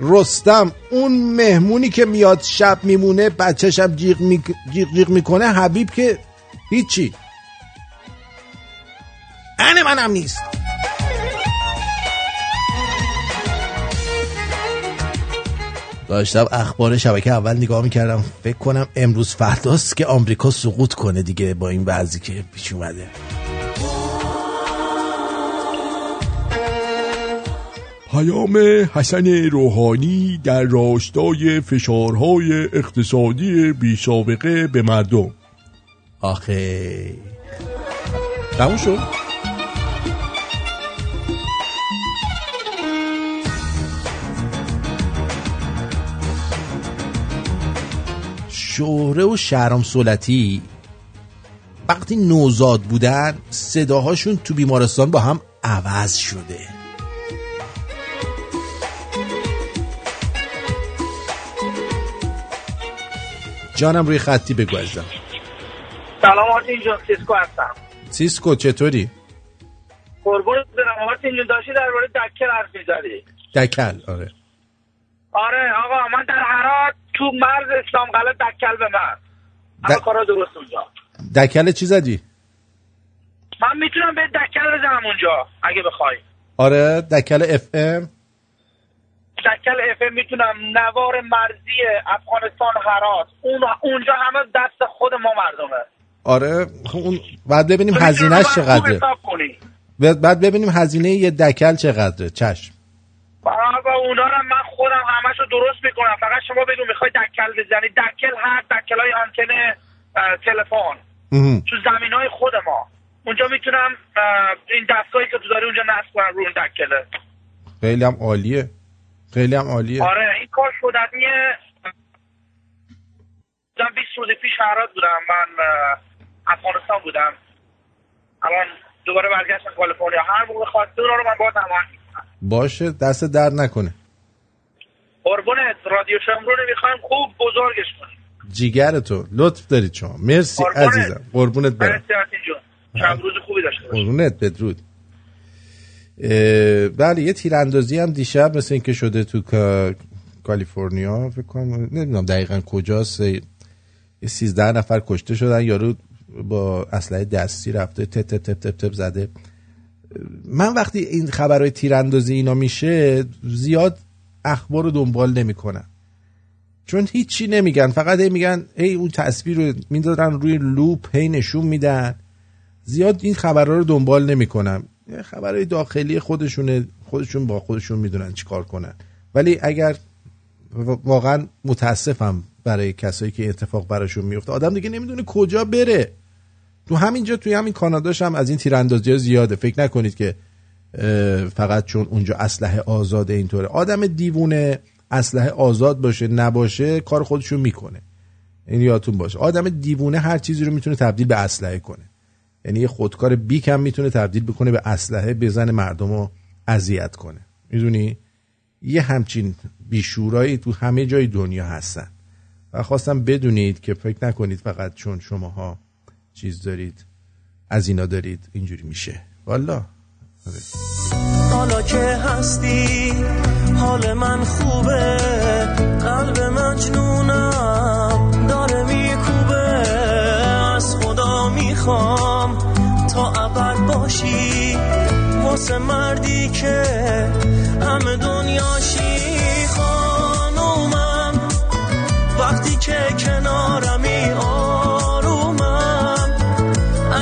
رستم اون مهمونی که میاد شب میمونه بچهشم جیغ, می... جیغ, جیغ می‌کنه حبیب که هیچی. ان منم نیست. داشتم اخبار شبکه اول نگاه می‌کردم. فکر کنم امروز فرداست که آمریکا سقوط کنه دیگه با این بعضی که پیش اومده. پیام حسن روحانی در راستای فشارهای اقتصادی بی سابقه به مردم. آخه. تموم شد؟ شهره و شهرام صولتی وقتی نوزاد بودن صداهاشون تو بیمارستان با هم عوض شده. جانم روی خطی بگو عزیزم سلام آرتین جان سیسکو هستم. سیسکو چطوری؟ قربونت برم. آرتین جان داشتی درباره دکل حرف می‌زدی؟ دکل آره. آره آقا من در هرات تو مرز اسلام قلعه دکل به من همه کارا درست اونجا. دکل چی زدی؟ من می‌تونم به دکل بزنم اونجا اگه بخوای. آره دکل اف ام شکل اف می‌تونم. نوار مرزی افغانستان هرات. اون اونجا همه دست خود ما مردمه. آره. خب اون بعد ببینیم هزینهش چقدره. بعد ببینیم هزینه یه دکل چقدره. چشم. با اونا رو من خودم همشو درست می‌کنم. فقط شما بگو می‌خوای دکل بزنی. دکل هر دکل های آنتن تلفن. تو زمین های خود ما. اونجا می‌تونم این دستایی که تو داری اونجا نصب کنم رو اون دکله. خیلی هم عالیه. خیلی هم عالیه. آره این کار شدنیه 20 روز پیش هرات بودم. من افغانستان بودم. الان دوباره برگشتم کالیفرنیا. هر موقع خواسته رو من با تمام باشه دست درد نکنه. قربونت رادیو شمرون می‌خوایم خوب بزرگش کنیم. جیگر تو. لطف دارید شما. مرسی قربونت. عزیزم. قربونت برم. شب روز خوبی داشته باشی. قربونت بدرود. بله یه تیراندازی هم دیشب مثل اینکه شده تو کالیفرنیا فکر کنم نمی‌دونم دقیقا کجاست. یه 13 نفر کشته شدن یارو با اسلحه دستی رفته تپ تپ تپ تپ تپ زده. من وقتی این خبرهای تیراندازی اینا میشه زیاد اخبار رو دنبال نمی‌کنم. چون هیچی نمیگن فقط هی میگن ای اون تصویر رو می‌دادن روی لوپ هی نشون میدن. زیاد این خبرها رو دنبال نمی‌کنم. خبرهای داخلی خودشونه خودشون با خودشون می‌دونن چی کار کنن. ولی اگر واقعا متاسفم برای کسایی که اتفاق براشون میفته آدم دیگه نمی‌دونه کجا بره. تو همینجا توی همین کاناداش هم از این تیراندازی ها زیاده. فکر نکنید که فقط چون اونجا اسلحه آزاده اینطوره. آدم دیوونه اسلحه آزاد باشه نباشه کار خودشون می‌کنه. این یادتون باشه. آدم دیوونه هر چیزی رو می‌تونه تبدیل به اسلحه کنه. یعنی یه خودکار بیک هم می‌تونه تبدیل بکنه به اسلحه بزن مردم رو اذیت کنه. می‌دونی؟ یه همچین بیشورایی تو همه جای دنیا هستن. و خواستم بدونید که فکر نکنید فقط چون شماها چیز دارید از اینا دارید اینجوری میشه. والا. حالا که هستی حال من خوبه قلب مجنونم می‌خوام تا ابد باشی واسه مردی که همه دنیاشی خانومم وقتی که کنارمی آرومم.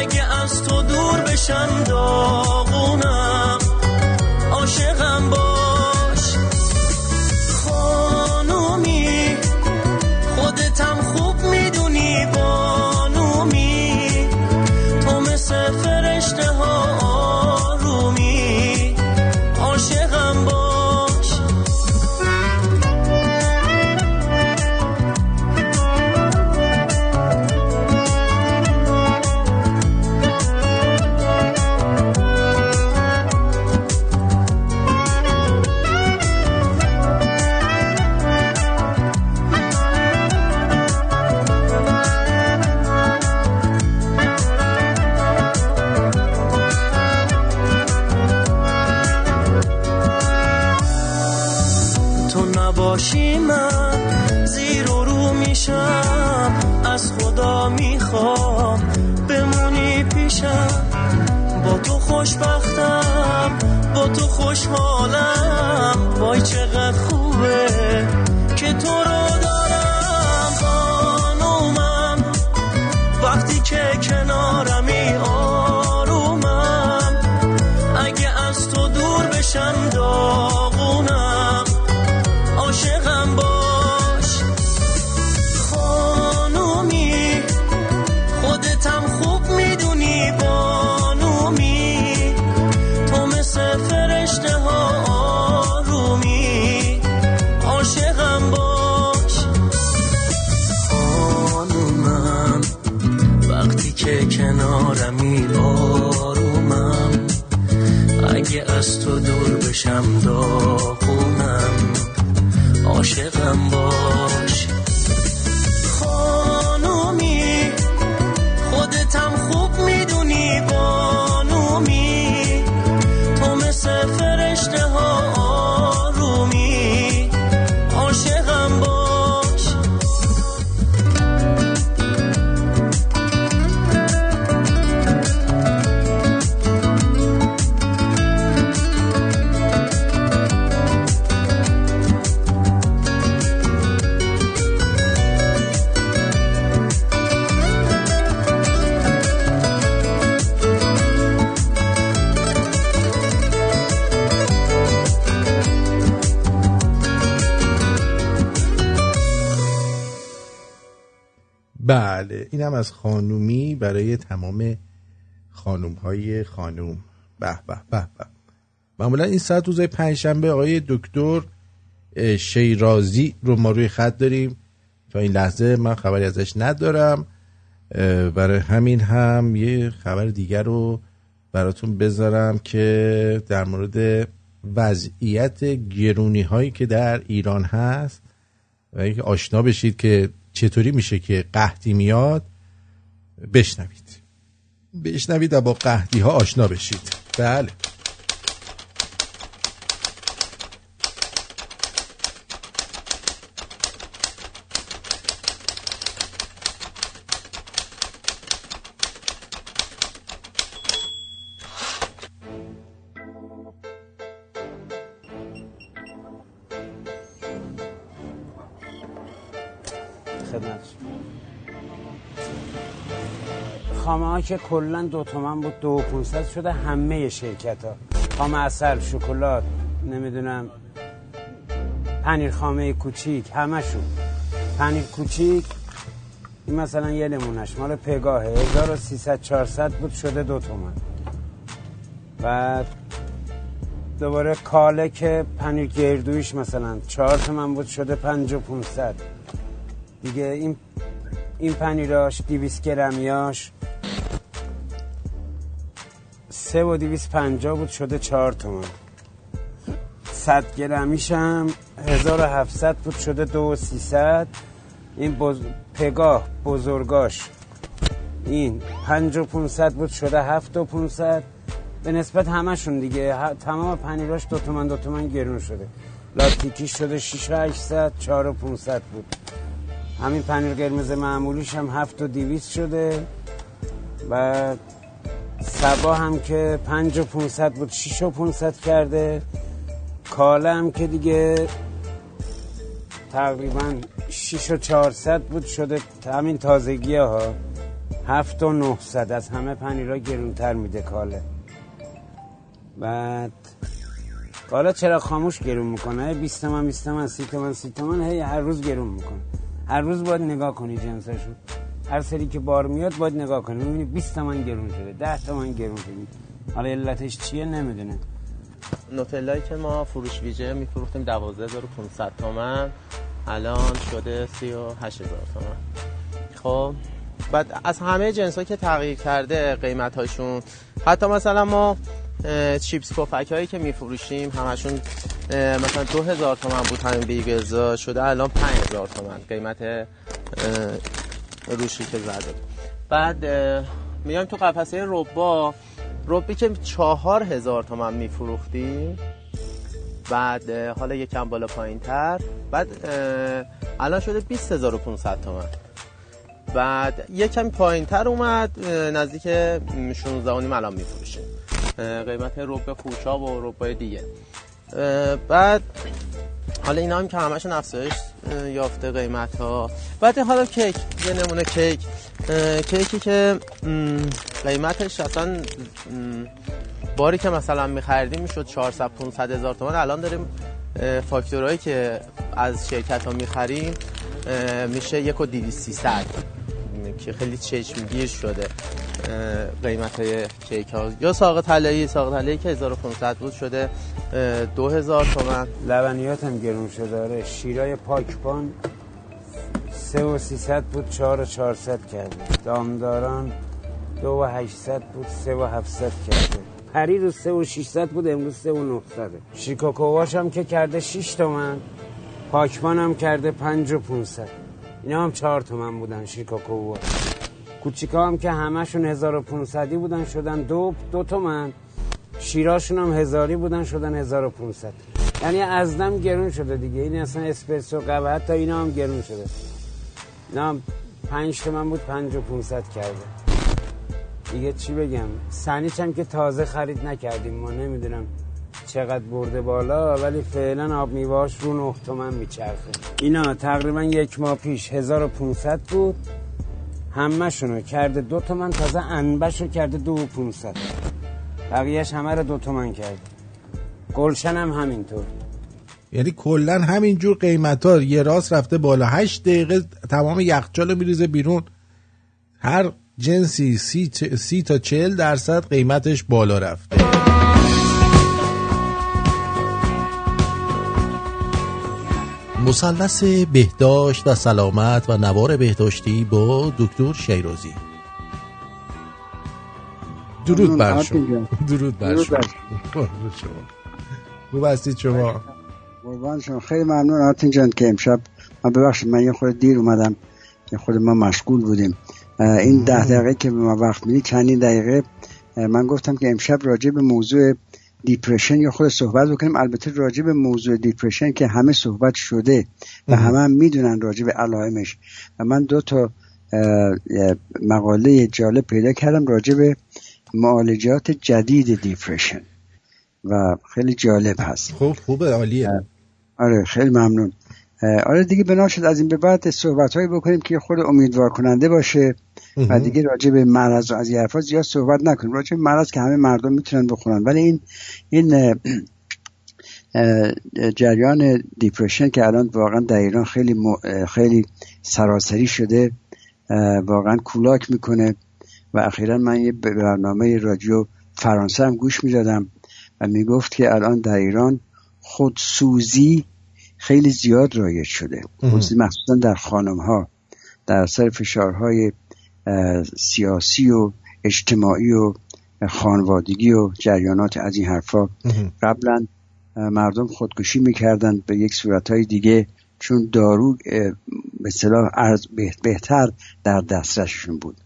اگه از تو دور بشم داغونم از خانومی برای تمام خانوم های خانوم. به به به به. معمولا این ساعت روزای پنجشنبه آقای دکتر شیرازی رو ما روی خط داریم. تا این لحظه من خبری ازش ندارم. برای همین هم یه خبر دیگر رو براتون بذارم که در مورد وضعیت گرونی هایی که در ایران هست و اینکه آشنا بشید که چطوری میشه که قحطی میاد. بشنوید. بشنوید و با قحطی ها آشنا بشید. بله. که کلا دو تومن بود دو پونصد شده همه شرکت ها خام اصل شکلات نمی‌دونم پنیر خامه کوچیک همشون پنیر کوچیک این مثلا یه نمونش مال پگاه. 1300 400 بود شده دو تومن. بعد دوباره کاله که پنیر گردویش مثلا چهار تومن بود شده پنج و پونصد. دیگه این این پنیراش دیویس گرمیاش سه و دیویس پنجا بود شده چهار تومن. صد گرمیش هم هزار و هفتصد بود شده دو و سیصد. این بز... پگاه بزرگاش. این پنج و پونصد بود شده هفت و پونصد. به نسبت همشون دیگه تمام پنیراش دو تومن دو تومن گرون شده. لاتیکیش شده شیش و هشتصد چهار و پونصد بود. همین پنیر قرمز معمولیش هم هفت و دیویس شده. و سبا هم که پنج و پونصد بود شیش و پونصد کرده. کاله هم که دیگه تقریبا شیش و چهارصد بود شده. همین تازگی ها هفت و نهصد از همه پنیرها گرونتر میده کاله. بعد کاله چرا خاموش گرون می‌کنه؟ 20 تومن 20 تومن 30 تومن 30 تومن هی هر روز گرون می‌کنه. هر روز باید نگاه کنی جنسشون هر سری که بار میاد باید نگاه کنی. می‌بینی 20 تومن گرون شده 10 تومن گرون شده. حالا علتش چیه نمی‌دونه. نوتلایی که ما فروش ویژه میفروختیم 12500 تومن. الان شده 38000 تومن. خب بعد از همه جنس ها که تغییر کرده قیمت هاشون حتی مثلا ما چیپس پفک هایی که میفروشیم همشون مثلا 2000 تومن بود همین بیگزا شده الان 5000 تومن. قیمت روشی که زده. بعد میایم تو قفسه ربا ربی که چهار هزار تومن میفروختیم بعد حالا یکم بالا پایین تر بعد الان شده 20500 تومن. بعد یکم پایین تر اومد نزدیک 16 الان میفروشیم قیمت رب خوشاب و ربای دیگه. بعد حالا اینا هم که همشون افزایش یافته قیمت ها بعد حالا کیک یه نمونه کیک. کیکی که قیمتش اصلا باری که مثلا میخریدیم می‌شد 400 500 هزار تومان. الان داریم فاکتورهایی که از شرکت ها می‌خریم میشه یک و که خیلی چشمگیر شده قیمت های کیک ها. یا ساق طلایی ساق طلایی که 1500 بود شده 2000 تومن. لبنیات هم گرون شده. آره شیرای پاکپان 3 و 300 بود 4 و 400 کرده. دامداران 2 و 800 بود 3 و 700 کرده. پری رو 3 و 600 بود امروز 3 و 900 شیکاکوواش هم که کرده 6 تومن پاکپان هم کرده 5 و 500 اینا هم 4 تومن بودن شیکاکوواش کوچیکا هم که همشون 1500 بودن شدن دو دو تومن. شیراشون هم هزاری بودن شدن 1500 یعنی از دم گرون شده دیگه. این اصلا اسپرسو قهوه حتی اینا هم گرون شده. اینا هم 5 تومن بود 5 و 500 کرده. دیگه چی بگم؟ سنیچ هم که تازه خرید نکردیم. ما نمی‌دونم چقدر برده بالا ولی فعلا آب میواش رو 9 تومن میچرخه. اینا تقریبا یک ماه پیش 1500 بود. همه کرده دو تومن تازه انبشو کرده دو و پونصد. بقیهش همه رو دو تومن کرده. گلشن هم همینطور. یعنی کلا همینجور قیمت ها یه راست رفته بالا. هشت دقیقه تمام یخچال میریزه بیرون. هر جنسی سی, سی تا چل درصد قیمتش بالا رفته. مثلث بهداشت و سلامت و نوار بهداشتی با دکتر شیرازی. درود بر شما. درود بر شما. خوب هستید شما؟ قربان شما. خیلی ممنون آرتین جان که امشب من ببخشید من یه خود دیر اومدم که خود ما مشغول بودیم. این ده دقیقه که به ما وقت میدی چندین دقیقه. من گفتم که امشب راجع به موضوع depression یا خود صحبت بکنیم. البته راجع به موضوع depression که همه صحبت شده و همه هم می‌دونن راجع به علائمش. و من دو تا مقاله جالب پیدا کردم راجع به معالجات جدید depression. و خیلی جالب هست. خوب خوبه عالیه. آره خیلی ممنون. آره دیگه بنا شد از این به بعد صحبت هایی بکنیم که خود امیدوار کننده باشه. و دیگه راجع به مرض و از این حرفا زیاد صحبت نکنیم. راجع به مرض که همه مردم می‌تونن بخونن ولی این این جریان دیپرشن که الان واقعا در ایران خیلی خیلی سراسری شده واقعا کولاک می‌کنه و اخیرا من یه برنامه رادیو فرانسه هم گوش می‌دادم و می‌گفت که الان در ایران خودسوزی خیلی زیاد رایج شده. خودسوزی مخصوصا در خانم ها در سر فشارهای سیاسی و اجتماعی و خانوادگی و جریانات از این حرفا. قبلا مردم خودکشی می‌کردن به یک صورتهای دیگه چون دارو به صلاح بهتر در دسترسشون بود.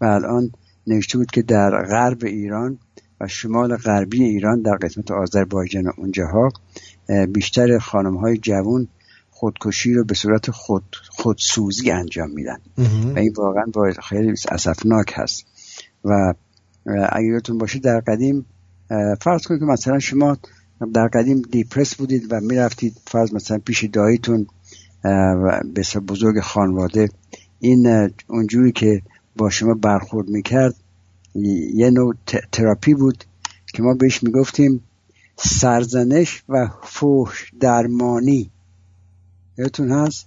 و الان نوشته بود که در غرب ایران و شمال غربی ایران در قسمت آذربایجان و اونجاها بیشتر خانم های جوان خودکشی رو به صورت خود خودسوزی انجام میدن. و این واقعا باید خیلی اسفناک هست. و اگر یادتون باشه در قدیم فرض کنید که مثلا شما در قدیم دیپرس بودید و می‌رفتید فرض مثلا پیش داییتون به بزرگ خانواده این اونجوری که با شما برخورد می‌کرد یه نوع تراپی بود که ما بهش می‌گفتیم سرزنش و فوش درمانی. یادتون هست.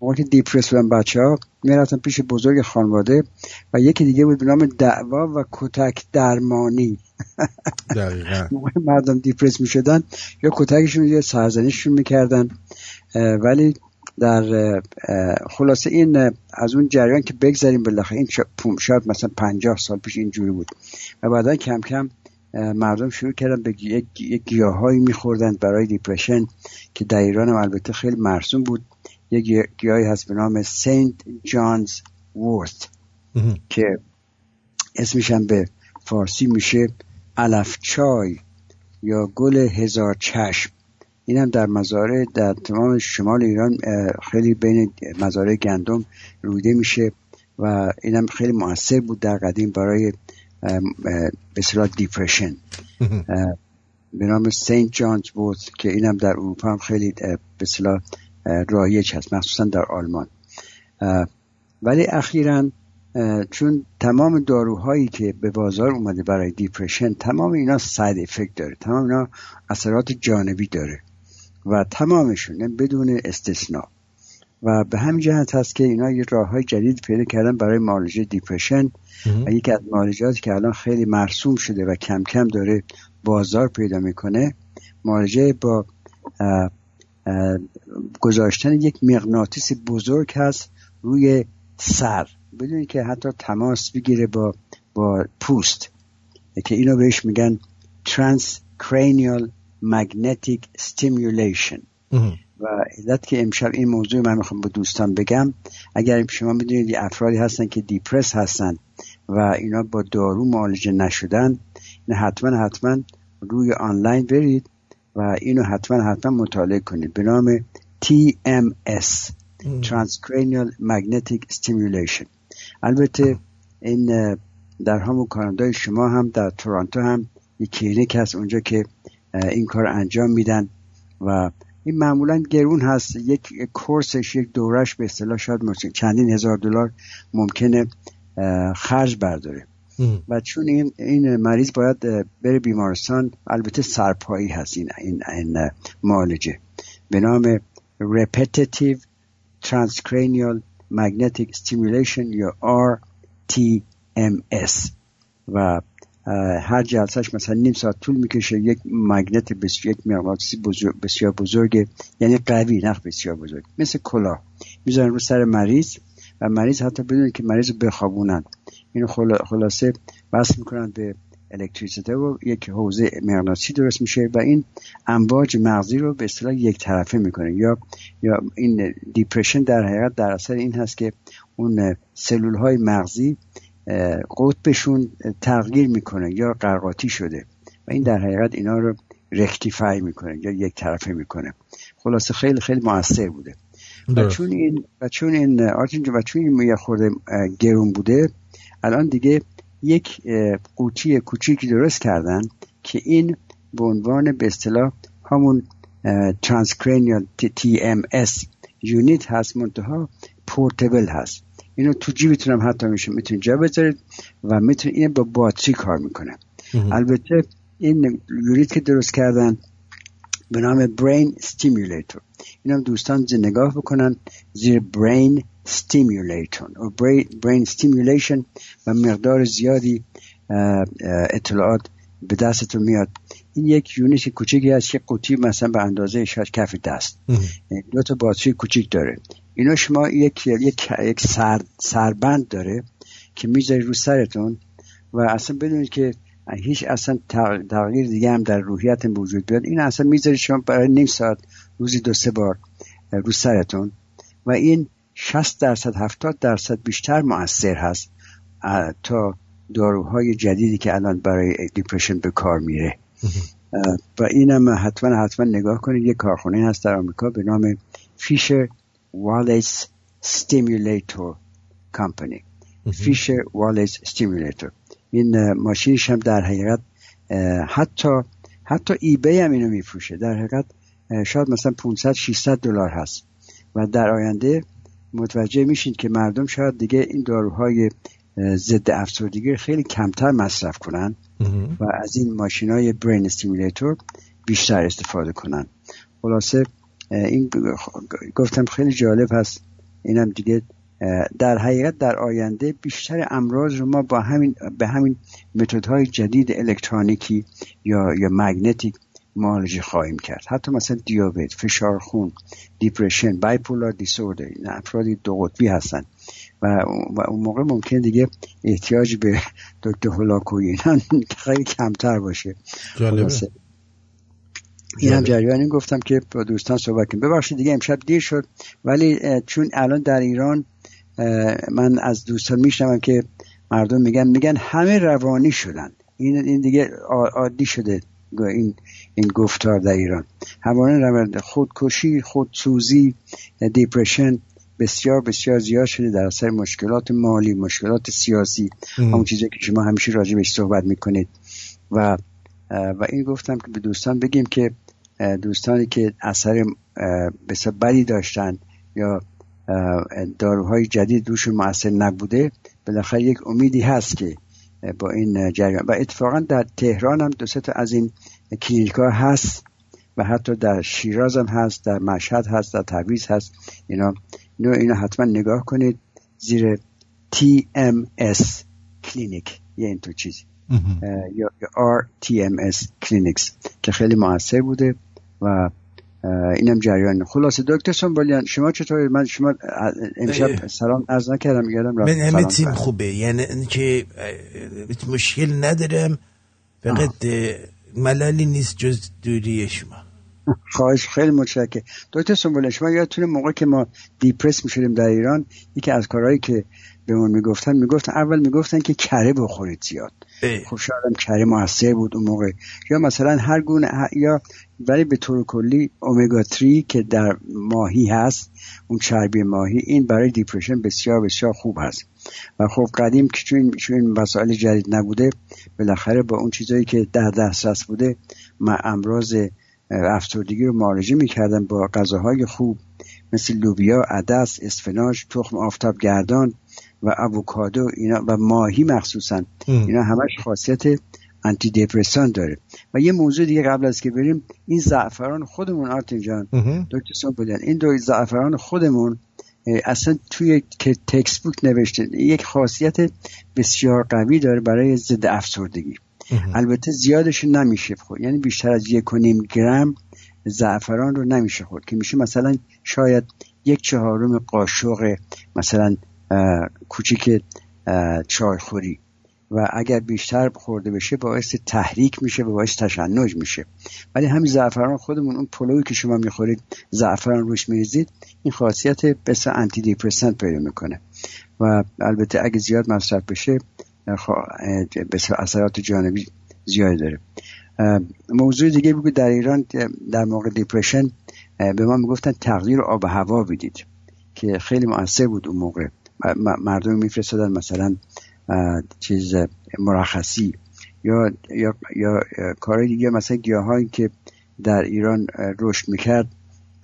ما که دیپرس بودن بچه ها می‌رفتن پیش بزرگ خانواده و یکی دیگه بود به نام دعوا و کتک درمانی. دقیقا. [LAUGHS] مردم دیپرس می‌شدن یا کتکشون یا سرزنششون می‌کردن. ولی در خلاصه این از اون جریان که بگذاریم بالاخره این شاید مثلا پنجاه سال پیش اینجوری بود. و بعدا کم کم مردم شروع کردن به یک گیاهایی میخوردن برای دیپرشن که در ایران هم البته خیلی مرسوم بود. یک گیاهی هست به نام سنت جانز وورث که اسمش هم به فارسی میشه علف چای یا گل هزار چشم. این هم در مزارع در تمام شمال ایران خیلی بین مزارع گندم رویده میشه و این هم خیلی موثر بود در قدیم برای به صلاح دیپرشن [LAUGHS] به نام سنت جانز بود که اینم در اروپا هم خیلی به صلاح رایج هست مخصوصا در آلمان. ولی اخیرا چون تمام داروهایی که به بازار اومده برای depression تمام اینا side effect داره تمام اینا اثرات جانبی داره و تمامشون بدون استثناء. و به همین جهت هست که اینا یه راه های جدید پیدا کردن برای معالجه depression. و یکی از معالجاتی که الان خیلی مرسوم شده و کم کم داره بازار پیدا می‌کنه. معالجه با گذاشتن یک مغناطیس بزرگ هست روی سر. بدون که حتی تماس بگیره با با پوست که اینو بهش میگن transcranial magnetic stimulation. و علت که امشب این موضوع من می‌خوام با دوستان بگم اگر شما می‌دونید افرادی هستن که دیپرس هستن و اینا با دارو معالجه نشدن نه حتما حتما روی آنلاین برید و اینو حتما حتما مطالعه کنید به نام TMS Transcranial Magnetic Stimulation. البته این در همون کانادای شما هم در تورانتو هم یک کلینیک هست اونجا که این کار انجام میدن و این معمولا گرون هست. یک کورسش یک دورش به اصطلاح شاید چندین هزار دلار ممکنه خرج برداره. و چون این, این مریض باید بره بیمارستان البته سرپایی هست این, این, این معالجه. به نام Repetitive Transcranial Magnetic Stimulation یا RTMS و هر جلسهش مثلا نیم ساعت طول می‌کشه یک مگنت بسیار یک مغناطیسی بسیار بزرگ یعنی قوی نه بسیار بزرگ. مثل کلاه. می‌ذارن رو سر مریض و مریض حتی بدون که مریض رو بخوابونن. اینو خلاصه وصل می‌کنن به الکتریسیته و یک حوزه مغناطیسی درست میشه و این امواج مغزی رو به اصطلاح یک طرفه می‌کنه یا یا این depression در حقیقت در اثر این هست که اون سلول های مغزی قطبشون تغییر می‌کنه یا قر و قاطی شده. و این در حقیقت اینا رو rectify می‌کنه یا یک طرفه می‌کنه. خلاصه خیلی خیلی موثر بوده. و چون این و چون این و چون این یه خورده گرون بوده الان دیگه یک قوطی کوچیکی درست کردن که این به عنوان به اصطلاح همون transcranial TMS unit هست منتها portable هست. اینو تو جیبتون هم حتی میشه می‌تونید جا بذارید و می‌تونید این با باتری کار می‌کنه. البته این unit که درست کردن به نام brain stimulator این هم دوستان نگاه بکنن زیر brain stimulator و brain stimulation و مقدار زیادی اطلاعات به دستتون میاد. این یک unit کوچیکی هست که قوطی مثلا به اندازه شاید کف دست. دو تا باتری کوچیک داره. اینا شما یک یک, یک سر، سربند داره که می‌ذاری رو سرتون و اصلا بدونید که هیچ اصلا تغییر دیگه هم در روحیت وجود بیاد. این اصلا می‌ذاری شما برای نیم ساعت روزی دو سه بار رو سرتون و این 60 درصد 70 درصد بیشتر مؤثر هست تا داروهای جدیدی که الان برای دیپرشن به کار میره. و اینم حتما حتما نگاه کنید یه کارخونه هست در آمریکا به نام فیشر Wallace stimulator کمپانی Fisher Wallace stimulator این ماشینش هم در حقیقت حتی حتی eBay هم اینو میفروشه. در حقیقت شاید مثلا 500 600 دلار هست. و در آینده متوجه میشین که مردم شاید دیگه این داروهای ضد افسردگی خیلی کمتر مصرف کنن و از این ماشین های brain stimulator بیشتر استفاده کنن. خلاصه این گفتم خیلی جالب هست. اینم دیگه در حقیقت در آینده بیشتر امراض رو ما با همین به همین متدهای جدید الکترونیکی یا یا مگنتیک معالجه خواهیم کرد. حتی مثلا دیابت فشار خون دیپرشن بایپولار دیسوردر این افرادی دو قطبی هستن. و, اون موقع ممکن دیگه احتیاج به دکتر هولاکوی [LAUGHS] خیلی کمتر باشه. جالبه. این هم جریانی گفتم که با دوستان صحبت کنیم. ببخشید دیگه امشب دیر شد ولی چون الان در ایران من از دوستان میشنوم که مردم میگن میگن همه روانی شدن. این این دیگه عادی شده این این گفتار در ایران. روند خودکشی خودسوزی دیپرشن بسیار بسیار زیاد شده در اثر مشکلات مالی مشکلات سیاسی. همون چیزی که شما همیشه راجع بهش صحبت می‌کنید. و و این گفتم که به دوستان بگیم که دوستانی که اثر بسیار بدی داشتن یا داروهای جدید روشون مؤثر نبوده بالاخره یک امیدی هست که با این جریان. و اتفاقا در تهران هم دو تا از این کلینیک ها هست و حتی در شیراز هم هست در مشهد هست در تبریز هست. اینا اینا, اینا حتما نگاه کنید. زیر TMS clinic یه این تو چیزی یا RTMS clinics که خیلی موثر بوده. و اینم جریان. خلاصه دکتر سنبالیان شما چطور من شما امشب سلام عرض نکردم یادم من همه تیم خوبه. یعنی که مشکل ندارم. فقط ملالی نیست جز دوری شما. خواهش خیلی متشکرم. دکتر سنبالیان شما یادتونه موقع که ما دیپرس می‌شدیم در ایران یکی از کارهایی که به من می‌گفتن می‌گفتن اول می‌گفتن که کره بخورید زیاد. خب شاید کره موثر بود اون موقع. یا مثلا هر گونه یا ولی به طور کلی اومگا 3 که در ماهی هست اون چربی ماهی این برای دیپرشن بسیار بسیار خوب هست. و خب قدیم که چون چون مسائل جدید نبوده بالاخره با اون چیزایی که در دسترس بوده ما امراض افسردگی رو معالجه می‌کردن با غذاهای خوب مثل لوبیا، عدس، اسفناج، تخم آفتاب گردان و اووکادو اینا و ماهی مخصوصا. اینا همش خاصیت آنتی دپرسان داره. و یه موضوع دیگه قبل از که بریم این زعفران خودمون آرتین جان دکتر بودن این دو زعفران خودمون اصلا توی تکست بوک نوشته یک خاصیت بسیار قوی داره برای ضد افسردگی. البته زیادش نمیشه خورد. یعنی بیشتر از یک و نیم گرم زعفران رو نمیشه خورد که میشه مثلا شاید یک چهارم قاشق مثلا کوچیک چایخوری و اگر بیشتر خورده بشه باعث تحریک میشه و باعث تشنج میشه. ولی همین زعفران خودمون اون پلوی که شما می‌خورید زعفران روش میریزید این خاصیت بس آنتی دیپرسنت پیدا می‌کنه. و البته اگه زیاد مصرف بشه بس اثرات جانبی زیاد داره. موضوع دیگه بگو در ایران در موقع دیپرشن به ما می‌گفتن تغییر آب هوا بدید که خیلی مؤثر بود اون موقع. مردم میفرستادن مثلا چیز مرخصی یا یا یا کار دیگه مثلا گیاهایی که در ایران رشد می‌کرد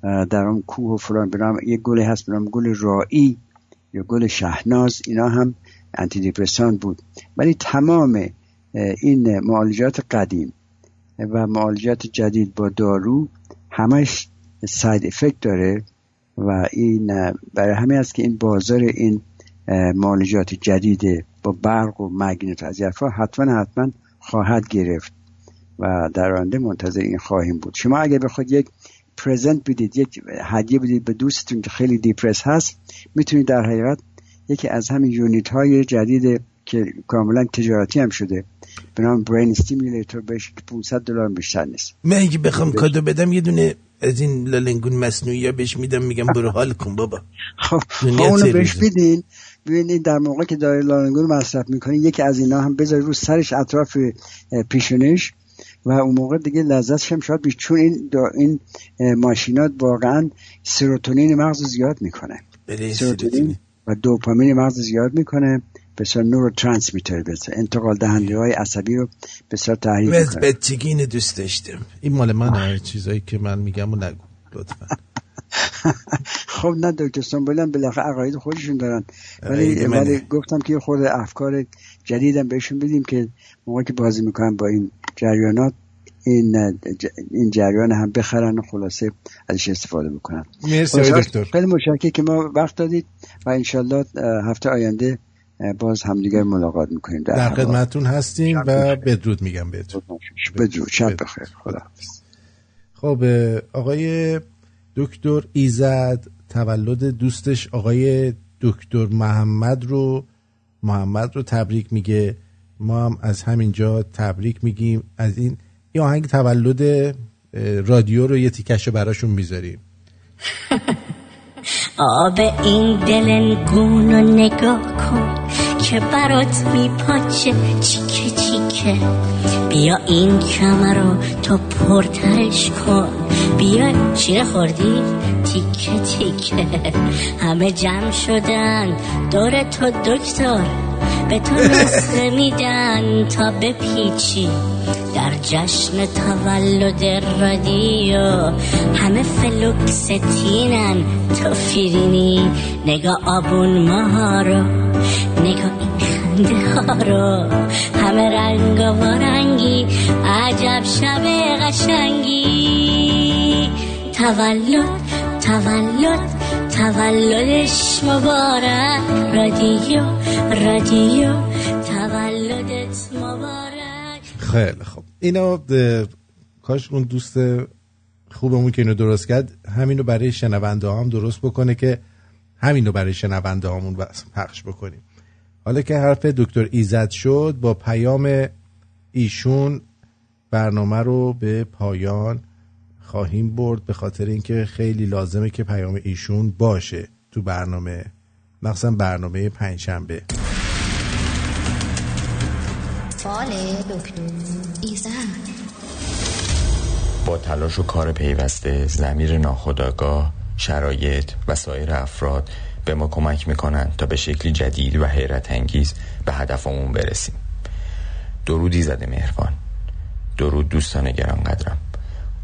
در اون کوه و فلان برام یه گل هست برام گل رایی یا گل شهناز اینا هم انتی دیپرسان بود. ولی تمام این معالجات قدیم و معالجات جدید با دارو همش ساید افکت داره. و این برای همین است که این بازار این معالجات جدید با برق و مگنت از حتما حتما خواهد گرفت و در آینده منتظر این خواهیم بود. شما اگر بخواید یک present بدید یک هدیه بدید به دوستتون که خیلی depressed هست می‌تونید در حقیقت یکی از همین unit های جدید که کاملا تجارتی هم شده. به نام brain stimulator بهش که 500 دلار بیشتر نیست. من اگه بخوام کادو بدم یه دونه از این لالنگون مصنوعی بهش میدم میگم برو حال کن بابا. خب, خب اونو بهش بدین. ببینید در موقع که داره لالنگون مصرف می‌کنین یکی از اینا هم بذاری رو سرش اطراف پیشونش و اون موقع دیگه لذتش هم شاید چون این این ماشینات واقعا سروتونین مغز زیاد می‌کنه. بله، سروتونین و دوپامین مغز زیاد می‌کنه. بسیار نورو ترانسمیتر بسیار انتقال دهنده های عصبی رو بسیار تحریک می‌کنه. بچگی دوست داشتم. این مال من چیزایی که من میگم و نگو لطفا. [LAUGHS] خب نه دکتر سنبولی هم بالاخره عقاید خودشون دارن. ولی ولی گفتم که خود افکار جدیدم بهشون بدیم که موقعی که بازی می‌کنن با این جریانات این این جریان هم بخرن و خلاصه ازش استفاده بکنن. مرسی دکتر. خیلی متشکرم که ما وقت دادید و انشالله هفته آینده باز همدیگر ملاقات می‌کنیم در, در خدمتتون هستیم و بدرود میگم بهتون. بدرود شب بخیر. خدا خب آقای دکتر ایزد تولد دوستش آقای دکتر محمد رو محمد رو تبریک میگه. ما هم از همینجا تبریک میگیم. از این یه آهنگ تولد رادیو رو یه تیکش براشون می‌ذاریم. [LAUGHS] آب این دلنگون رو نگاه کن. که برات میپاچه. چیکه چیکه. بیا این کمر رو تو پرترش کن. بیا چیره خوردی؟ تیکه تیکه. همه جمع شدن. دور تو دکتر. به تو نسخه میدن تا بپیچی. در جشن تولد رادیو همه فلوکستینن. تو فیرینی نگاه آبون ماها رو نگاه این خنده ها رو همه رنگ و رنگی عجب شب قشنگی. تولد تولد تولدش مبارک. رادیو رادیو تولدت مبارک. خیلی خب اینو کاش اون دوست خوبمون که اینو درست کرد همینو برای شنونده هم درست بکنه که همینو برای شنونده همون پخش بکنیم. حالا که حرف دکتر ایزد شد با پیام ایشون برنامه رو به پایان خواهیم برد به خاطر اینکه خیلی لازمه که پیام ایشون باشه تو برنامه. مخصوصا برنامه پنجشنبه. فال دکتر با تلاش و کار پیوسته زمیر ناخداگاه شرایط و سایر افراد به ما کمک می‌کنند تا به شکلی جدید و حیرت انگیز به هدفمون برسیم. درودی زده مهربان. درود دوستان گران قدرم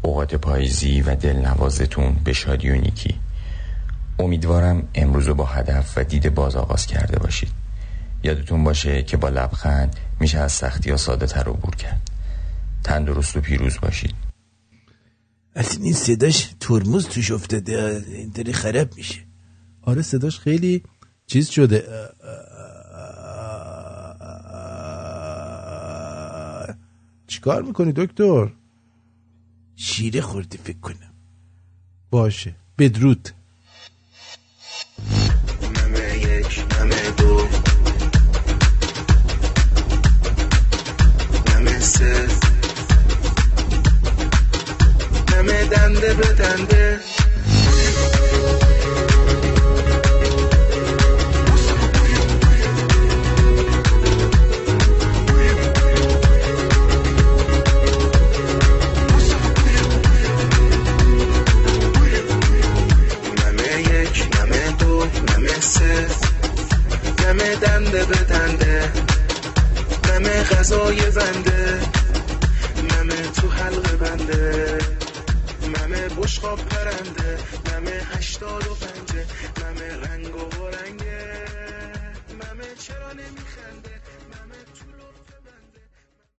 اوقات پاییزی و دلنوازتون به شادی و نیکی. امیدوارم امروز با هدف و دید باز آغاز کرده باشید. یادتون باشه که با لبخند میشه از سختی ها ساده تر عبور کرد. تندرست و پیروز باشید. از این صداش ترمز توش افتاده. داری خراب میشه. آره صداش خیلی چیز شده. چیکار می‌کنی دکتر؟ شیره خوردی فکر کنم. باشه. بدرود. یک دو. سه. نمه دنده به دنده. نمه دنده به دنده نمه غذای زنده نمه تو حلقه بنده. نمه بشقاب پرنده. نمه هشتاد و پنجه. نمه رنگ و رنگه نمه چرا نمیخنده